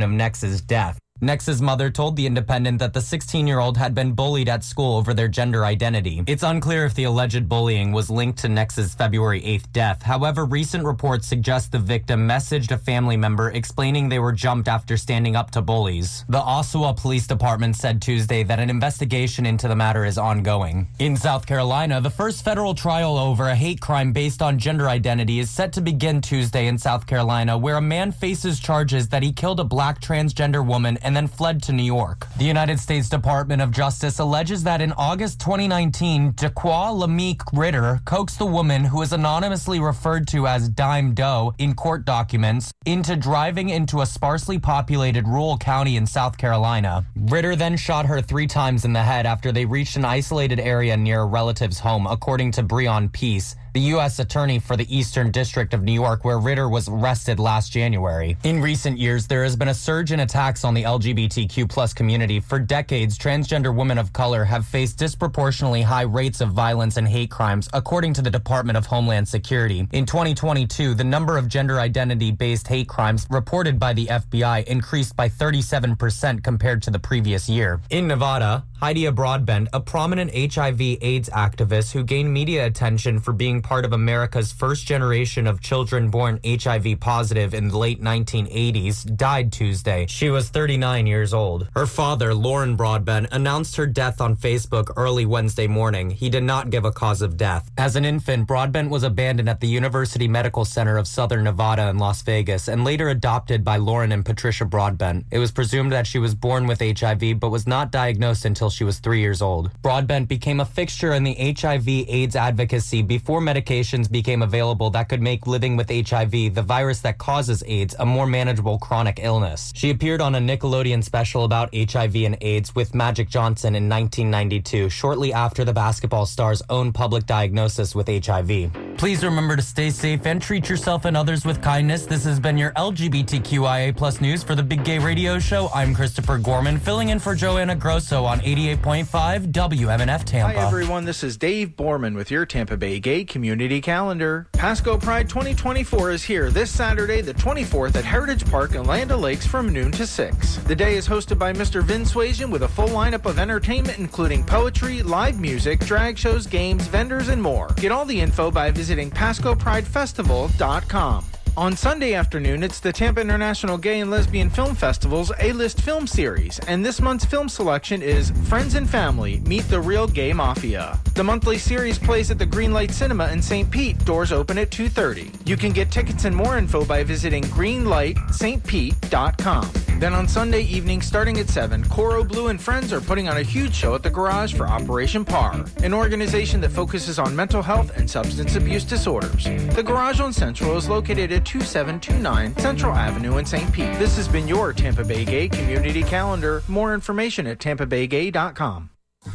of Nex's death. Nex's mother told The Independent that the 16 year old had been bullied at school over their gender identity. It's unclear if the alleged bullying was linked to Nex's February 8th death. However, recent reports suggest the victim messaged a family member explaining they were jumped after standing up to bullies. The Owasso Police Department said Tuesday that an investigation into the matter is ongoing. In South Carolina, the first federal trial over a hate crime based on gender identity is set to begin Tuesday in South Carolina, where a man faces charges that he killed a black transgender woman and then fled to New York. The United States Department of Justice alleges that in August 2019, Daqua Lameek Ritter coaxed the woman who is anonymously referred to as Dime Doe in court documents into driving into a sparsely populated rural county in South Carolina. Ritter then shot her three times in the head after they reached an isolated area near a relative's home, according to Breon Peace, the U.S. Attorney for the Eastern District of New York, where Ritter was arrested last January. In recent years, there has been a surge in attacks on the LGBTQ plus community. For decades, transgender women of color have faced disproportionately high rates of violence and hate crimes, according to the Department of Homeland Security. In 2022, the number of gender identity based hate crimes reported by the FBI increased by 37% compared to the previous year. In Nevada, Hydeia Broadbent, a prominent HIV AIDS activist who gained media attention for being part of America's first generation of children born HIV positive in the late 1980s, died Tuesday. She was 39 years old. Her father, Loren Broadbent, announced her death on Facebook early Wednesday morning. He did not give a cause of death. As an infant, Broadbent was abandoned at the University Medical Center of Southern Nevada in Las Vegas and later adopted by Loren and Patricia Broadbent. It was presumed that she was born with HIV but was not diagnosed until she was three years old. Broadbent became a fixture in the HIV AIDS advocacy before medications became available that could make living with HIV, the virus that causes AIDS, a more manageable chronic illness. She appeared on a Nickelodeon special about HIV and AIDS with Magic Johnson in 1992, shortly after the basketball star's own public diagnosis with HIV. Please remember to stay safe and treat yourself and others with kindness. This has been your LGBTQIA plus news for the Big Gay Radio Show. I'm Christopher Gorman, filling in for Joanna Grosso on 88.5 WMNF Tampa. Hi, everyone. This is Dave Borman with your Tampa Bay Gay Community Community calendar. Pasco Pride 2024 is here this Saturday, the 24th, at Heritage Park in Land O'Lakes from noon to 6. The day is hosted by Mr. Vin Swayzian with a full lineup of entertainment, including poetry, live music, drag shows, games, vendors, and more. Get all the info by visiting PascoPrideFestival.com. On Sunday afternoon, it's the Tampa International Gay and Lesbian Film Festival's A-List Film Series, and this month's film selection is Friends and Family Meet the Real Gay Mafia. The monthly series plays at the Greenlight Cinema in St. Pete. Doors open at 2:30. You can get tickets and more info by visiting greenlightstpete.com. Then on Sunday evening, starting at 7, Coro Blue and Friends are putting on a huge show at the Garage for Operation PAR, an organization that focuses on mental health and substance abuse disorders. The Garage on Central is located at 2729 Central Avenue in St. Pete. This has been your Tampa Bay Gay Community Calendar. More information at tampabaygay.com.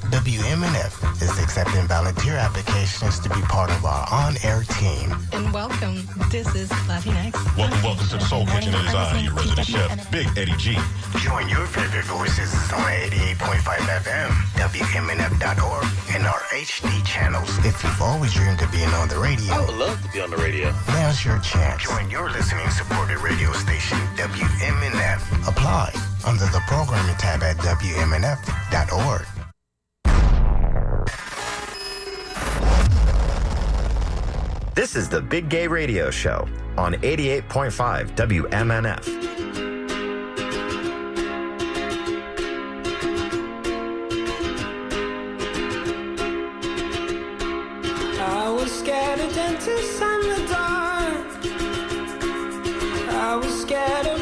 WMNF is accepting volunteer applications to be part of our on-air team. And welcome. This is Latinx. Welcome, welcome to the Soul Kitchen. It is I, your resident chef, Big Eddie G. Join your favorite voices on 88.5 FM, WMNF.org, and our HD channels. If you've always dreamed of being on the radio, I would love to be on the radio. now's your chance. Join your listening supported radio station, WMNF. Apply under the programming tab at WMNF.org. This is the Big Gay Radio Show on 88.5 WMNF. I was scared of dentists and the dark. I was scared of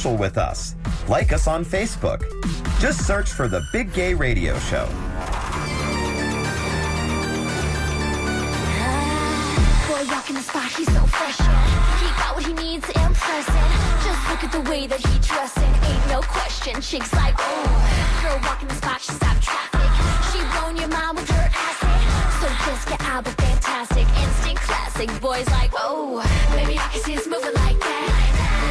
social with us. Like us on Facebook. Just search for The Big Gay Radio Show. Boy, walk in the spot, he's so fresh. He got what he needs. Just look at the way that he dressing. Ain't no question, chicks like, oh. Girl, walk in the spot, she traffic. She blown your mind with her acid. So just get out, fantastic. Instant classic, boys like, oh. Maybe I can see us moving like that.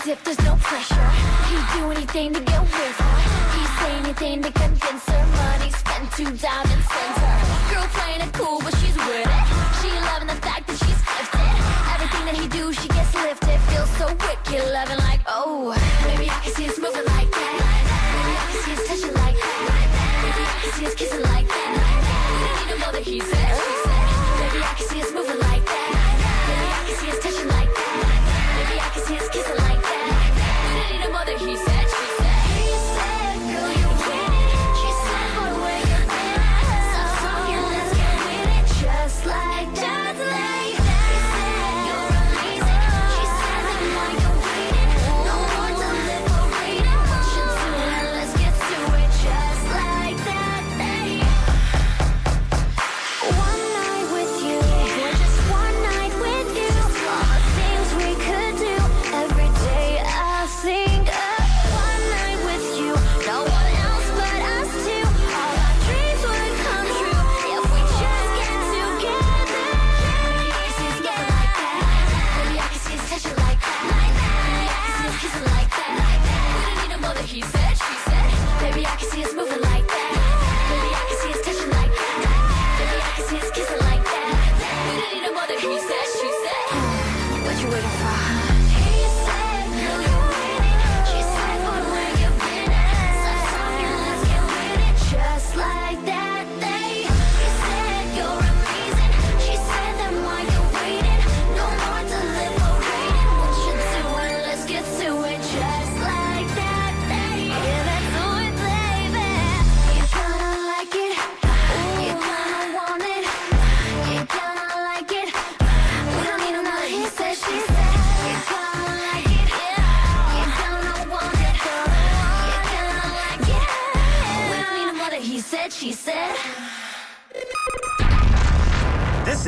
as if there's no pressure. He'd do anything to get with her. He'd say anything to convince her. Money spent two diamond send her Girl playing it cool but she's with it. She loving the fact that she's gifted. Everything that he do she gets lifted. Feels so wicked loving like oh Maybe I can see us moving like that. Maybe I can see us touching like that. Maybe I can see us kissing like that. Didn't even know that he's it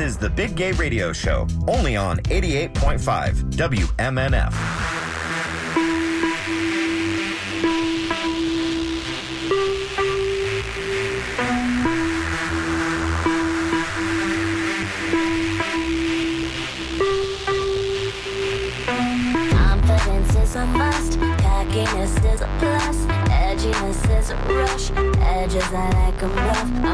is the Big Gay Radio Show, only on 88.5 WMNF. Edginess is a rush, edges I like a rough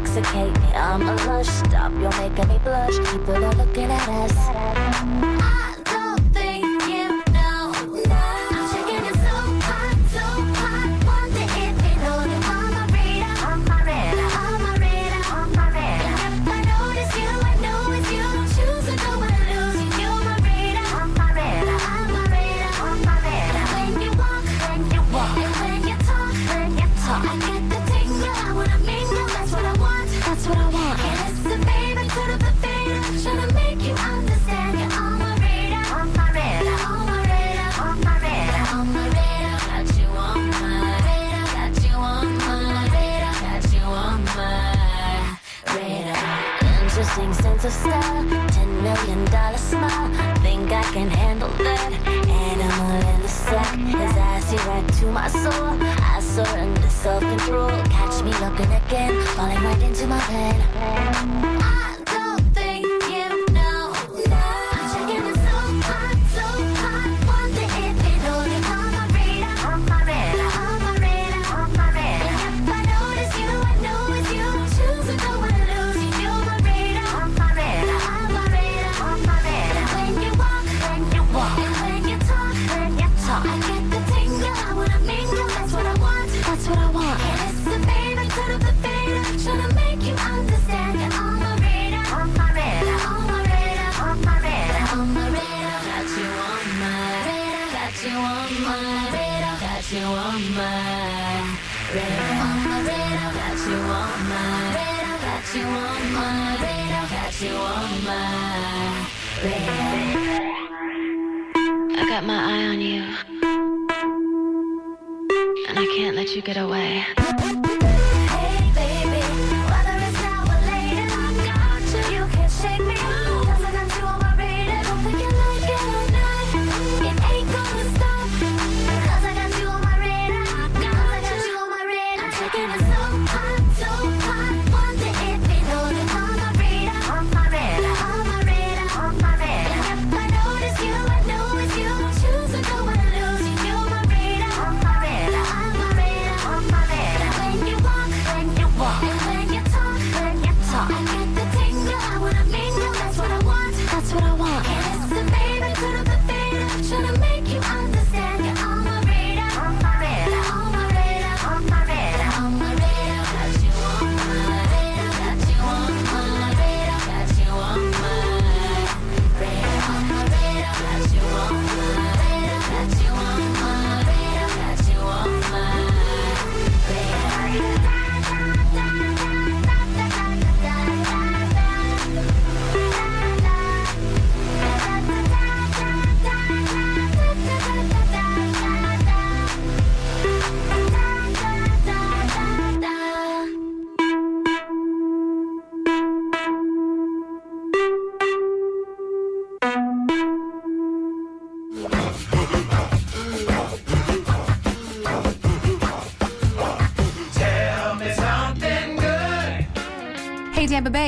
intoxicate me. I'm a lush, stop, you're making me blush. People are looking at us.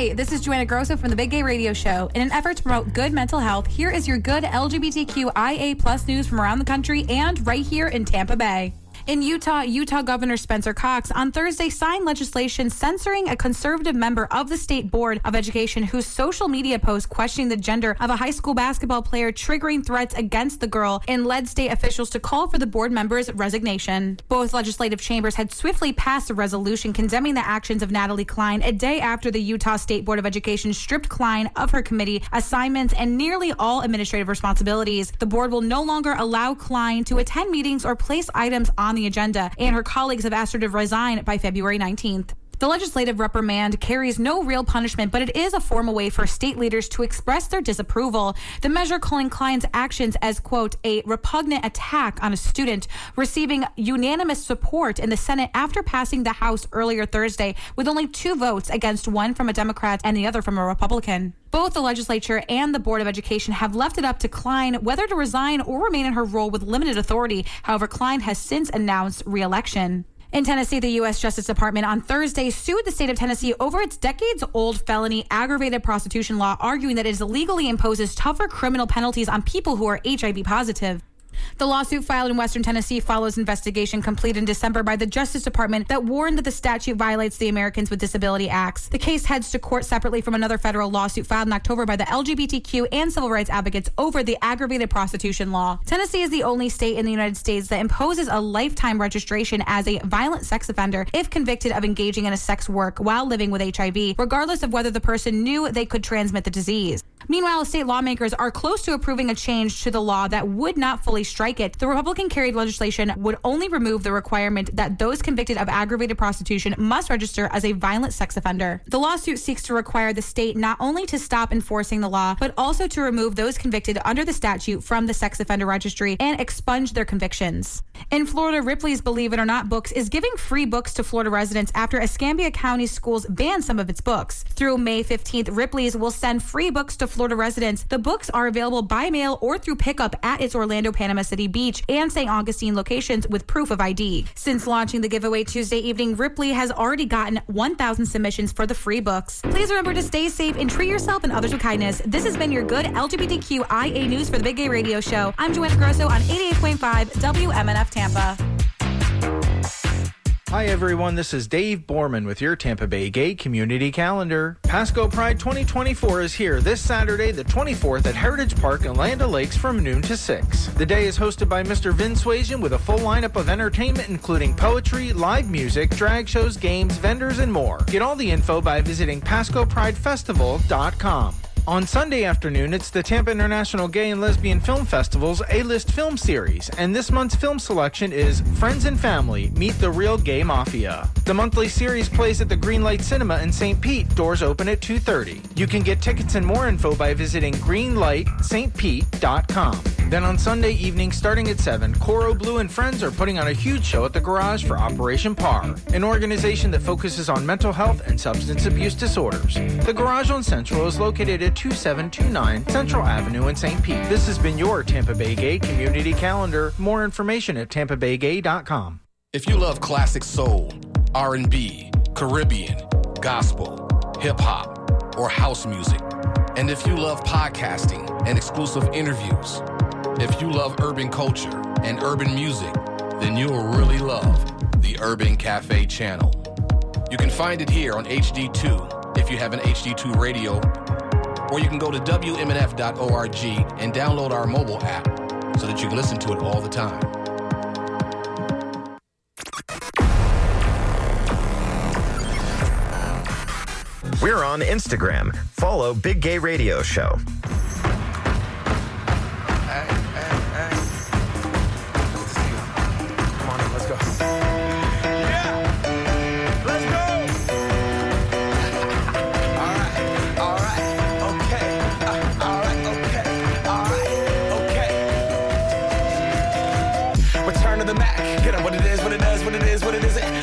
Hey this is Joanna Grosso from the Big Gay Radio Show. In an effort to promote good mental health, here is your good LGBTQIA plus news from around the country and right here in Tampa Bay. In Utah, Utah Governor Spencer Cox on Thursday signed legislation censoring a conservative member of the State Board of Education whose social media post questioning the gender of a high school basketball player triggering threats against the girl and led state officials to call for the board member's resignation. Both legislative chambers had swiftly passed a resolution condemning the actions of Natalie Cline a day after the Utah State Board of Education stripped Cline of her committee assignments and nearly all administrative responsibilities. The board will no longer allow Cline to attend meetings or place items on the agenda, and her colleagues have asked her to resign by February 19th. The legislative reprimand carries no real punishment, but it is a formal way for state leaders to express their disapproval. The measure calling Cline's actions as, quote, a repugnant attack on a student, receiving unanimous support in the Senate after passing the House earlier Thursday with only two votes against one from a Democrat and the other from a Republican. Both the legislature and the Board of Education have left it up to Cline whether to resign or remain in her role with limited authority. However, Cline has since announced reelection. In Tennessee, the U.S. Justice Department on Thursday sued the state of Tennessee over its decades old felony aggravated prostitution law, arguing that it illegally imposes tougher criminal penalties on people who are HIV positive. The lawsuit filed in Western Tennessee follows investigation completed in December by the Justice Department that warned that the statute violates the Americans with Disability Acts. The case heads to court separately from another federal lawsuit filed in October by the LGBTQ and civil rights advocates over the aggravated prostitution law. Tennessee is the only state in the United States that imposes a lifetime registration as a violent sex offender if convicted of engaging in a sex work while living with HIV, regardless of whether the person knew they could transmit the disease. Meanwhile, state lawmakers are close to approving a change to the law that would not fully strike it. The Republican carried legislation would only remove the requirement that those convicted of aggravated prostitution must register as a violent sex offender. The lawsuit seeks to require the state not only to stop enforcing the law, but also to remove those convicted under the statute from the sex offender registry and expunge their convictions. In Florida, Ripley's Believe It or Not Books is giving free books to Florida residents after Escambia County schools banned some of its books. Through May 15th, Ripley's will send free books to Florida residents. The books are available by mail or through pickup at its Orlando, Panama City Beach and St. Augustine locations with proof of ID. Since launching the giveaway Tuesday evening, Ripley has already gotten 1,000 submissions for the free books. Please remember to stay safe and treat yourself and others with kindness. This has been your good LGBTQIA news for the Big Gay Radio Show. I'm Joanna Grosso on 88.5 WMNF Tampa. Hi everyone, this is Dave Borman with your Tampa Bay Gay Community Calendar. Pasco Pride 2024 is here this Saturday, the 24th at Heritage Park in Land O'Lakes from noon to 6. The day is hosted by Mr. Vince Swasian with a full lineup of entertainment including poetry, live music, drag shows, games, vendors, and more. Get all the info by visiting PascoPrideFestival.com. On Sunday afternoon, it's the Tampa International Gay and Lesbian Film Festival's A-List Film Series, and this month's film selection is Friends and Family Meet the Real Gay Mafia. The monthly series plays at the Greenlight Cinema in St. Pete. Doors open at 2:30. You can get tickets and more info by visiting greenlightstpete.com. Then on Sunday evening, starting at 7, Coro Blue and Friends are putting on a huge show at the Garage for Operation PAR, an organization that focuses on mental health and substance abuse disorders. The Garage on Central is located at 2729 Central Avenue in St. Pete. This has been your Tampa Bay Gay Community Calendar. More information at tampabaygay.com. If you love classic soul, R&B, Caribbean, gospel, hip hop, or house music, and if you love podcasting and exclusive interviews, if you love urban culture and urban music, then you'll really love the Urban Cafe channel. You can find it here on HD2 if you have an HD2 radio, or you can go to WMNF.org and download our mobile app so that you can listen to it all the time. We're on Instagram. Follow Big Gay Radio Show.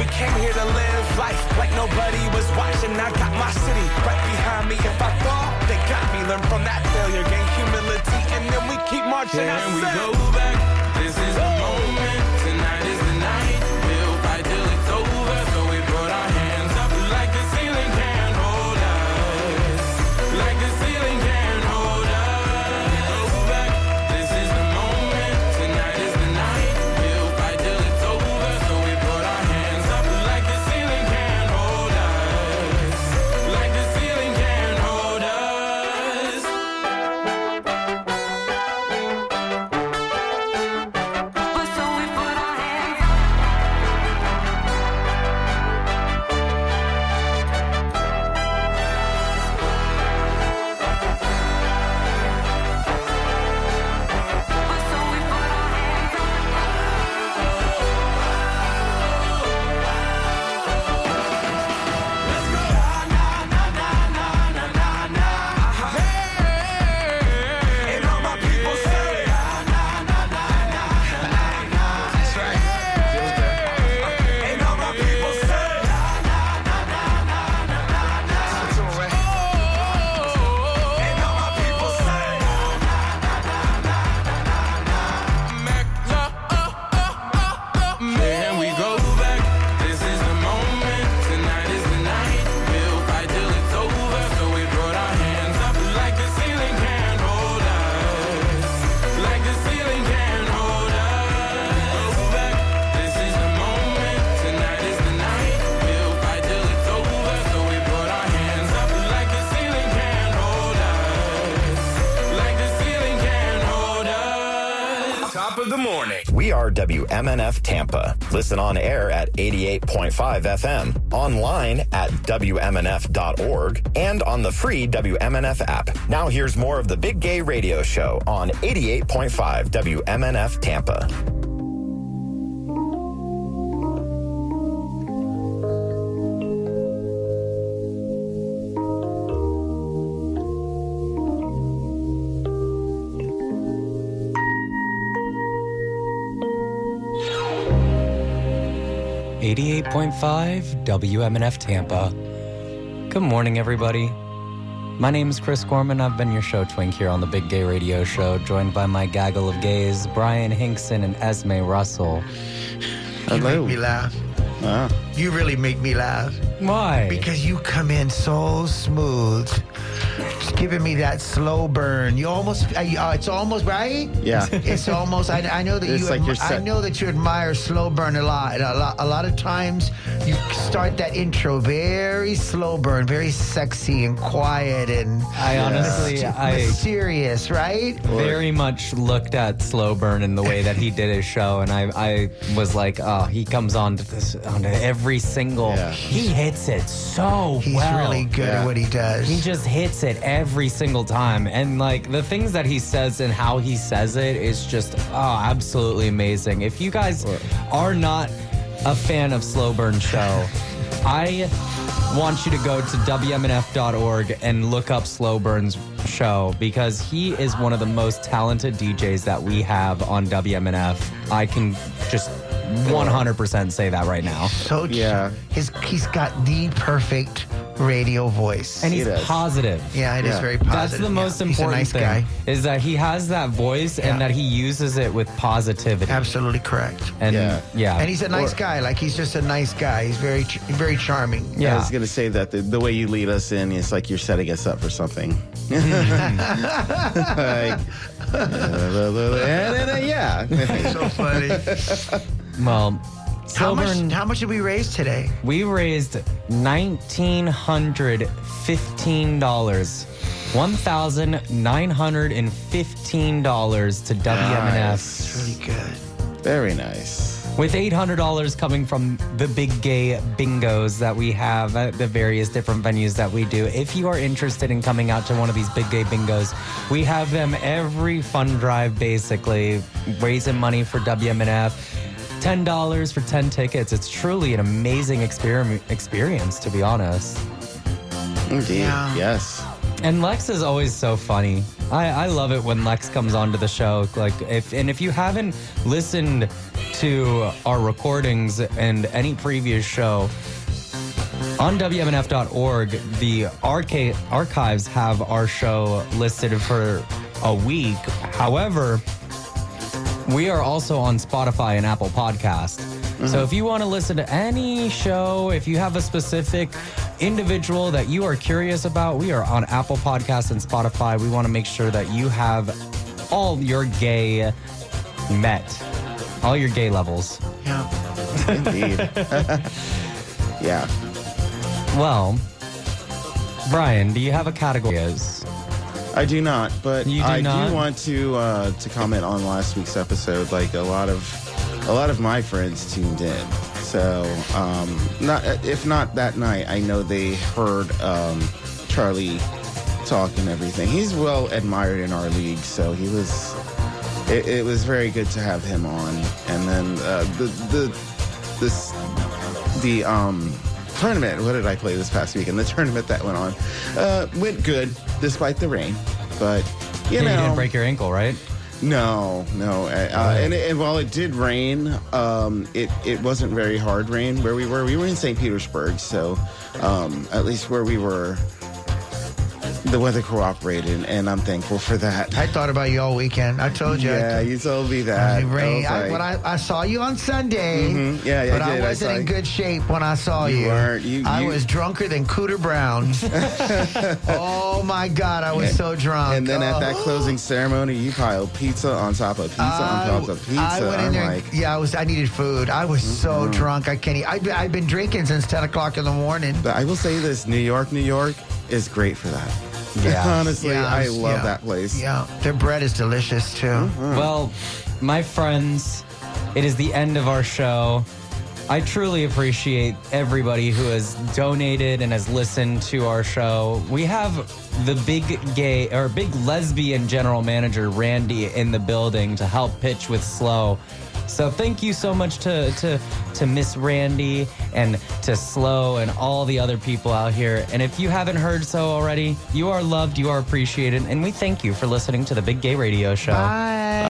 We came here to live life like nobody was watching. I got my city right behind me. If I fall, they got me. Learn from that failure, gain humility, and then we keep marching. I Can we go back? This is WMNF Tampa. Listen on air at 88.5 FM, online at WMNF.org, and on the free WMNF app. Now here's more of the Big Gay Radio Show on 88.5 WMNF Tampa. Eighty-eight point five WMNF Tampa. Good morning, everybody. My name is Chris Gorman. I've been your show twink here on the Big Gay Radio Show, joined by my gaggle of gays, Bryan Hinkson and Esmé Russell. You make me laugh. Ah. You really make me laugh. Why? Because you come in so smooth, just giving me that slow burn. You almost, uh, uh, it's almost right. Yeah. it's almost. I, I know that It's you. like you're I know that you admire slow burn a lot. And a lot. A lot of times, you start that intro very slow burn, very sexy and quiet and. I honestly, mys- I- mysterious, right? Very much looked at Slow Burn in the way that he did his show, and I, I was like, oh, he comes on to this, onto every single. He hits it so He's well. He's really good at what he does. He just hits it every single time, and like the things that he says and how he says it is just oh, absolutely amazing. If you guys are not a fan of Slow Burn Show, I want you to go to WMNF.org and look up Slow Burn's show because he is one of the most talented DJs that we have on WMNF. I can just 100% say that right now. So yeah, his he's got the perfect radio voice, And he's positive. Yeah, it is very positive. That's the yeah. most He's a important nice thing. guy. Is that he has that voice and that he uses it with positivity. Absolutely correct. And yeah, And he's a nice guy. Like he's just a nice guy. He's very ch- very charming. Yeah, I was gonna say that the, the way you lead us in is like you're setting us up for something. like, and, uh, yeah. so funny. Well, How much? Burn- How much did we raise today? We raised nineteen hundred fifteen dollars. One thousand nine hundred and fifteen dollars to WMNF. Really good. Very nice. With $800 coming from the big gay bingos that we have at the various different venues that we do. If you are interested in coming out to one of these big gay bingos, we have them every fun drive basically, raising money for WMNF. $10 for 10 tickets. It's truly an amazing experiment experience, to be honest. Indeed. Yes. And Lex is always so funny. I, I love it when Lex comes onto the show. Like if and if you haven't listened to our recordings and any previous show on WMNF.org, the arca- archives have our show listed for a week. However, we are also on Spotify and Apple Podcast. So mm-hmm. if you want to listen to any show, if you have a specific individual that you are curious about, we are on Apple Podcasts and Spotify. We want to make sure that you have all your gay met, all your gay levels. Yeah. Indeed. yeah. Well, Bryan, do you have a category? Is I do not, but do I not? do want to uh, to comment on last week's episode. Like a lot of a lot of my friends tuned in, so um, not if not that night, I know they heard um, Charlie talk and everything. He's well admired in our league, so he was. It, it was very good to have him on, and then uh, the the this the um tournament. What did I play this past week? And the tournament that went on uh, went good despite the rain. But you Yeah, know, you didn't break your ankle, right? No, no. Uh, uh, and, and while it did rain, um, it it wasn't very hard rain where we were. We were in St. Petersburg, so um, at least where we were. The weather cooperated, and I'm thankful for that. I thought about you all weekend. I told you. Yeah, I, you told me that. I, rain, I I, like- I, I saw you on Sunday, Mhm. Yeah, yeah, but I I, did. I wasn't in you. good shape when I saw You you. weren't. You- I you- was drunker than Cooter Brown. oh my God, I was so drunk. And then at Oh. that closing ceremony, you piled pizza on top of pizza on top of pizza. I went in I'm there. like, Mm-hmm. yeah, I was. I needed food. I was so drunk. I can't. Eat. I've, been- I've been drinking since ten o'clock in the morning. but I will say this: New York, New York is great for that. Honestly, Yeah, I love yeah. that place. Yeah, their bread is delicious too. Mm-hmm. Well, my friends, it is the end of our show. I truly appreciate everybody who has donated and has listened to our show. We have the big gay or big lesbian general manager Randy in the building to help pitch with Slow. So thank you so much to to to Miss Randy and to Slow and all the other people out here. And if you haven't heard so already, you are loved, you are appreciated, and we thank you for listening to the Big Gay Radio Show. Bye.